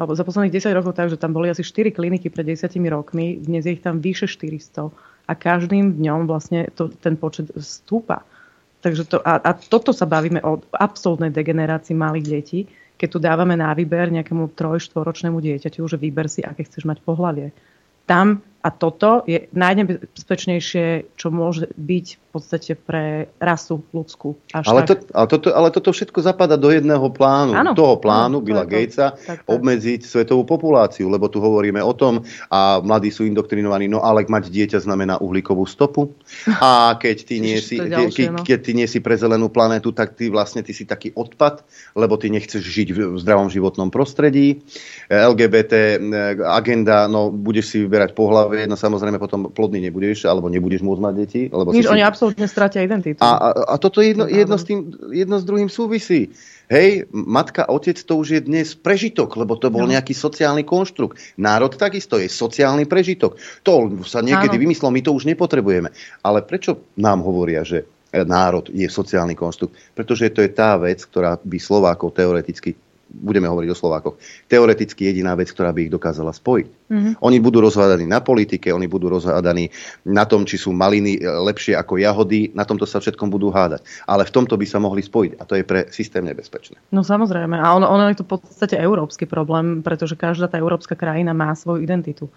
alebo za posledných 10 rokov tak, že tam boli asi 4 kliniky pred 10 rokmi, dnes je ich tam vyše 400 a každým dňom vlastne to, ten počet stúpa. Takže to, a, a toto sa bavíme o absolútnej degenerácii malých detí, keď tu dávame na výber nejakému troj-štvoročnému dieťaťu, že vyber si, aké chceš mať pohlavie. Tam a toto je najnebezpečnejšie, čo môže byť v podstate pre rasu ľudskú. Až ale, to, ale, toto, ale toto všetko zapada do jedného plánu. Ano, Toho plánu ano, Billa Gatesa tak, tak. obmedziť svetovú populáciu, lebo tu hovoríme o tom a mladí sú indoktrinovaní, no ale mať dieťa znamená uhlíkovú stopu. A keď ty nie, si, ďalšie, no. keď ty nie si pre zelenú planétu, tak ty vlastne ty si taký odpad, lebo ty nechceš žiť v zdravom životnom prostredí. LGBT eh, agenda, no budeš si vyberať pohľad pohlavie, no samozrejme potom plodný nebudeš, alebo nebudeš môcť mať deti. Lebo Nič, si oni absolútne stratia identitu. A, a, a toto jedno, jedno, s tým, jedno s druhým súvisí. Hej, matka, otec to už je dnes prežitok, lebo to bol no. nejaký sociálny konštrukt. Národ takisto je sociálny prežitok. To sa niekedy Áno. vymyslelo, my to už nepotrebujeme. Ale prečo nám hovoria, že národ je sociálny konštrukt? Pretože to je tá vec, ktorá by Slovákov teoreticky budeme hovoriť o Slovákoch, teoreticky jediná vec, ktorá by ich dokázala spojiť. Mm-hmm. Oni budú rozhádaní na politike, oni budú rozhádaní na tom, či sú maliny e, lepšie ako jahody, na tomto sa všetkom budú hádať. Ale v tomto by sa mohli spojiť a to je pre systém nebezpečné. No samozrejme. A ono, ono je to v podstate európsky problém, pretože každá tá európska krajina má svoju identitu.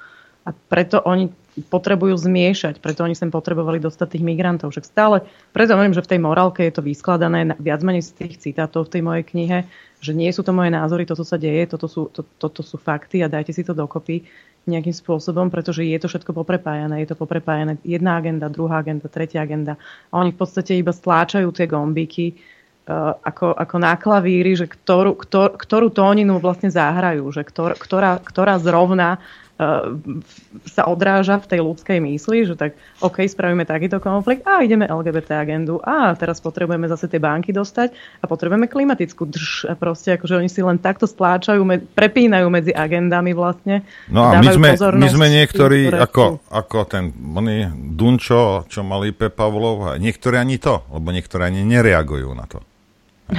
A preto oni potrebujú zmiešať, preto oni sem potrebovali dostať tých migrantov. Však stále, preto hovorím, že v tej morálke je to vyskladané viac menej z tých citátov v tej mojej knihe, že nie sú to moje názory, toto sa deje, toto sú, to, toto sú fakty a dajte si to dokopy nejakým spôsobom, pretože je to všetko poprepájané. Je to poprepájané jedna agenda, druhá agenda, tretia agenda. A oni v podstate iba stláčajú tie gombíky uh, ako, ako na klavíri, že ktorú, ktor, ktorú tóninu vlastne zahrajú, že ktor, ktorá, ktorá zrovna sa odráža v tej ľudskej mysli, že tak OK, spravíme takýto konflikt a ideme LGBT agendu a teraz potrebujeme zase tie banky dostať a potrebujeme klimatickú drž a proste akože oni si len takto stláčajú, prepínajú medzi agendami vlastne. No a my sme, my sme niektorí ako, ako ten oný Dunčo, čo mali Pe Pavlov, niektorí ani to, lebo niektorí ani nereagujú na to. [laughs]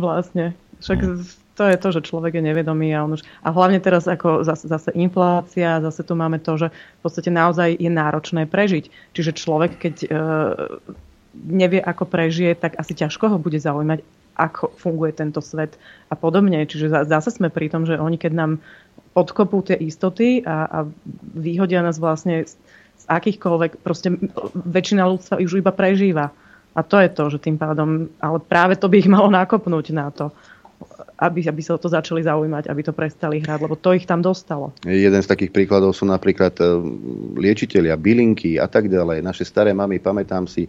vlastne. Však hmm to je to, že človek je nevedomý a on už... A hlavne teraz ako zase, zase inflácia, zase tu máme to, že v podstate naozaj je náročné prežiť. Čiže človek, keď e, nevie, ako prežije, tak asi ťažko ho bude zaujímať, ako funguje tento svet a podobne. Čiže zase sme pri tom, že oni keď nám odkopú tie istoty a, a vyhodia nás vlastne z, z akýchkoľvek, proste väčšina ľudstva už iba prežíva. A to je to, že tým pádom, ale práve to by ich malo nakopnúť na to aby, aby sa o to začali zaujímať, aby to prestali hrať, lebo to ich tam dostalo. Jeden z takých príkladov sú napríklad e, liečiteľia, bylinky a tak ďalej. Naše staré mamy, pamätám si,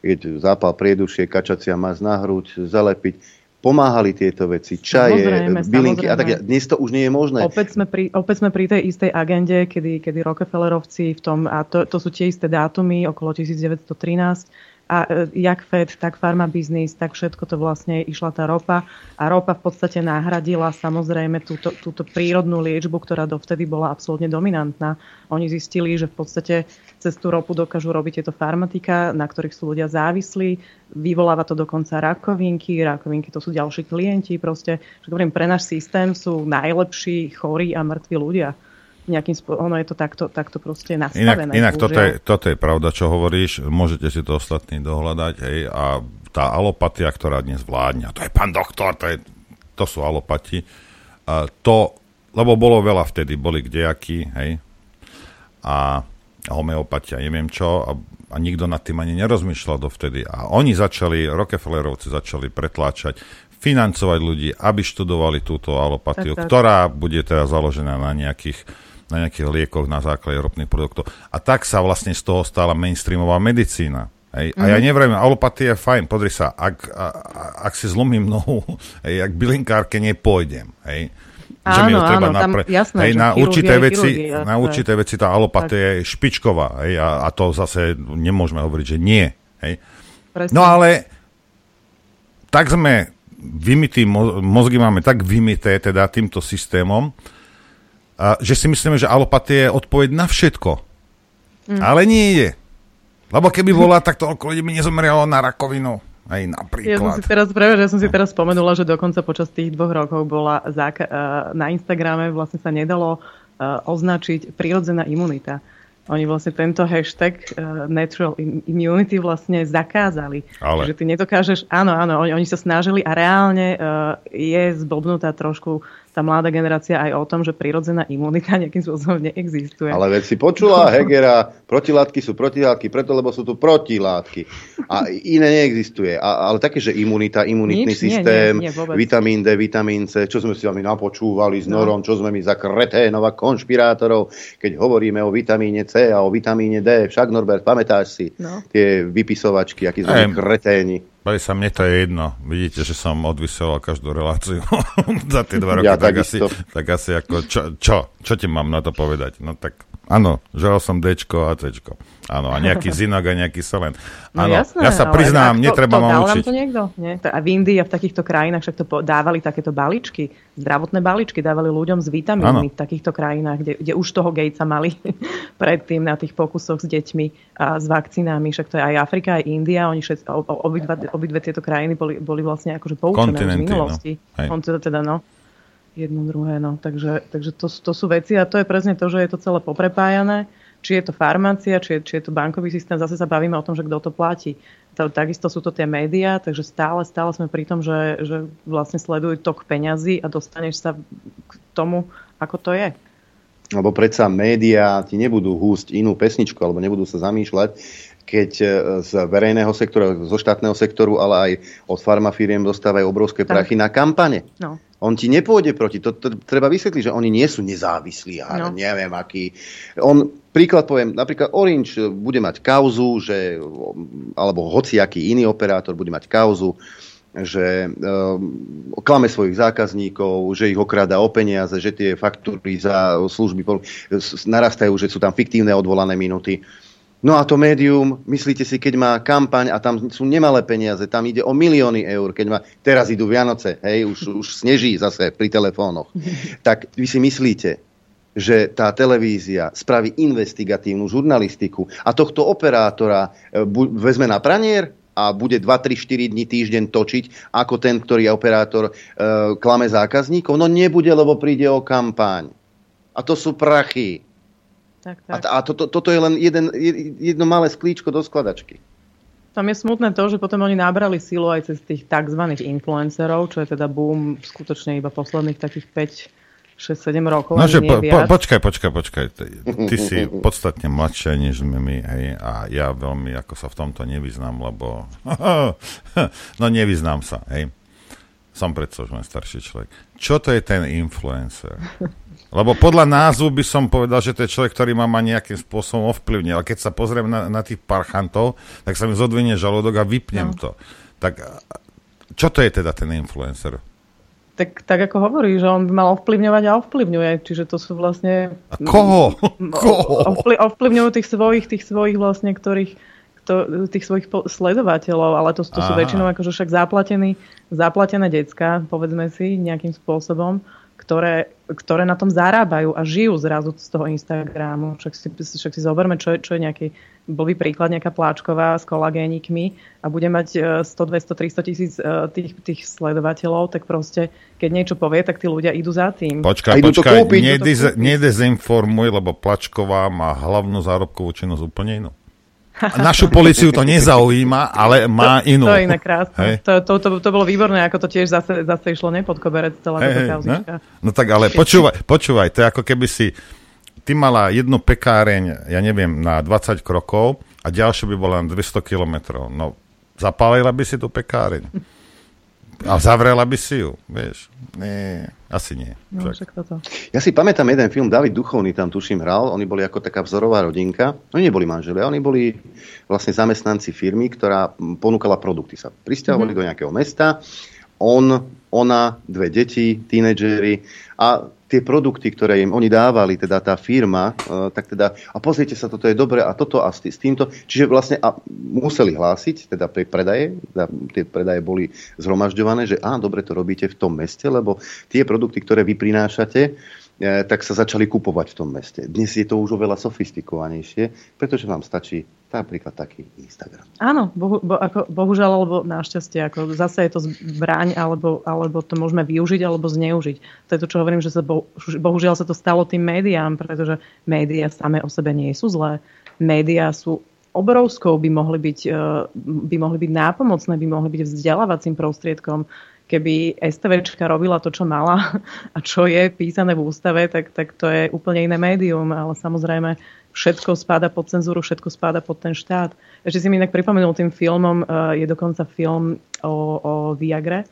keď zápal priedušie, kačacia mas na hruď, zalepiť, pomáhali tieto veci, čaje, samozrejme, bylinky samozrejme. a tak. Dnes to už nie je možné. Opäť sme pri, opäť sme pri tej istej agende, kedy, kedy Rockefellerovci v tom, a to, to sú tie isté dátumy, okolo 1913, a e, jak Fed, tak Pharma Business, tak všetko to vlastne išla tá ropa. A ropa v podstate nahradila samozrejme túto, túto prírodnú liečbu, ktorá dovtedy bola absolútne dominantná. Oni zistili, že v podstate cez tú ropu dokážu robiť tieto farmatika, na ktorých sú ľudia závislí, vyvoláva to dokonca rakovinky, rakovinky to sú ďalší klienti, proste, že hovorím, pre náš systém sú najlepší chorí a mŕtvi ľudia nejakým spôsobom, ono je to takto, takto proste nastavené. Inak, inak toto, je, toto je pravda, čo hovoríš, môžete si to ostatní dohľadať, hej, a tá alopatia, ktorá dnes vládne, to je pán doktor, to, je, to sú alopati, a to, lebo bolo veľa vtedy, boli kdejakí, hej, a homeopatia, neviem čo, a a nikto nad tým ani nerozmýšľal dovtedy. A oni začali, Rockefellerovci začali pretláčať, financovať ľudí, aby študovali túto alopatiu, tak, tak. ktorá bude teda založená na nejakých, na nejakých liekoch na základe ropných produktov. A tak sa vlastne z toho stala mainstreamová medicína. Hej. A mm-hmm. ja mhm. neviem, alopatia je fajn, podri sa, ak, a, ak si zlomím nohu, hej, ak bylinkárke nepôjdem, hej, áno, že mi ho treba áno, napre... tam, jasné, hej, na, určité veci, chirurgia, na určité veci tá alopatia je špičková hej, a, a to zase nemôžeme hovoriť, že nie. Hej. No ale tak sme vymytý, mozgy máme tak vymité teda týmto systémom, a, že si myslíme, že alopatia je odpoveď na všetko. Mm. Ale nie je. Lebo keby bola, tak toľko ľudí by nezomrelo na rakovinu. Aj napríklad. Ja som si teraz, práve, že som si teraz spomenula, že dokonca počas tých dvoch rokov bola záka- e, na Instagrame vlastne sa nedalo uh, označiť prírodzená imunita. Oni vlastne tento hashtag uh, natural immunity vlastne zakázali. Ale... Že ty nedokážeš, áno, áno, oni, oni sa snažili a reálne uh, je zblbnutá trošku tá mladá generácia aj o tom, že prirodzená imunita [laughs] nejakým spôsobom neexistuje. Ale veď si počula [laughs] Hegera, protilátky sú protilátky, preto lebo sú tu protilátky. A iné neexistuje. A, ale také, že imunita, imunitný Nič, systém, nie, nie, nie, vitamín D, vitamín C, čo sme si vám napočúvali s no. Norom, no. čo sme my za kreténov a konšpirátorov, keď hovoríme o vitamíne C a o vitamíne D. Však Norbert, pamätáš si no. tie vypisovačky, akí sme kreténi. Bali sa, mne to je jedno. Vidíte, že som odvysielal každú reláciu [laughs] za tie dva roky. Ja, tak, asi, tak asi ako, čo, čo? Čo ti mám na to povedať? No tak Áno, žal som D a C. Áno, a nejaký zinok a nejaký selen. Áno, no jasné, ja sa priznám, netreba ma učiť. to niekto? Nie? A v Indii a v takýchto krajinách však to dávali takéto baličky, zdravotné baličky dávali ľuďom s vitamínmi v takýchto krajinách, kde, kde už toho Gatesa mali [laughs] predtým na tých pokusoch s deťmi a s vakcínami. Však to je aj Afrika, aj India, oni všetci, obidva, obidve tieto krajiny boli, boli vlastne akože poučené z no. minulosti. No. On teda, teda, no jedno druhé. No. Takže, takže to, to sú veci a to je presne to, že je to celé poprepájané. Či je to farmácia, či je, či je to bankový systém, zase sa bavíme o tom, že kto to platí. To, takisto sú to tie médiá, takže stále, stále sme pri tom, že, že vlastne sledujú tok peňazí a dostaneš sa k tomu, ako to je. Lebo predsa médiá ti nebudú húsť inú pesničku, alebo nebudú sa zamýšľať, keď e, z verejného sektora, zo štátneho sektoru, ale aj od farmafíriem dostávajú obrovské prachy tak. na kampane. No. On ti nepôjde proti. To, to treba vysvetliť, že oni nie sú nezávislí. Ja no. neviem, aký. On, príklad poviem, napríklad Orange bude mať kauzu, že, alebo hociaký iný operátor bude mať kauzu, že um, klame svojich zákazníkov, že ich okrada o peniaze, že tie faktúry za služby narastajú, že sú tam fiktívne odvolané minuty. No a to médium, myslíte si, keď má kampaň a tam sú nemalé peniaze, tam ide o milióny eur, keď má, teraz idú Vianoce, hej, už, už sneží zase pri telefónoch, [laughs] tak vy si myslíte, že tá televízia spraví investigatívnu žurnalistiku a tohto operátora e, vezme na pranier a bude 2, 3, 4 dní týždeň točiť, ako ten, ktorý je operátor, e, klame zákazníkov? No nebude, lebo príde o kampaň. A to sú prachy. Tak, tak. A, a to, to, toto je len jeden, jedno malé sklíčko do skladačky. Tam je smutné to, že potom oni nabrali silu aj cez tých tzv. influencerov, čo je teda boom skutočne iba posledných takých 5 6-7 rokov. No, že po, po, počkaj, počkaj, počkaj. Ty, si [laughs] podstatne mladšia než sme my, hej, a ja veľmi ako sa v tomto nevyznám, lebo [laughs] no nevyznám sa, hej. Som predsa už starší človek. Čo to je ten influencer? Lebo podľa názvu by som povedal, že to je človek, ktorý ma, ma nejakým spôsobom ovplyvne. Ale keď sa pozriem na, na tých parchantov, tak sa mi zodvinie žalúdok a vypnem no. to. Tak čo to je teda ten influencer? Tak, tak ako hovorí, že on by mal ovplyvňovať a ovplyvňuje. Čiže to sú vlastne... A koho? [laughs] koho? ovplyvňujú tých svojich, tých svojich vlastne, ktorých to, tých svojich sledovateľov, ale to, to sú väčšinou akože však zaplatení, zaplatené decka, povedzme si, nejakým spôsobom ktoré, ktoré na tom zarábajú a žijú zrazu z toho Instagramu. Však si, však si zoberme, čo je, čo je nejaký blbý príklad, nejaká pláčková s kolagénikmi a bude mať 100, 200, 300 tisíc e, tých, tých sledovateľov, tak proste, keď niečo povie, tak tí ľudia idú za tým. Počkaj, počkaj, nedezinformuj, lebo Plačková má hlavnú zárobkovú činnosť úplne inú. Našu policiu to nezaujíma, ale má to, inú. To je inak krásne. To, to, to, to bolo výborné, ako to tiež zase, zase išlo nepod koberec celá hey, hey, no? no tak ale počúvaj, počúvaj, to je ako keby si ty mala jednu pekáreň, ja neviem, na 20 krokov a ďalšia by bola len 200 kilometrov. No, zapálila by si tú pekáreň. A zavrela by si ju, vieš. Nie, asi nie. No, však toto. Ja si pamätám jeden film, David Duchovný tam tuším hral, oni boli ako taká vzorová rodinka, oni neboli manželia, oni boli vlastne zamestnanci firmy, ktorá ponúkala produkty. Sa pristahovali mm-hmm. do nejakého mesta, on, ona, dve deti, tínedžeri a tie produkty, ktoré im oni dávali, teda tá firma, uh, tak teda, a pozrite sa, toto je dobre a toto a s, týmto. Čiže vlastne a museli hlásiť, teda pri predaje, teda tie predaje boli zhromažďované, že á, dobre to robíte v tom meste, lebo tie produkty, ktoré vy prinášate, E, tak sa začali kupovať v tom meste. Dnes je to už oveľa sofistikovanejšie, pretože vám stačí napríklad taký Instagram. Áno, bohu, bo, ako, bohužiaľ, alebo našťastie, ako zase je to zbraň, alebo, alebo to môžeme využiť, alebo zneužiť. To je to, čo hovorím, že sa bo, bohužiaľ sa to stalo tým médiám, pretože médiá same o sebe nie sú zlé. Médiá sú obrovskou, by mohli byť, e, by mohli byť nápomocné, by mohli byť vzdelávacím prostriedkom keby STVčka robila to, čo mala [laughs] a čo je písané v ústave, tak, tak to je úplne iné médium, ale samozrejme všetko spáda pod cenzúru, všetko spáda pod ten štát. Ešte si mi inak pripomenul tým filmom, eh, je dokonca film o, o Viagre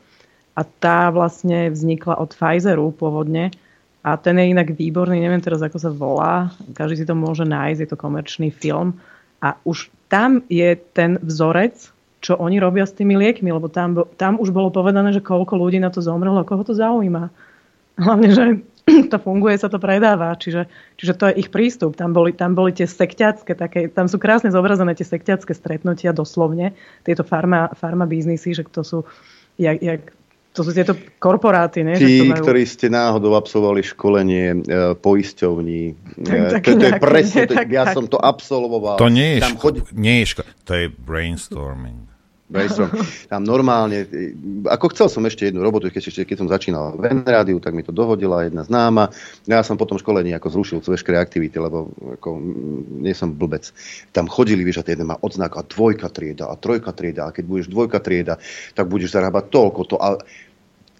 a tá vlastne vznikla od Pfizeru pôvodne a ten je inak výborný, neviem teraz ako sa volá, každý si to môže nájsť, je to komerčný film a už tam je ten vzorec, čo oni robia s tými liekmi, lebo tam, tam už bolo povedané, že koľko ľudí na to zomrelo koho to zaujíma. Hlavne, že [clears throat] to funguje, sa to predáva, čiže, čiže to je ich prístup. Tam boli, tam boli tie sekťacké, také, tam sú krásne zobrazené tie sekťacké stretnutia doslovne, tieto farma, farma biznisy, že to sú, jak, jak, to sú tieto korporáty. Ne? Tí, majú... ktorí ste náhodou absolvovali školenie e, poisťovní. [laughs] E, to, to je presne, [laughs] to, ja tak. som to absolvoval. To nie je, ško- chodí... nie je ško- to je brainstorming. Brainstorm. Tam normálne, ako chcel som ešte jednu robotu, keď, keď som začínal v rádiu, tak mi to dohodila jedna známa. Ja som potom školení ako zrušil veškeré aktivity, lebo ako, nie som blbec. Tam chodili, vieš, a jeden má odznak a dvojka trieda a trojka trieda a keď budeš dvojka trieda, tak budeš zarábať toľko to. A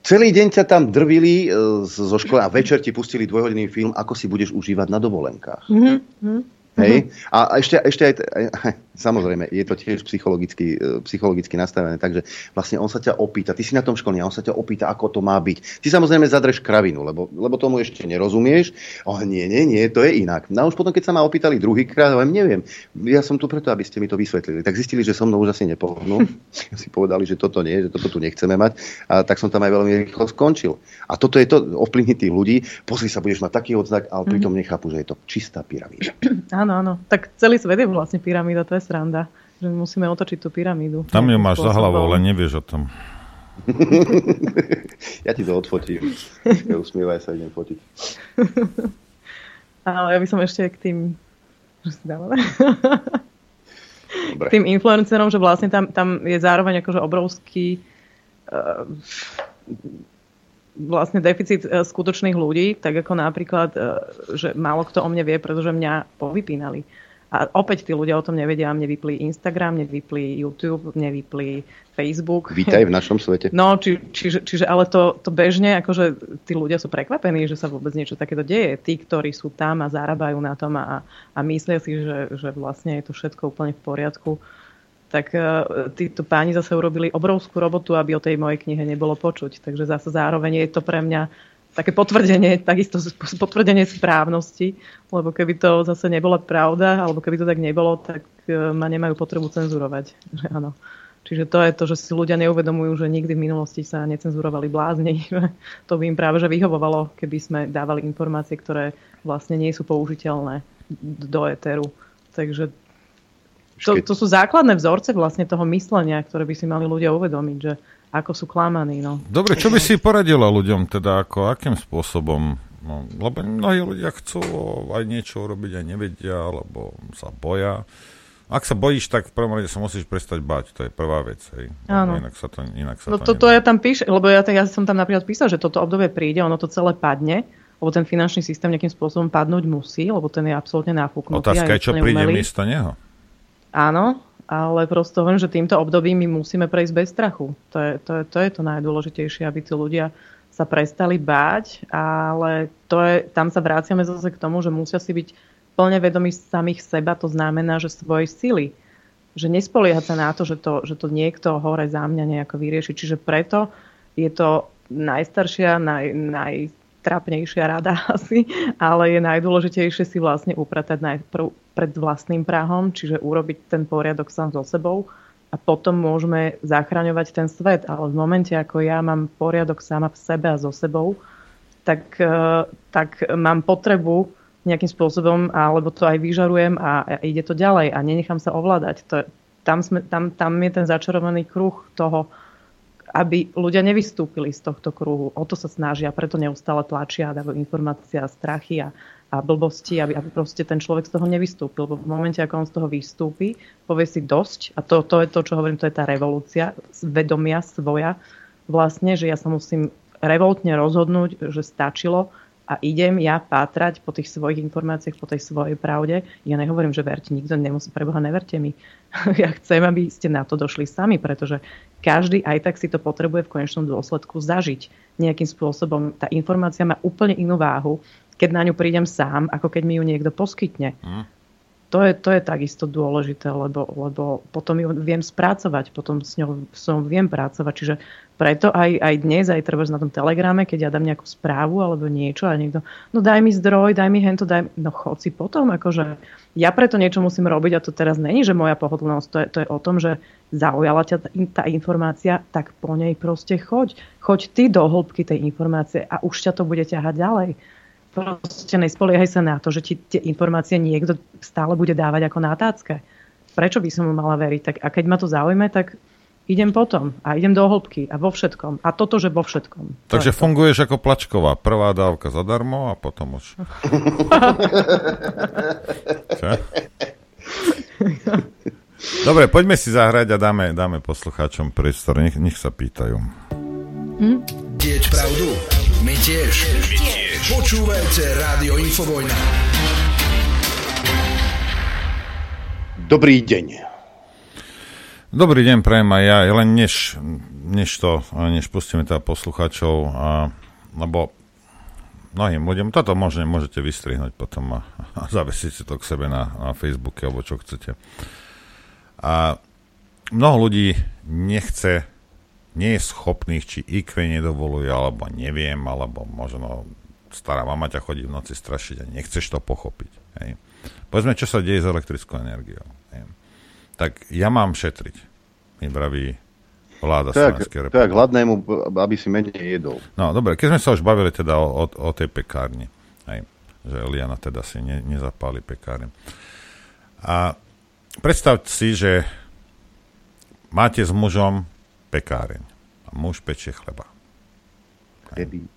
Celý deň ťa tam drvili e, zo školy a večer ti pustili dvojhodinový film, ako si budeš užívať na dovolenkách. Mm-hmm. Hej? Uh-huh. A ešte, ešte aj, aj, [laughs] samozrejme, je to tiež psychologicky, e, psychologicky nastavené, takže vlastne on sa ťa opýta, ty si na tom školení a on sa ťa opýta, ako to má byť. Ty samozrejme zadreš kravinu, lebo, lebo tomu ešte nerozumieš. O, nie, nie, nie, to je inak. No a už potom, keď sa ma opýtali druhýkrát, hovorím, neviem, ja som tu preto, aby ste mi to vysvetlili. Tak zistili, že so mnou už asi nepohnú. [laughs] si povedali, že toto nie, že toto tu nechceme mať. A tak som tam aj veľmi rýchlo skončil. A toto je to ovplyvniť tých ľudí. Pozri sa, budeš mať taký odznak, ale pritom mhm. nechápu, že je to čistá pyramída. Áno, áno. Tak celý svet je vlastne pyramída, to je sranda. Že musíme otočiť tú pyramídu. Tam ju máš za hlavou, ale nevieš o tom. [laughs] ja ti to odfotím. Ja [laughs] usmievaj sa, idem fotiť. [laughs] Ale ja by som ešte k tým... Dobre. K tým influencerom, že vlastne tam, tam je zároveň akože obrovský uh, vlastne deficit e, skutočných ľudí, tak ako napríklad, e, že málo kto o mne vie, pretože mňa povypínali. A opäť tí ľudia o tom nevedia, mne vyplí Instagram, mne vyplí YouTube, mne vyplí Facebook. Vítaj v našom svete. No, či, čiže, čiže ale to, to bežne, akože tí ľudia sú prekvapení, že sa vôbec niečo takéto deje. Tí, ktorí sú tam a zarábajú na tom a, a myslia si, že, že vlastne je to všetko úplne v poriadku, tak uh, títo páni zase urobili obrovskú robotu, aby o tej mojej knihe nebolo počuť. Takže zase zároveň je to pre mňa také potvrdenie, [laughs] takisto potvrdenie správnosti, lebo keby to zase nebola pravda, alebo keby to tak nebolo, tak uh, ma nemajú potrebu cenzurovať. Že [laughs] áno. Čiže to je to, že si ľudia neuvedomujú, že nikdy v minulosti sa necenzurovali blázni. [laughs] to by im práve že vyhovovalo, keby sme dávali informácie, ktoré vlastne nie sú použiteľné do éteru. Takže to, to sú základné vzorce vlastne toho myslenia, ktoré by si mali ľudia uvedomiť, že ako sú klamaní. No. Dobre, čo by si poradila ľuďom, teda ako, akým spôsobom? No, lebo mnohí ľudia chcú aj niečo urobiť, aj nevedia, alebo sa boja. Ak sa bojíš, tak v prvom rade sa musíš prestať bať, to je prvá vec. Hej. Áno. Inak sa to, inak sa no to toto ja tam píšem, lebo ja, ja som tam napríklad písal, že toto obdobie príde, ono to celé padne, lebo ten finančný systém nejakým spôsobom padnúť musí, lebo ten je absolútne nafúknutý. Otázka je, čo príde miesto neho. Áno, ale prosto viem, že týmto obdobím my musíme prejsť bez strachu. To je to, je, to, je to najdôležitejšie, aby tí ľudia sa prestali báť, ale to je, tam sa vráciame zase k tomu, že musia si byť plne vedomí samých seba, to znamená, že svojej sily. že nespoliehať sa na to, že to, že to niekto hore za mňa nejako vyrieši. Čiže preto je to najstaršia, naj, najtrapnejšia rada [laughs] asi, ale je najdôležitejšie si vlastne upratať najprv pred vlastným prahom, čiže urobiť ten poriadok sám so sebou a potom môžeme zachraňovať ten svet. Ale v momente, ako ja mám poriadok sama v sebe a so sebou, tak, e, tak mám potrebu nejakým spôsobom, alebo to aj vyžarujem a, ide to ďalej a nenechám sa ovládať. To, tam, sme, tam, tam je ten začarovaný kruh toho, aby ľudia nevystúpili z tohto kruhu. O to sa snažia, preto neustále tlačia a dávajú informácie a strachy a, a blbosti, aby, aby proste ten človek z toho nevystúpil. Lebo v momente, ako on z toho vystúpi, povie si dosť, a to, to je to, čo hovorím, to je tá revolúcia, vedomia svoja, vlastne, že ja sa musím revoltne rozhodnúť, že stačilo, a idem ja pátrať po tých svojich informáciách, po tej svojej pravde. Ja nehovorím, že verte, nikto nemusí, preboha, neverte mi. [laughs] ja chcem, aby ste na to došli sami, pretože každý aj tak si to potrebuje v konečnom dôsledku zažiť nejakým spôsobom. Tá informácia má úplne inú váhu, keď na ňu prídem sám, ako keď mi ju niekto poskytne. Mm to je, to je takisto dôležité, lebo, lebo potom ju viem spracovať, potom s ňou som viem pracovať. Čiže preto aj, aj dnes, aj treba na tom telegrame, keď ja dám nejakú správu alebo niečo a niekto, no daj mi zdroj, daj mi hento, daj no chod si potom, akože ja preto niečo musím robiť a to teraz není, že moja pohodlnosť, to je, to je o tom, že zaujala ťa tá informácia, tak po nej proste choď. Choď ty do hĺbky tej informácie a už ťa to bude ťahať ďalej proste nespoliehaj sa na to, že ti tie informácie niekto stále bude dávať ako na tácke. Prečo by som mu mala veriť? Tak, a keď ma to zaujme, tak idem potom a idem do hĺbky a vo všetkom. A toto, že vo všetkom. Takže to funguješ ako plačková. Prvá dávka zadarmo a potom už. [laughs] Dobre, poďme si zahrať a dáme, dáme poslucháčom priestor. Nech, nech sa pýtajú. Hm? Tiež pravdu. My tiež. My tiež. Počúvajte Rádio Infovojna. Dobrý deň. Dobrý deň, prajem aj ja. Len než, než to, než pustíme teda poslucháčov, a, lebo mnohým ľuďom, toto možno môžete vystrihnúť potom a, a zavesiť si to k sebe na, na Facebooke alebo čo chcete. A mnoho ľudí nechce, nie je schopných, či IQ nedovoluje, alebo neviem, alebo možno stará mama ťa chodí v noci strašiť a nechceš to pochopiť. Hej. Povedzme, čo sa deje s elektrickou energiou. Hej. Tak ja mám šetriť, mi vraví vláda tak, Slovenskej republiky. Tak, hladnému, aby si menej jedol. No, dobre, keď sme sa už bavili teda o, o, o tej pekárni, hej, že Eliana teda si ne, nezapáli pekárne. A predstavte si, že máte s mužom pekáreň a muž pečie chleba. Chlebík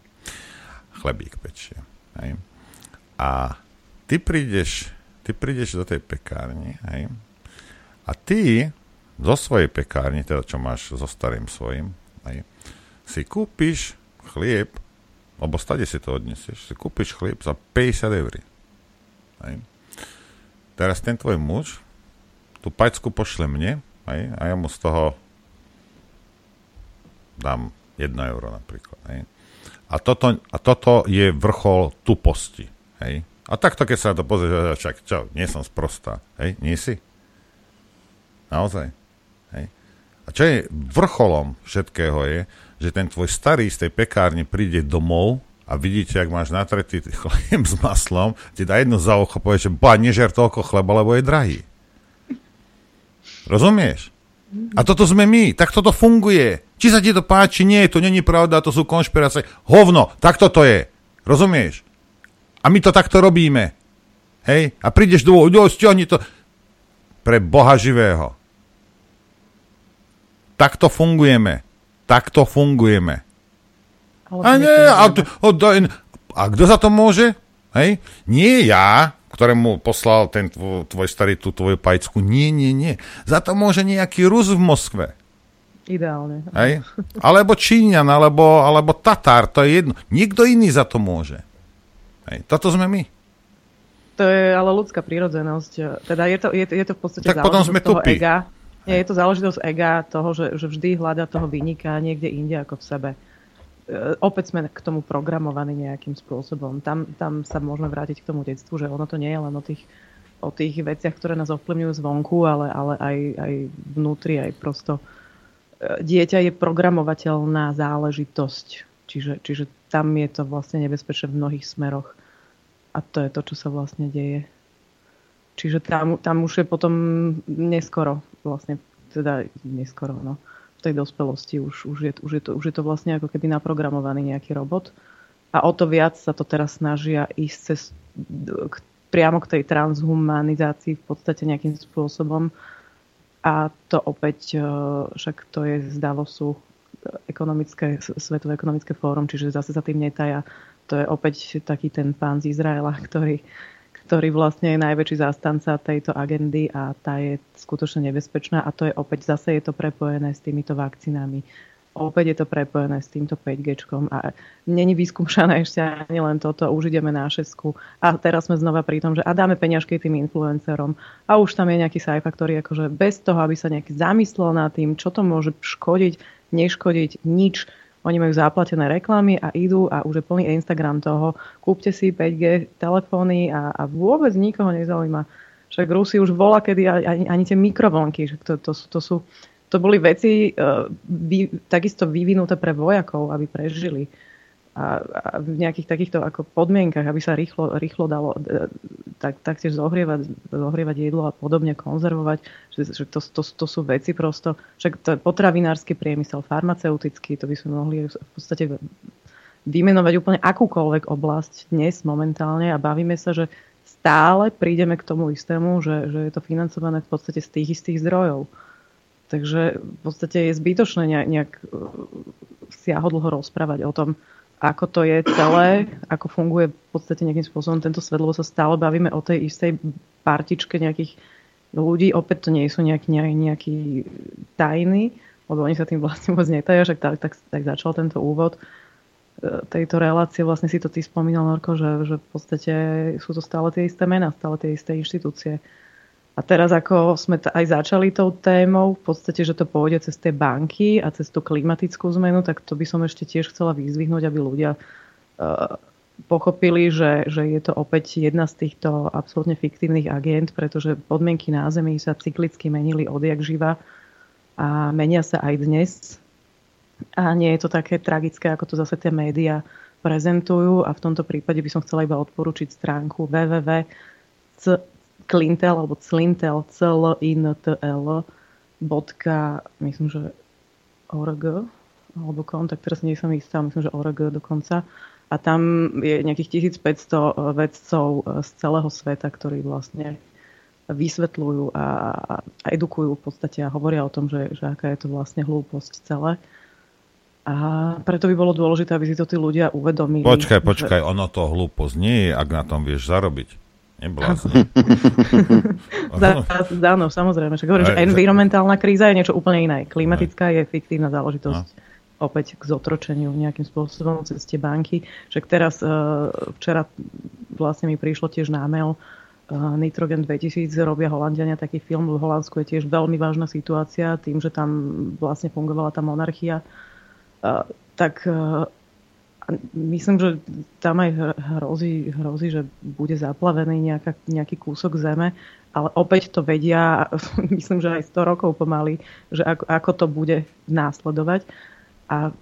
chlebík pečie. Hej. A ty prídeš, ty prídeš do tej pekárne, hej, a ty zo svojej pekárne, teda čo máš so starým svojim, hej, si kúpiš chlieb, lebo stade si to odnesieš, si kúpiš chlieb za 50 eur. Hej. Teraz ten tvoj muž tú pajcku pošle mne hej, a ja mu z toho dám 1 euro napríklad. Hej. A toto, a toto je vrchol tuposti. Hej? A takto, keď sa to pozrie, čak, čo, nie som sprostá. Hej? Nie si? Naozaj. Hej? A čo je vrcholom všetkého je, že ten tvoj starý z tej pekárne príde domov a vidíte, ak máš natretý [laughs] chlieb s maslom, ti dá jednu za ucho, povie, že ba, nežer toľko chleba, lebo je drahý. Rozumieš? A toto sme my, tak toto funguje. Či sa ti to páči, nie, to není pravda, to sú konšpirácie. Hovno, tak toto je. Rozumieš? A my to takto robíme. Hej? A prídeš do do stiahni to. Pre Boha živého. Takto fungujeme. Takto fungujeme. A, nie, a, a, a kto za to môže? Hej? Nie ja, ktorému poslal ten tvoj, tvoj starý tú tvoju pajcku. Nie, nie, nie. Za to môže nejaký Rus v Moskve. Ideálne. Hej? Alebo Číňan, alebo, alebo Tatár, to je jedno. Niekto iný za to môže. Hej? Toto sme my. To je ale ľudská prírodzenosť. Teda je to, je, je to v podstate tak potom sme toho tupi. ega. Nie, je to záležitosť ega toho, že, že vždy hľada toho vyniká niekde inde ako v sebe. E, opäť sme k tomu programovaní nejakým spôsobom. Tam, tam sa môžeme vrátiť k tomu detstvu, že ono to nie je len o tých o tých veciach, ktoré nás ovplyvňujú zvonku, ale, ale aj, aj vnútri, aj prosto dieťa je programovateľná záležitosť. Čiže, čiže tam je to vlastne nebezpečné v mnohých smeroch. A to je to, čo sa vlastne deje. Čiže tam, tam už je potom neskoro, vlastne, teda neskoro, no, v tej dospelosti už, už, je, už, je to, už je to vlastne ako keby naprogramovaný nejaký robot. A o to viac sa to teraz snažia ísť cez, k, priamo k tej transhumanizácii v podstate nejakým spôsobom. A to opäť, e, však to je z Davosu ekonomické, Svetové ekonomické fórum, čiže zase sa tým netaja. To je opäť taký ten pán z Izraela, ktorý ktorý vlastne je najväčší zástanca tejto agendy a tá je skutočne nebezpečná a to je opäť zase je to prepojené s týmito vakcínami. Opäť je to prepojené s týmto 5G a není vyskúšané ešte ani len toto, už ideme na šesku a teraz sme znova pri tom, že a dáme peňažky tým influencerom a už tam je nejaký sajfa, ktorý akože bez toho, aby sa nejaký zamyslel nad tým, čo to môže škodiť, neškodiť, nič oni majú zaplatené reklamy a idú a už je plný Instagram toho. Kúpte si 5G telefóny a, a vôbec nikoho nezaujíma. Však Rusi už volá, kedy ani, ani tie mikrovlnky, že to, to, to sú to boli veci uh, vy, takisto vyvinuté pre vojakov, aby prežili a, a v nejakých takýchto ako podmienkach, aby sa rýchlo, rýchlo dalo e, tak, taktiež zohrievať, zohrievať jedlo a podobne, konzervovať, že, že to, to, to sú veci prosto, však to potravinársky priemysel, farmaceutický, to by sme mohli v podstate vymenovať úplne akúkoľvek oblasť dnes momentálne a bavíme sa, že stále prídeme k tomu istému, že, že je to financované v podstate z tých istých zdrojov. Takže v podstate je zbytočné nejak, e, siahodlho rozprávať o tom, ako to je celé, ako funguje v podstate nejakým spôsobom tento svet, lebo sa stále bavíme o tej istej partičke nejakých ľudí. Opäť to nie sú nejaký, nejaký tajný, lebo oni sa tým vlastne vôbec netajia, že tak, tak, tak začal tento úvod e, tejto relácie. Vlastne si to ty spomínal, Norko, že, že v podstate sú to stále tie isté mená, stále tie isté inštitúcie. A teraz ako sme aj začali tou témou, v podstate, že to pôjde cez tie banky a cez tú klimatickú zmenu, tak to by som ešte tiež chcela vyzvihnúť, aby ľudia uh, pochopili, že, že je to opäť jedna z týchto absolútne fiktívnych agent, pretože podmienky na Zemi sa cyklicky menili odjak živa a menia sa aj dnes. A nie je to také tragické, ako to zase tie médiá prezentujú a v tomto prípade by som chcela iba odporučiť stránku www Clintel alebo Clintel, c l i n t l bodka, myslím, že org alebo kom, tak teraz nie som istá, myslím, že org dokonca. A tam je nejakých 1500 vedcov z celého sveta, ktorí vlastne vysvetľujú a, a edukujú v podstate a hovoria o tom, že, že aká je to vlastne hlúposť celé. A preto by bolo dôležité, aby si to tí ľudia uvedomili. Počkaj, počkaj, že... ono to hlúposť nie je, ak na tom vieš zarobiť. Neblázni. Áno, [laughs] samozrejme. Však hovorím, že environmentálna kríza je niečo úplne iné. Klimatická je fiktívna záležitosť. No. Opäť k zotročeniu nejakým spôsobom cez tie banky. Však teraz, e, včera vlastne mi prišlo tiež námel, e, Nitrogen 2000 robia Holandiania taký film. V Holandsku je tiež veľmi vážna situácia tým, že tam vlastne fungovala tá monarchia. E, tak myslím, že tam aj hrozí, hrozí že bude zaplavený nejaká, nejaký kúsok zeme, ale opäť to vedia, [laughs] myslím, že aj 100 rokov pomaly, že ako, ako to bude následovať. A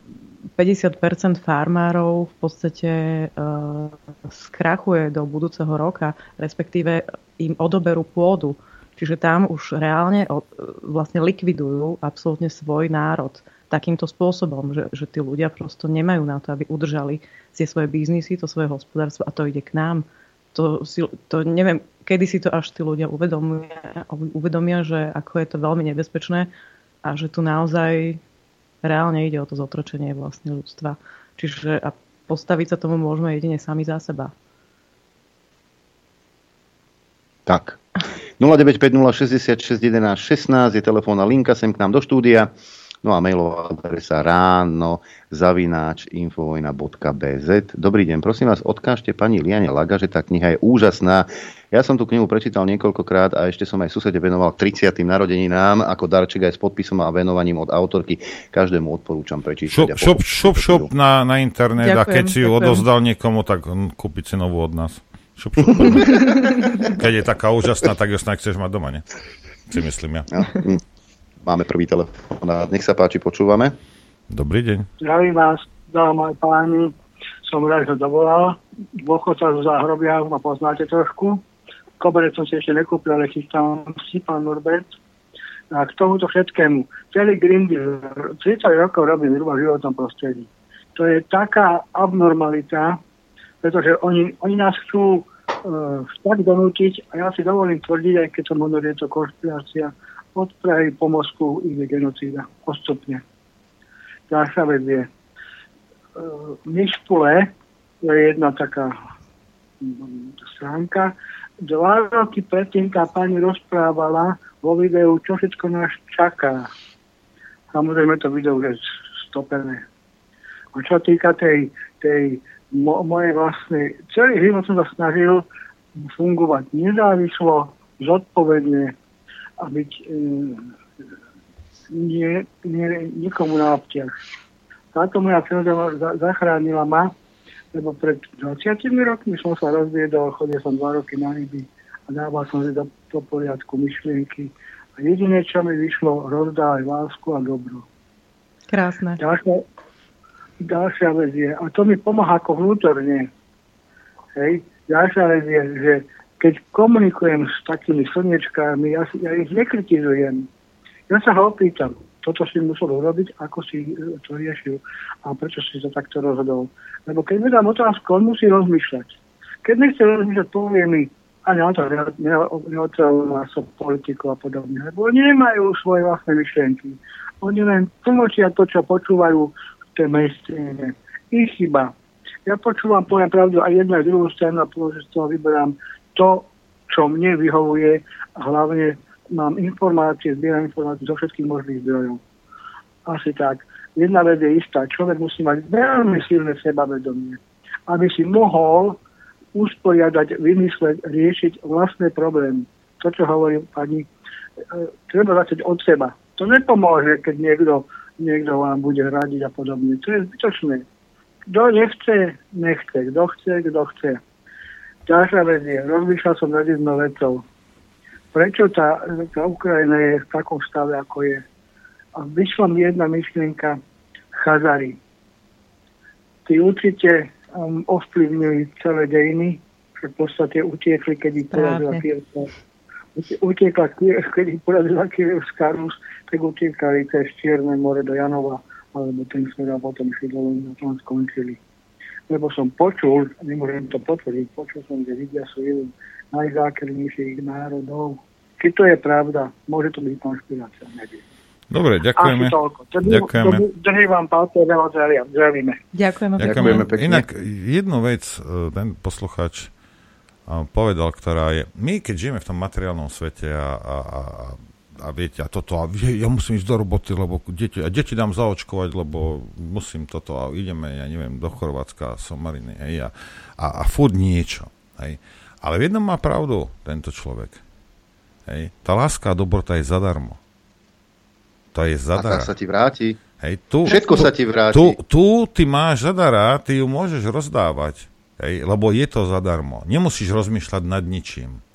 50% farmárov v podstate uh, skrachuje do budúceho roka, respektíve im odoberú pôdu. Čiže tam už reálne od, vlastne likvidujú absolútne svoj národ takýmto spôsobom, že, že tí ľudia prosto nemajú na to, aby udržali tie svoje biznisy, to svoje hospodárstvo a to ide k nám. To, si, to neviem, kedy si to až tí ľudia uvedomia, uvedomia, že ako je to veľmi nebezpečné a že tu naozaj reálne ide o to zotročenie vlastne ľudstva. Čiže a postaviť sa tomu môžeme jedine sami za seba. Tak. [laughs] 0950 je telefónna linka sem k nám do štúdia. No a mailová adresa ráno zavináč infovojna.bz. Dobrý deň, prosím vás, odkážte pani Liane Laga, že tá kniha je úžasná. Ja som tú knihu prečítal niekoľkokrát a ešte som aj susede venoval 30. narodeninám ako darček aj s podpisom a venovaním od autorky. Každému odporúčam prečítať. Šup, šup, šup, šup na, na internet ďakujem, a keď si ju odozdal niekomu, tak kúpiť si novú od nás. Šup, šup. [laughs] Keď je taká úžasná, tak ju snad chceš mať doma, ne? Si myslím ja. No, hm. Máme prvý telefón. Nech sa páči, počúvame. Dobrý deň. Zdravím vás, dámy a páni. Som rád, že dovolal. Dôchodca zo záhrobia ma poznáte trošku. Koberec som si ešte nekúpil, ale chystám si, pán Norbert. A k tomuto všetkému. Celý Green Deal, 30 rokov robím zhruba v životnom prostredí. To je taká abnormalita, pretože oni, oni nás chcú uh, tak donútiť a ja si dovolím tvrdiť, aj keď som hovoril, je to konšpirácia, od Prahy po Moskvu ide genocída postupne. Ďalšia vec je, uh, Myšpule, to je jedna taká um, stránka, dva roky predtým tá pani rozprávala vo videu, čo všetko nás čaká. Samozrejme to video je stopené. A čo týka tej, tej mo, mojej vlastnej, celý život som sa snažil fungovať nezávislo, zodpovedne a byť e, nie, nie, nikomu na obťah. Táto moja príroda zachránila ma, lebo pred 20 rokmi som sa rozviedol, chodil som 2 roky na ryby a dával som si do, do poriadku myšlienky. A jediné, čo mi vyšlo, rozdávať lásku a dobro. Krásne. Ďalšia, ďalšia vec je, a to mi pomáha ako vnútorne, hej, ďalšia vec je, že keď komunikujem s takými slnečkami, ja, ja ich nekritizujem. Ja sa ho opýtam, toto si musel urobiť, ako si e, to riešil a prečo si to takto rozhodol. Lebo keď mi dám otázku, on musí rozmýšľať. Keď nechce rozmýšľať, povie mi, a neotravová sa politiku a podobne, lebo oni nemajú svoje vlastné myšlienky. Oni len tlmočia to, čo počúvajú v tej mainstreame. Ich chyba. Ja počúvam, poviem pravdu, aj jednu, aj druhú stranu a z toho vyberám to, čo mne vyhovuje a hlavne mám informácie, zbieram informácie zo všetkých možných zdrojov. Asi tak. Jedna vec je istá. Človek musí mať veľmi silné sebavedomie, aby si mohol usporiadať, vymysleť, riešiť vlastné problémy. To, čo hovorí pani, e, treba začať od seba. To nepomôže, keď niekto, niekto vám bude radiť a podobne. To je zbytočné. Kto nechce, nechce. Kto chce, kto chce. Ďalšia vec je, rozmýšľal som nad jednou vecou prečo tá, tá Ukrajina je v takom stave, ako je. A vyšla mi jedna myšlienka Chazari. Tí určite um, ovplyvňujú celé dejiny, že v podstate utiekli, keď ich porazila Kievská. Utiekla, keď ich porazila Kievská Rus, tak utiekali cez Čierne more do Janova, alebo ten smer a potom šli dole tam skončili. Lebo som počul, nemôžem to potvrdiť, počul som, že vidia sú jeden najzákernejších národov. Či to je pravda, môže to byť konšpirácia, neviem. Dobre, ďakujeme. ďakujeme. Držím vám palce, veľa zdravíme. Ďakujeme. Ďakujeme pekne. Inak jednu vec e, ten posluchač e, povedal, ktorá je, my keď žijeme v tom materiálnom svete a, a, a, a viete, a toto, a ja musím ísť do roboty, lebo deti, a deti dám zaočkovať, lebo musím toto, a ideme, ja neviem, do Chorvátska, Somariny, hej, a, a, a furt niečo, hej. Ale v jednom má pravdu tento človek. Hej. Tá láska a dobrota je zadarmo. To je zadarmo. A sa ti vráti. Hej, tu, Všetko tu, sa ti vráti. Tu, tu ty máš zadara, ty ju môžeš rozdávať. Hej, lebo je to zadarmo. Nemusíš rozmýšľať nad ničím.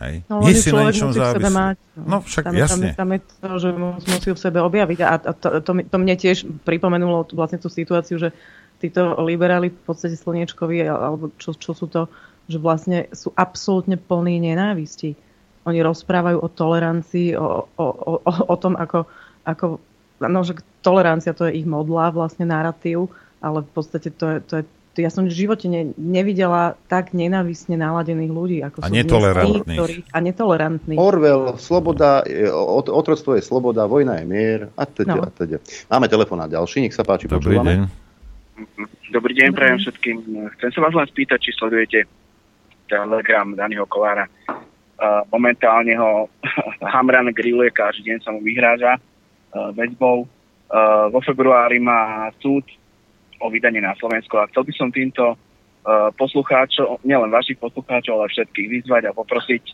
Hej. No, Nie si na ničom závislý. Mať, no. no však tam, jasne. Tam, tam je to, že musí v sebe objaviť. A to, to, to mne tiež pripomenulo vlastne tú situáciu, že títo liberáli v podstate slniečkovi, alebo čo, čo sú to že vlastne sú absolútne plní nenávisti. Oni rozprávajú o tolerancii, o, o, o, o tom, ako, ako no, že tolerancia to je ich modlá, vlastne narratív, ale v podstate to je, to je ja som v živote ne, nevidela tak nenávistne naladených ľudí, ako a sú netolerantných. Ktorí, a netolerantných. Orwell, sloboda, otroctvo je sloboda, vojna je mier a teda, no. a teda. Máme telefón ďalší, nech sa páči, Dobrý počúvame. deň. Dobrý deň, prajem všetkým. Chcem sa vás len spýtať, či sledujete telegram Daniho Kolára. Uh, momentálne ho [laughs] Hamran grilluje, každý deň sa mu vyhráža uh, väzbou. Uh, vo februári má súd o vydanie na Slovensko a chcel by som týmto uh, poslucháčov, nielen vašich poslucháčov, ale všetkých vyzvať a poprosiť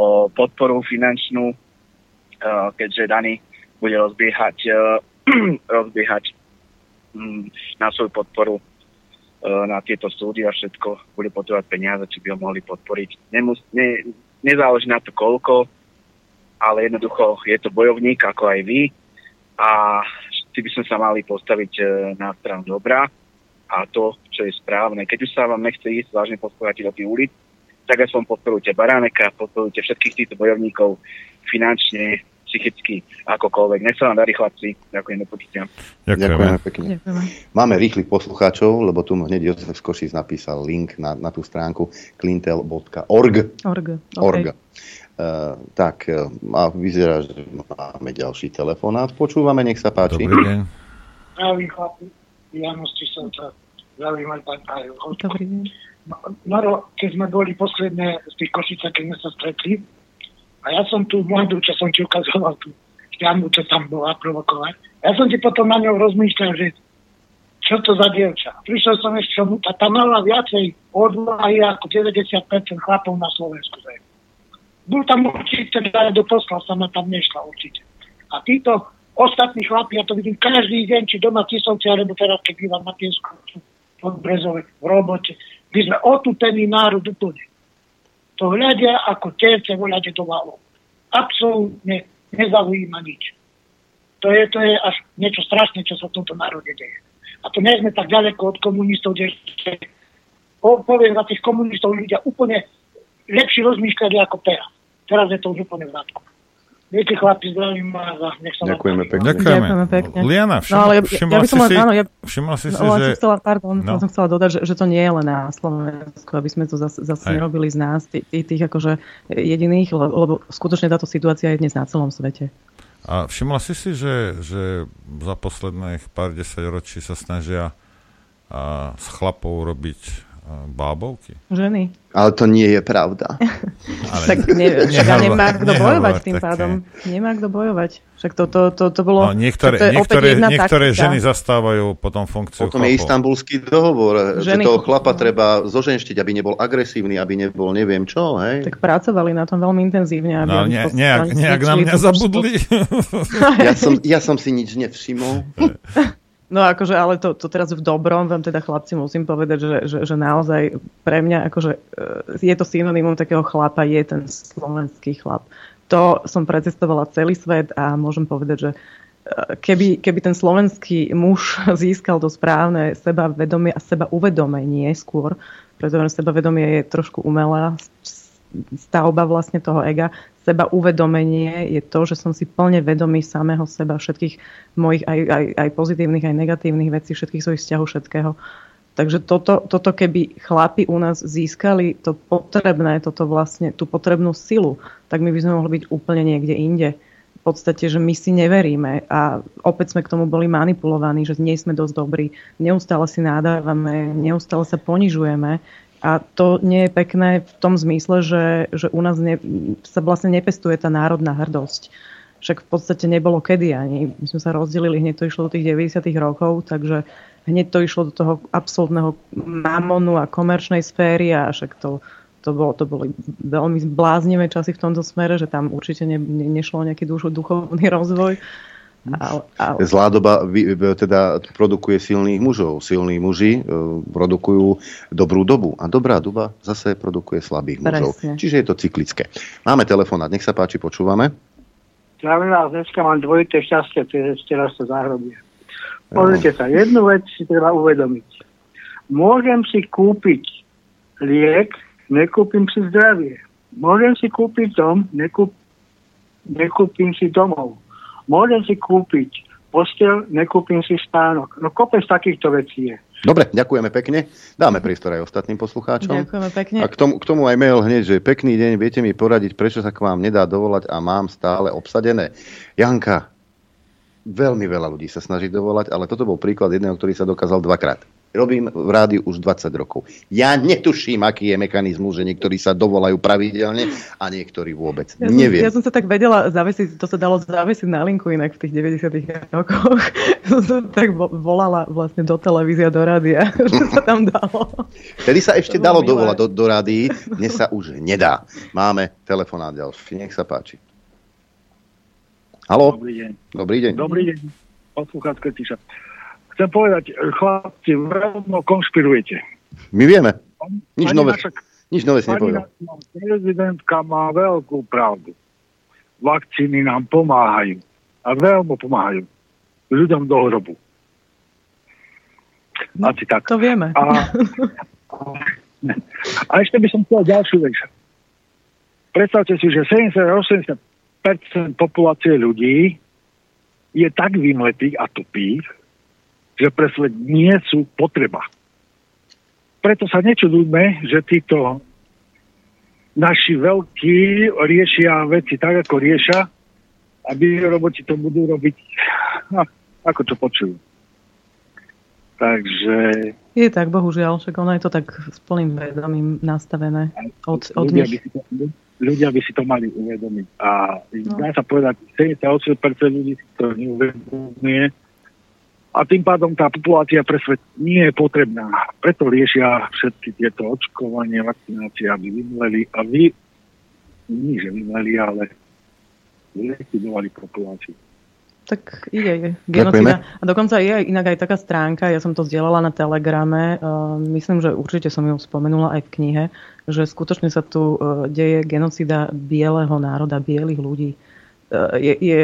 o podporu finančnú, uh, keďže Dani bude rozbiehať, uh, [clears throat] rozbiehať um, na svoju podporu na tieto súdy a všetko. Bude potrebovať peniaze, či by ho mohli podporiť. Nemus, ne, nezáleží na to koľko, ale jednoducho je to bojovník ako aj vy. A si by sme sa mali postaviť e, na stranu dobrá a to, čo je správne. Keď už sa vám nechce ísť vážne podporovať do tých ulic, tak aspoň podporujte Baráneka, podporujte všetkých týchto bojovníkov finančne, psychicky, akokoľvek. Nech sa vám darí, chlapci. Ďakujem do počutia. Ďakujeme pekne. Ďakujeme. Máme rýchlych poslucháčov, lebo tu hneď Jozef Skošic napísal link na, na tú stránku clintel.org. Org. Okay. Org. Uh, tak, uh, a vyzerá, že máme ďalší telefonát. Počúvame, nech sa páči. Dobrý deň. Zdravím chlapi, Janos Tisovca. Zdravím aj pán. Dobrý deň. Maro, keď sme boli posledné z tých Košice, keď sme sa stretli, a ja som tu mladú, čo som ti ukazoval, tú šťamu, čo tam bola provokovať. Ja som ti potom na ňou rozmýšľal, že čo to za dievča. Prišiel som ešte, a tam mala viacej odvahy ako 90% chlapov na Slovensku. Bol tam určite, do poslal sa ma tam nešla určite. A títo ostatní chlapi, ja to vidím každý deň, či doma Tisovci, alebo teraz, keď bývam na Piesku, pod Brezove, v robote. My sme otúpený národ úplne to hľadia ako terce voľade do valov. Absolútne nezaujíma nič. To je, to je až niečo strašné, čo sa v tomto národe deje. A to nie sme tak ďaleko od komunistov, kde poviem za tých komunistov ľudia úplne lepšie rozmýšľali ako teraz. Teraz je to už úplne v rádku. Viete, chlapi, zdravím vás a nech sa Ďakujeme pekne. Ďakujeme. Ďakujeme pekne. Liana, všimla, no, ale ja, všimla, ja by som si, áno, ja, všimla si si, no, že... Som chcela, pardon, no. som chcela dodať, že, že to nie je len na Slovensku, aby sme to zase, zase nerobili z nás, tých, tých akože jediných, lebo, lebo skutočne táto situácia je dnes na celom svete. A všimla si si, že, že za posledných pár desať ročí sa snažia a, s chlapou robiť bábovky. Ženy. Ale to nie je pravda. [laughs] Ale tak ne, však nehovor, nemá kto bojovať tým také. pádom. Nemá kto bojovať. Však to, to, to, to bolo... No, niektoré, to je niektoré, niektoré taktika. ženy zastávajú potom funkciu Potom je chlapov. istambulský dohovor, Ženy- že toho chlapa treba zoženštiť, aby nebol agresívny, aby nebol neviem čo, hej? Tak pracovali na tom veľmi intenzívne. Aby No, ne, nejak, nejak na mňa zabudli. [laughs] Ja som, ja som si nič nevšimol. [laughs] No akože, ale to, to teraz v dobrom vám teda chlapci musím povedať, že, že, že naozaj pre mňa akože e, je to synonymum takého chlapa, je ten slovenský chlap. To som precestovala celý svet a môžem povedať, že e, keby, keby ten slovenský muž [laughs] získal to správne sebavedomie a seba uvedomenie skôr, pretože sebavedomie je trošku umelá stavba vlastne toho ega, seba uvedomenie je to, že som si plne vedomý samého seba, všetkých mojich aj, aj, aj pozitívnych, aj negatívnych vecí, všetkých svojich vzťahov, všetkého. Takže toto, toto keby chlapi u nás získali to potrebné, toto vlastne, tú potrebnú silu, tak my by sme mohli byť úplne niekde inde. V podstate, že my si neveríme a opäť sme k tomu boli manipulovaní, že nie sme dosť dobrí, neustále si nádávame, neustále sa ponižujeme a to nie je pekné v tom zmysle, že, že u nás ne, sa vlastne nepestuje tá národná hrdosť. Však v podstate nebolo kedy ani. My sme sa rozdelili, hneď to išlo do tých 90 rokov, takže hneď to išlo do toho absolútneho mamonu a komerčnej sféry a však to, to, bolo, to boli veľmi bláznivé časy v tomto smere, že tam určite ne, ne, nešlo o nejaký duchovný rozvoj. Ale, ale, Zlá doba teda produkuje silných mužov. Silní muži e, produkujú dobrú dobu. A dobrá doba zase produkuje slabých mužov. Presne. Čiže je to cyklické. Máme telefonát, nech sa páči, počúvame. Zdravím vás, dneska mám dvojité šťastie, čiže ešte raz to zahrobie. Pozrite sa, jednu vec si treba uvedomiť. Môžem si kúpiť liek, nekúpim si zdravie. Môžem si kúpiť dom, nekúp, nekúpim si domov. Môžem si kúpiť postel, nekúpim si spánok. No kopec takýchto vecí je. Dobre, ďakujeme pekne. Dáme priestor aj ostatným poslucháčom. Ďakujeme pekne. A k tomu, k tomu aj mail hneď, že pekný deň, viete mi poradiť, prečo sa k vám nedá dovolať a mám stále obsadené. Janka, veľmi veľa ľudí sa snaží dovolať, ale toto bol príklad jedného, ktorý sa dokázal dvakrát. Robím v rádiu už 20 rokov. Ja netuším, aký je mechanizmus, že niektorí sa dovolajú pravidelne a niektorí vôbec. Ja som, Neviem. ja som sa tak vedela zavesiť, to sa dalo zavesiť na linku inak v tých 90 rokoch. [laughs] som sa tak vo- volala vlastne do televízie, do rádia, [laughs] že sa tam dalo. Vtedy sa ešte dalo milé. dovolať do, do rádií, dnes sa už nedá. Máme telefonát ďalší, nech sa páči. Haló? Dobrý deň. Dobrý deň. Dobrý deň, poslucháč Krtiša. Chcem povedať, chlapci, veľmi konšpirujete. My vieme. Nič nové, naša- nič nové si nepovedal. naša prezidentka má veľkú pravdu. Vakcíny nám pomáhajú. A veľmi pomáhajú. Ľuďom do hrobu. Asi tak. To vieme. A, [laughs] a ešte by som chcel ďalšiu vec. Predstavte si, že 70-80% populácie ľudí je tak vymletých a tupých, že pre svet nie sú potreba. Preto sa nečudujme, že títo naši veľkí riešia veci tak, ako riešia, aby roboti to budú robiť, no, ako to počujú. Takže Je tak, bohužiaľ, však ono je to tak s plným vedomím nastavené od, od ľudia, by nich. si to, ľudia by si to mali uvedomiť. A no. dá sa povedať, 78% ľudí si to neuvedomuje. A tým pádom tá populácia pre svet nie je potrebná. Preto riešia všetky tieto očkovanie, vakcinácie, aby vymleli. A vy, nie že vymleli, ale likvidovali populáciu. Tak ide, je. Genocida. A dokonca je inak aj taká stránka, ja som to zdieľala na Telegrame, uh, myslím, že určite som ju spomenula aj v knihe, že skutočne sa tu uh, deje genocida bieleho národa, bielých ľudí. Uh, je, je,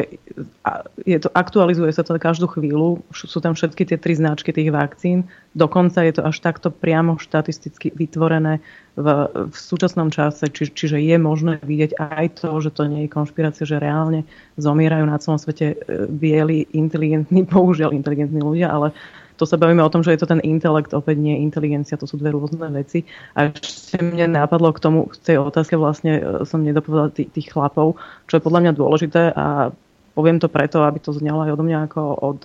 je to, aktualizuje sa to každú chvíľu, sú tam všetky tie tri značky tých vakcín, dokonca je to až takto priamo štatisticky vytvorené v, v súčasnom čase, či, čiže je možné vidieť aj to, že to nie je konšpirácia, že reálne zomierajú na celom svete e, bieli, inteligentní, [laughs] bohužiaľ inteligentní ľudia, ale to sa bavíme o tom, že je to ten intelekt, opäť nie inteligencia, to sú dve rôzne veci. A ešte mne napadlo k tomu, k tej otázke vlastne e, som nedopovedala tých, tých chlapov, čo je podľa mňa dôležité a poviem to preto, aby to znelo aj odo mňa ako od,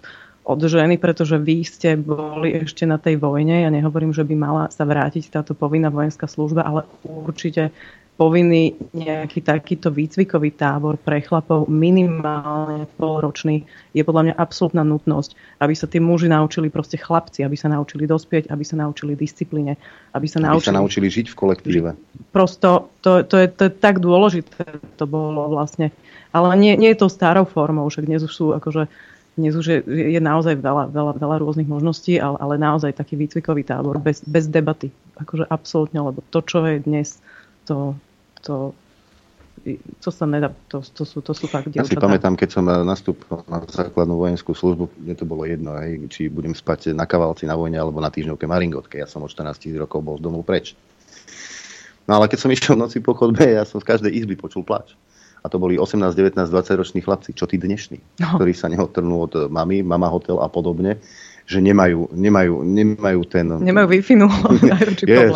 od ženy, pretože vy ste boli ešte na tej vojne. Ja nehovorím, že by mala sa vrátiť táto povinná vojenská služba, ale určite povinný nejaký takýto výcvikový tábor pre chlapov minimálne polročný je podľa mňa absolútna nutnosť, aby sa tí muži naučili proste chlapci, aby sa naučili dospieť, aby sa naučili disciplíne, aby sa Aby naučili sa naučili žiť v kolektíve. prosto, to, to, je, to je tak dôležité, to bolo vlastne. Ale nie, nie je to starou formou, však dnes už sú akože dnes už je, je naozaj veľa, veľa, veľa rôznych možností, ale, ale naozaj taký výcvikový tábor bez, bez debaty. Akože absolútne, lebo to, čo je dnes, to, to, to sa nedá, to, to, sú, to sú fakt Ja si dievčatá. pamätám, keď som eh, nastúpil na základnú vojenskú službu, mne to bolo jedno, hej, či budem spať na kavalci na vojne alebo na týždňovke Maringotke. Ja som od 14 rokov bol z domu preč. No ale keď som [laughs] išiel v noci po chodbe, ja som z každej izby počul plač. A to boli 18, 19, 20 roční chlapci, čo tí dnešní, No. ktorí sa neotrnú od mamy, mama hotel a podobne, že nemajú, nemajú, nemajú ten... Nemajú Wi-Fi, no, [laughs]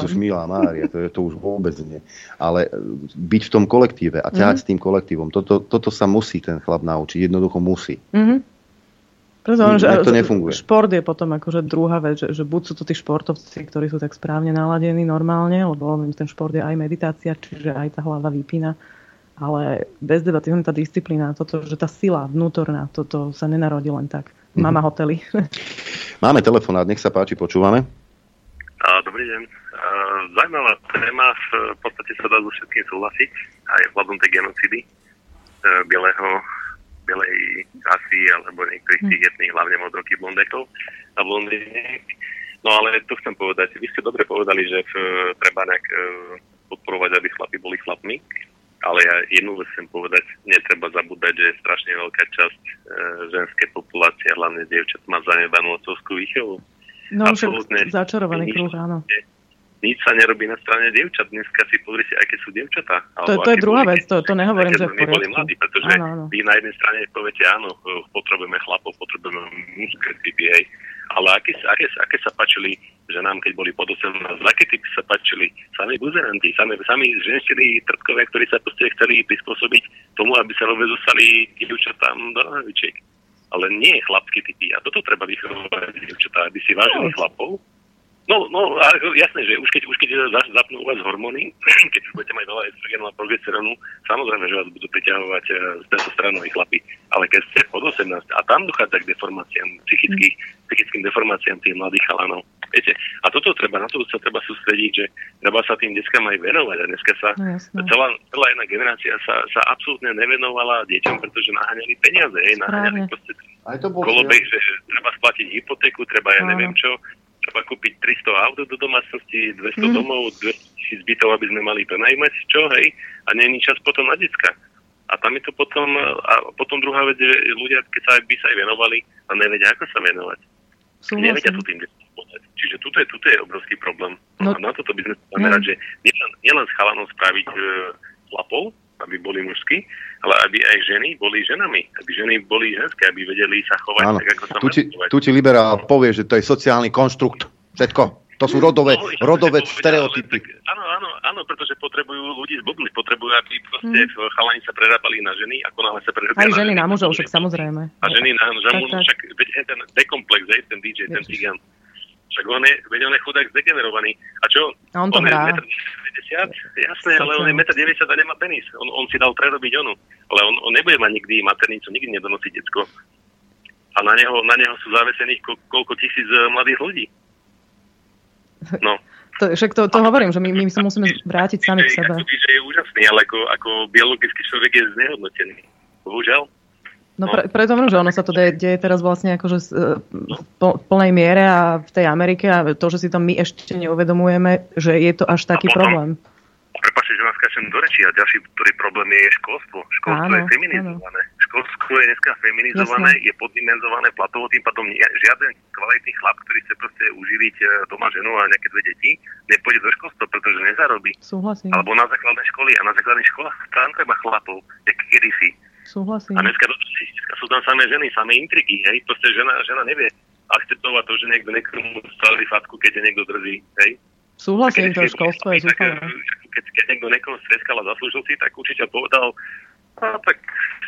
problém. milá Mária, to, je, to už vôbec nie. Ale e, byť v tom kolektíve a ťahať Mhm. s tým kolektívom, toto, toto sa musí ten chlap naučiť, jednoducho musí. Mhm. Preto hovorím, že Inak to že nefunguje. Šport je potom akože druhá vec, že, že buď sú to tí športovci, ktorí sú tak správne naladení normálne, lebo ten šport je aj meditácia, čiže aj tá hlava vypína, ale bez debaty tá disciplína, toto, že tá sila vnútorná, toto sa nenarodí len tak. Mama hotely. [laughs] Máme telefonát, nech sa páči, počúvame. A, dobrý deň. A, zaujímavá téma, v podstate sa dá so všetkým súhlasiť, aj vzhľadom tej genocidy e, bieleho, bielej rasy alebo niektorých tých etných, hlavne modrokých blondekov a blondiniek. No ale tu chcem povedať, vy ste dobre povedali, že v, treba nejak e, podporovať, aby chlapi boli chlapmi, ale ja jednu vec chcem povedať, netreba zabúdať, že je strašne veľká časť e, ženskej populácie, hlavne dievčat, má zanedbanú otcovskú výchovu. No však Absolútne. začarovaný kruh, áno. Nič sa nerobí na strane dievčat. Dneska si pozrite, aké sú dievčatá. To, to je druhá boli, vec, to, to nehovorím, že v boli mladí, pretože Áno, áno. vy na jednej strane poviete, áno, potrebujeme chlapov, potrebujeme mužské typy, hej. Ale aké, aké, aké sa páčili ženám, keď boli pod 18, aké typy sa páčili? Sami buzeranti, sami, sami ženštiny trtkovia, ktorí sa proste chceli prispôsobiť tomu, aby sa nové zostali dievčatám do nohavičiek. Ale nie chlapské typy. A toto treba vychovávať dievčatá, aby si vážili chlapov, No, no, a jasné, že už keď, už keď za- zapnú u vás hormóny, [clears throat] keď už budete mať veľa estrogenu a progesterónu, samozrejme, že vás budú priťahovať eh, z tejto strany chlapi. Ale keď ste pod 18 a tam dochádza k deformáciám, psychických, psychickým deformáciám tých mladých chalanov, viete. A toto treba, na to sa treba sústrediť, že treba sa tým deckám aj venovať. A dneska sa No, jasné. celá, celá jedna generácia sa, sa absolútne nevenovala deťom, pretože naháňali peniaze, hej, naháňali proste Aj to bol kolobeh, že treba splatiť hypotéku, treba ja neviem čo, treba kúpiť 300 aut do domácnosti, 200 mm. domov, 200 tisíc bytov, aby sme mali prenajmať, čo, hej, a není čas potom na decka. A tam je to potom, a potom druhá vec, že ľudia, keď sa by sa aj venovali, a nevedia, ako sa venovať. Súhlasím. Nevedia to tým Čiže tuto je, tuto je obrovský problém. No. A na toto by sme sa zamerať, mm. že nielen, nielen s chalanom spraviť e, chlapov, aby boli mužskí, ale aby aj ženy boli ženami, aby ženy boli ženské, aby vedeli sa chovať Áno. tak, ako sa tu ti, tu ti liberál povie, že to je sociálny konštrukt. Všetko. To sú rodové, no, rodové stereotypy. áno, áno, áno, pretože potrebujú ľudí zbudli, potrebujú, aby proste hmm. chalani sa prerábali na ženy, ako náhle sa prerábali Aj ženy na mužov, však samozrejme. A ženy na mužov, však veď ten dekomplex, ten DJ, ten cigán, však on je, veď on je chudák zdegenerovaný. A čo? A on to on hrá. Je 90, jasné, ale on je 1,90 m a nemá penis. On, on si dal prerobiť onu. Ale on, on nebude mať nikdy maternicu, nikdy nedonosí decko. A na neho, na neho sú zavesených ko, koľko tisíc eh, mladých ľudí. No. To, však to, to hovorím, že my, my sa musíme vrátiť sami k sebe. Že je úžasný, ale ako, ako biologický človek je znehodnotený. Bohužiaľ. No, pre, preto že ono sa to deje, deje teraz vlastne akože v plnej miere a v tej Amerike a to, že si to my ešte neuvedomujeme, že je to až taký potom, problém. Prepačte, že vás skáčem do reči a ďalší, ktorý problém je, je školstvo. Školstvo áno, je feminizované. Áno. Školstvo je dneska feminizované, Jasne. je poddimenzované platovo, tým pádom žiaden kvalitný chlap, ktorý chce proste uživiť e, doma ženu a nejaké dve deti, nepôjde do školstva, pretože nezarobí. Súhlasím. Alebo na základnej školy a na základných školách tam treba chlapov, jak kedysi. Súhlasím. A dneska, dneska sú tam samé ženy, samé intrigy, hej. Proste žena, žena nevie akceptovať to, že niekto niekomu stavili fatku, keď je niekto drzí, hej. Súhlasím, to školstvo je zúfalé. Keď, keď niekto niekoho streskal a zaslúžil si, tak učiteľ povedal, a tak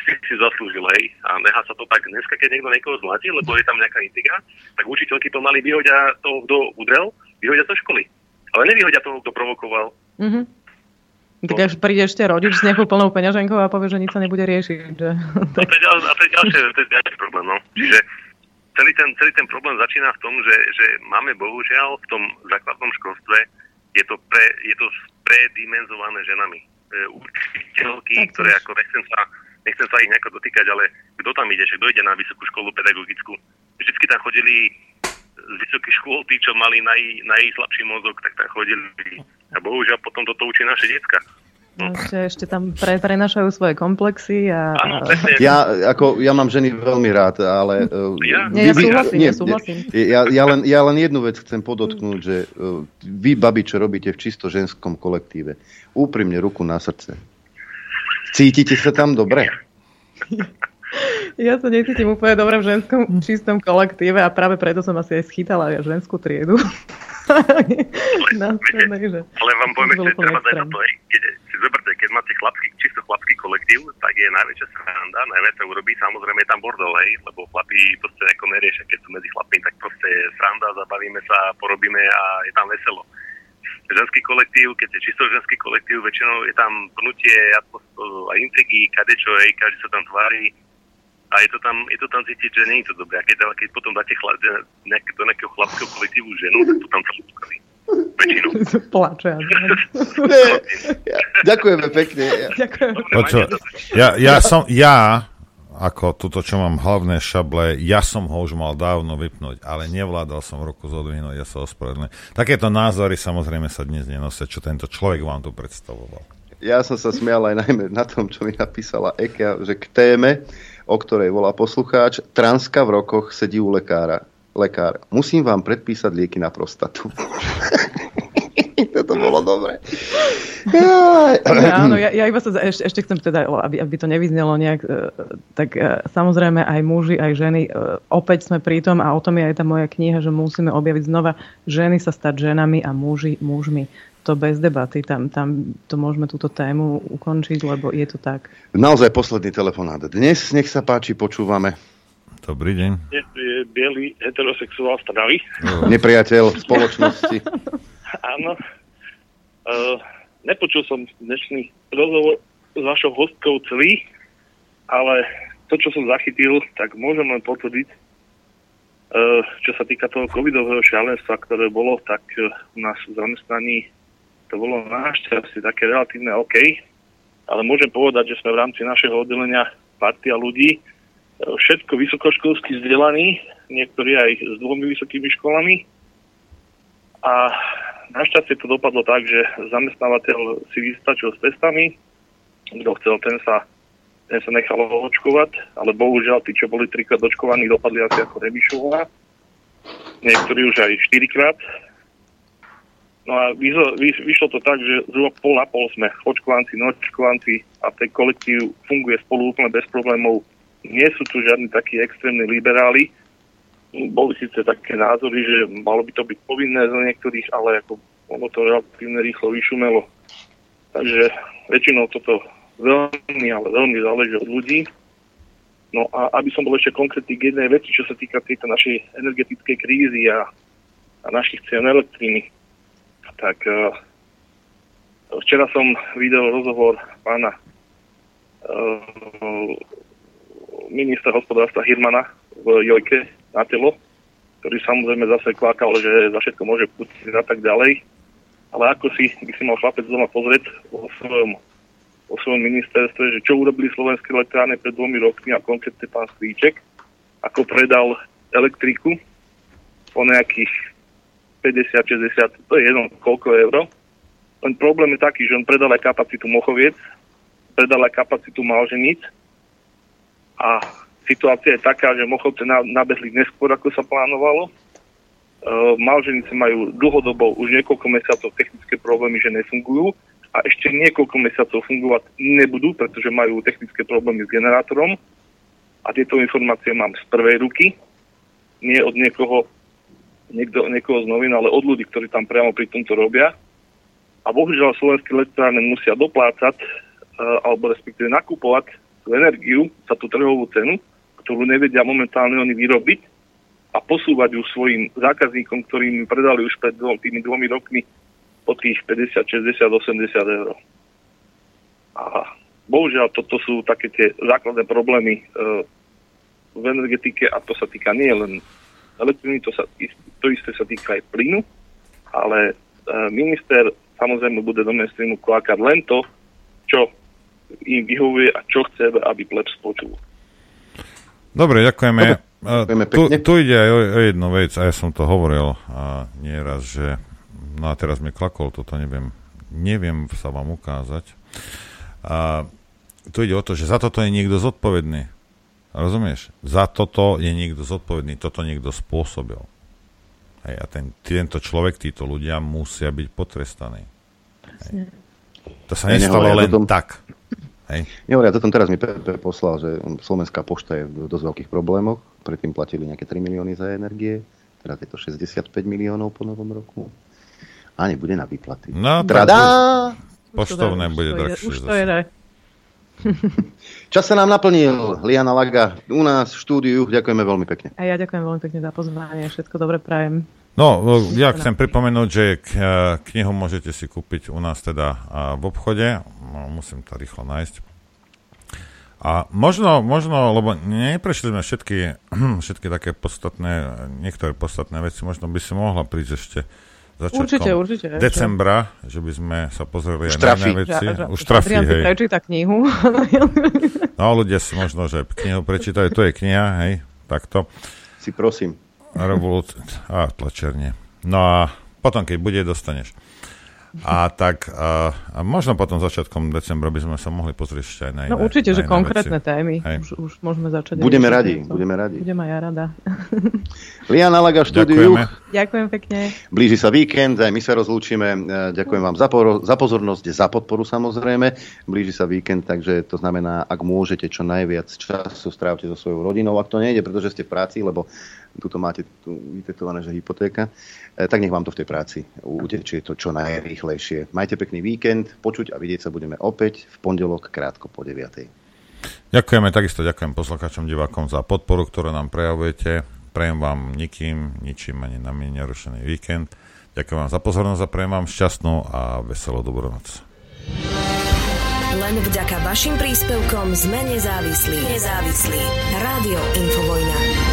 si, si zaslúžil, hej. A nechá sa to tak dneska, keď niekto niekoho zlatí, lebo je tam nejaká intriga, tak učiteľky pomaly vyhodia toho, kto udrel, vyhodia zo školy. Ale nevyhodia toho, kto provokoval. Mm-hmm. Tak až príde ešte rodič s nejakou plnou peňaženkou a povie, že nič sa nebude riešiť. Že... A to je, a to je ďalšie, to je ďalší problém. No. Čiže celý ten, celý ten problém začína v tom, že, že máme bohužiaľ v tom základnom školstve je to, pre, je to predimenzované ženami. E, učiteľky, ktoré ako nechcem sa, nechcem sa ich nejako dotýkať, ale kto tam ide, že kto ide na vysokú školu pedagogickú. Vždycky tam chodili z vysokých škôl, tí, čo mali naj, najslabší mozog, tak tam chodili. A bohužiaľ potom toto učí naše detská. No, ešte, ešte tam pre, prenašajú svoje komplexy. A... Ano, ja, ako, ja mám ženy veľmi rád, ale... Uh, ja? Nie, ja súhlasím, nie, ja súhlasím. Ja, ja, len, ja len jednu vec chcem podotknúť, že uh, vy, babi, čo robíte v čisto ženskom kolektíve, úprimne ruku na srdce. Cítite sa tam dobre? [laughs] Ja sa necítim úplne dobre v ženskom čistom kolektíve a práve preto som asi aj schytala aj ženskú triedu. [laughs] ale, viete, ale vám poviem ešte treba dať na to, keď, si zoberte, keď máte chlapský, čisto chlapský kolektív, tak je najväčšia sranda, najviac sa urobí, samozrejme je tam bordel, hej, lebo chlapí proste ako neriešia, keď sú medzi chlapmi, tak proste je sranda, zabavíme sa, porobíme a je tam veselo. Ženský kolektív, keď je čisto ženský kolektív, väčšinou je tam pnutie a intrigy, kadečo, hej, každý sa tam tvári, a je to tam, je to tam cítiť, že nie je to dobré. A keď, keď potom dáte chla, nejak, do nejakého chlapského kolektívu ženu, tak to tam sa ukaví. Väčšinou. [laughs] Plače. [laughs] Ďakujeme pekne. Ďakujem. Počo, ja, ja som, ja, ako tuto, čo mám hlavné šable, ja som ho už mal dávno vypnúť, ale nevládal som roku zodvihnúť, ja sa ospravedlňujem. Takéto názory samozrejme sa dnes nenosia, čo tento človek vám tu predstavoval. Ja som sa smial aj najmä na tom, čo mi napísala Eka, že k téme, o ktorej volá poslucháč. Transka v rokoch sedí u lekára. Lekár, musím vám predpísať lieky na prostatu. [laughs] Toto bolo dobre. Ja, áno, ja, ja iba sa ešte, ešte chcem teda, aby, aby to nevyznelo nejak, e, tak e, samozrejme aj muži, aj ženy, e, opäť sme pri tom a o tom je aj tá moja kniha, že musíme objaviť znova ženy sa stať ženami a muži mužmi to bez debaty. Tam, tam to môžeme túto tému ukončiť, lebo je to tak. Naozaj posledný telefonát. Dnes, nech sa páči, počúvame. Dobrý deň. Dnes je biely heterosexuál stravy. Nepriateľ spoločnosti. [laughs] Áno. Uh, nepočul som dnešný rozhovor s vašou hostkou celý, ale to, čo som zachytil, tak môžem len potvrdiť, uh, čo sa týka toho covidového šialenstva, ktoré bolo, tak uh, u nás v zamestnaní to bolo našťastie také relatívne OK, ale môžem povedať, že sme v rámci našeho oddelenia partia ľudí, všetko vysokoškolsky vzdelaní, niektorí aj s dvomi vysokými školami. A našťastie to dopadlo tak, že zamestnávateľ si vystačil s testami, kto chcel, ten sa, ten sa nechal očkovať, ale bohužiaľ tí, čo boli trikrát očkovaní, dopadli asi ako Rebišová. Niektorí už aj štyrikrát. No a vyšlo, vyšlo to tak, že zhruba pol na pol sme očkovanci, neočkovanci a ten kolektív funguje spolu úplne bez problémov. Nie sú tu žiadni takí extrémni liberáli. Boli síce také názory, že malo by to byť povinné za niektorých, ale ako ono to relatívne rýchlo vyšumelo. Takže väčšinou toto veľmi, ale veľmi záleží od ľudí. No a aby som bol ešte konkrétny k jednej veci, čo sa týka tejto našej energetickej krízy a, a našich cien elektriny tak uh, včera som videl rozhovor pána uh, ministra hospodárstva Hirmana v Jojke na telo, ktorý samozrejme zase kvákal, že za všetko môže pustiť a tak ďalej. Ale ako si by si mal chlapec doma pozrieť vo svojom, vo svojom ministerstve, že čo urobili slovenské elektrárne pred dvomi rokmi a konkrétne pán Stríček, ako predal elektriku po nejakých 50, 60, to je jedno koľko euro. Len problém je taký, že on predal aj kapacitu Mochoviec, predal aj kapacitu Malženic a situácia je taká, že Mochovce nabehli neskôr, ako sa plánovalo. E, Malženice majú dlhodobo už niekoľko mesiacov technické problémy, že nefungujú a ešte niekoľko mesiacov fungovať nebudú, pretože majú technické problémy s generátorom. A tieto informácie mám z prvej ruky, nie od niekoho, niekto, niekoho z novín, ale od ľudí, ktorí tam priamo pri tomto robia. A bohužiaľ slovenské elektrárne musia doplácať uh, alebo respektíve nakupovať tú energiu za tú trhovú cenu, ktorú nevedia momentálne oni vyrobiť a posúvať ju svojim zákazníkom, ktorým predali už pred dvom, tými dvomi rokmi po tých 50, 60, 80 eur. A bohužiaľ toto sú také tie základné problémy uh, v energetike a to sa týka nie len elektriny, to, sa, to isté sa týka aj plynu, ale e, minister samozrejme bude do mainstreamu klákať len to, čo im vyhovuje a čo chce, aby plebs počul. Dobre, ďakujeme. Dobre, tu, tu ide aj o, o jednu vec, a ja som to hovoril a nieraz, že no a teraz mi klakol, toto neviem, neviem sa vám ukázať. A tu ide o to, že za toto je niekto zodpovedný. Rozumieš? Za toto je niekto zodpovedný, toto niekto spôsobil. Hej, a ten, tento človek, títo ľudia musia byť potrestaní. Hej. To sa nestalo len tom, tak. Hej. Nehovoria, to tom teraz mi Pepe poslal, že Slovenská pošta je v dosť veľkých problémoch. Predtým platili nejaké 3 milióny za energie, teraz je to 65 miliónov po novom roku. A nebude na výplaty. No, Tradá! Poštovné bude drahšie. Už to je, [laughs] Čas sa nám naplnil. Liana Laga u nás v štúdiu. Ďakujeme veľmi pekne. A ja ďakujem veľmi pekne za pozvanie. Všetko dobre prajem. No, ja chcem pripomenúť, že knihu môžete si kúpiť u nás teda v obchode. No, musím to rýchlo nájsť. A možno, možno, lebo neprešli sme všetky, [clears throat] všetky také podstatné, niektoré podstatné veci, možno by si mohla prísť ešte začiatkom určite, určite, decembra, že by sme sa pozreli Už aj na veci. Ja, Už trafí, hej. prečíta knihu. no, ľudia si možno, že knihu prečítajú, to je kniha, hej, takto. Si prosím. Revolúcia, a tlačerne. No a potom, keď bude, dostaneš. A tak a, a možno potom začiatkom decembra by sme sa mohli pozrieť ešte aj na no, iné No určite, že konkrétne veci. témy. Už, už môžeme začať. Budeme radi, to. budeme radi. Budem aj ja rada. [laughs] Liana Laga štúdiu. Ďakujem pekne. Blíži sa víkend, aj my sa rozlúčime. E, ďakujem vám za, poro- za pozornosť, za podporu samozrejme. Blíži sa víkend, takže to znamená, ak môžete čo najviac času strávte so svojou rodinou. Ak to nejde, pretože ste v práci, lebo tuto máte tu vytetované, že hypotéka, e, tak nech vám to v tej práci utečie to čo najrýchlejšie. Majte pekný víkend, počuť a vidieť sa budeme opäť v pondelok krátko po 9. Ďakujeme, takisto ďakujem poslucháčom, divákom za podporu, ktorú nám prejavujete. Prejem vám nikým, ničím ani na mne nerušený víkend. Ďakujem vám za pozornosť a prejem vám šťastnú a veselú dobrú noc. Len vďaka vašim príspevkom sme nezávislí. Nezávislí. Rádio Infovojna.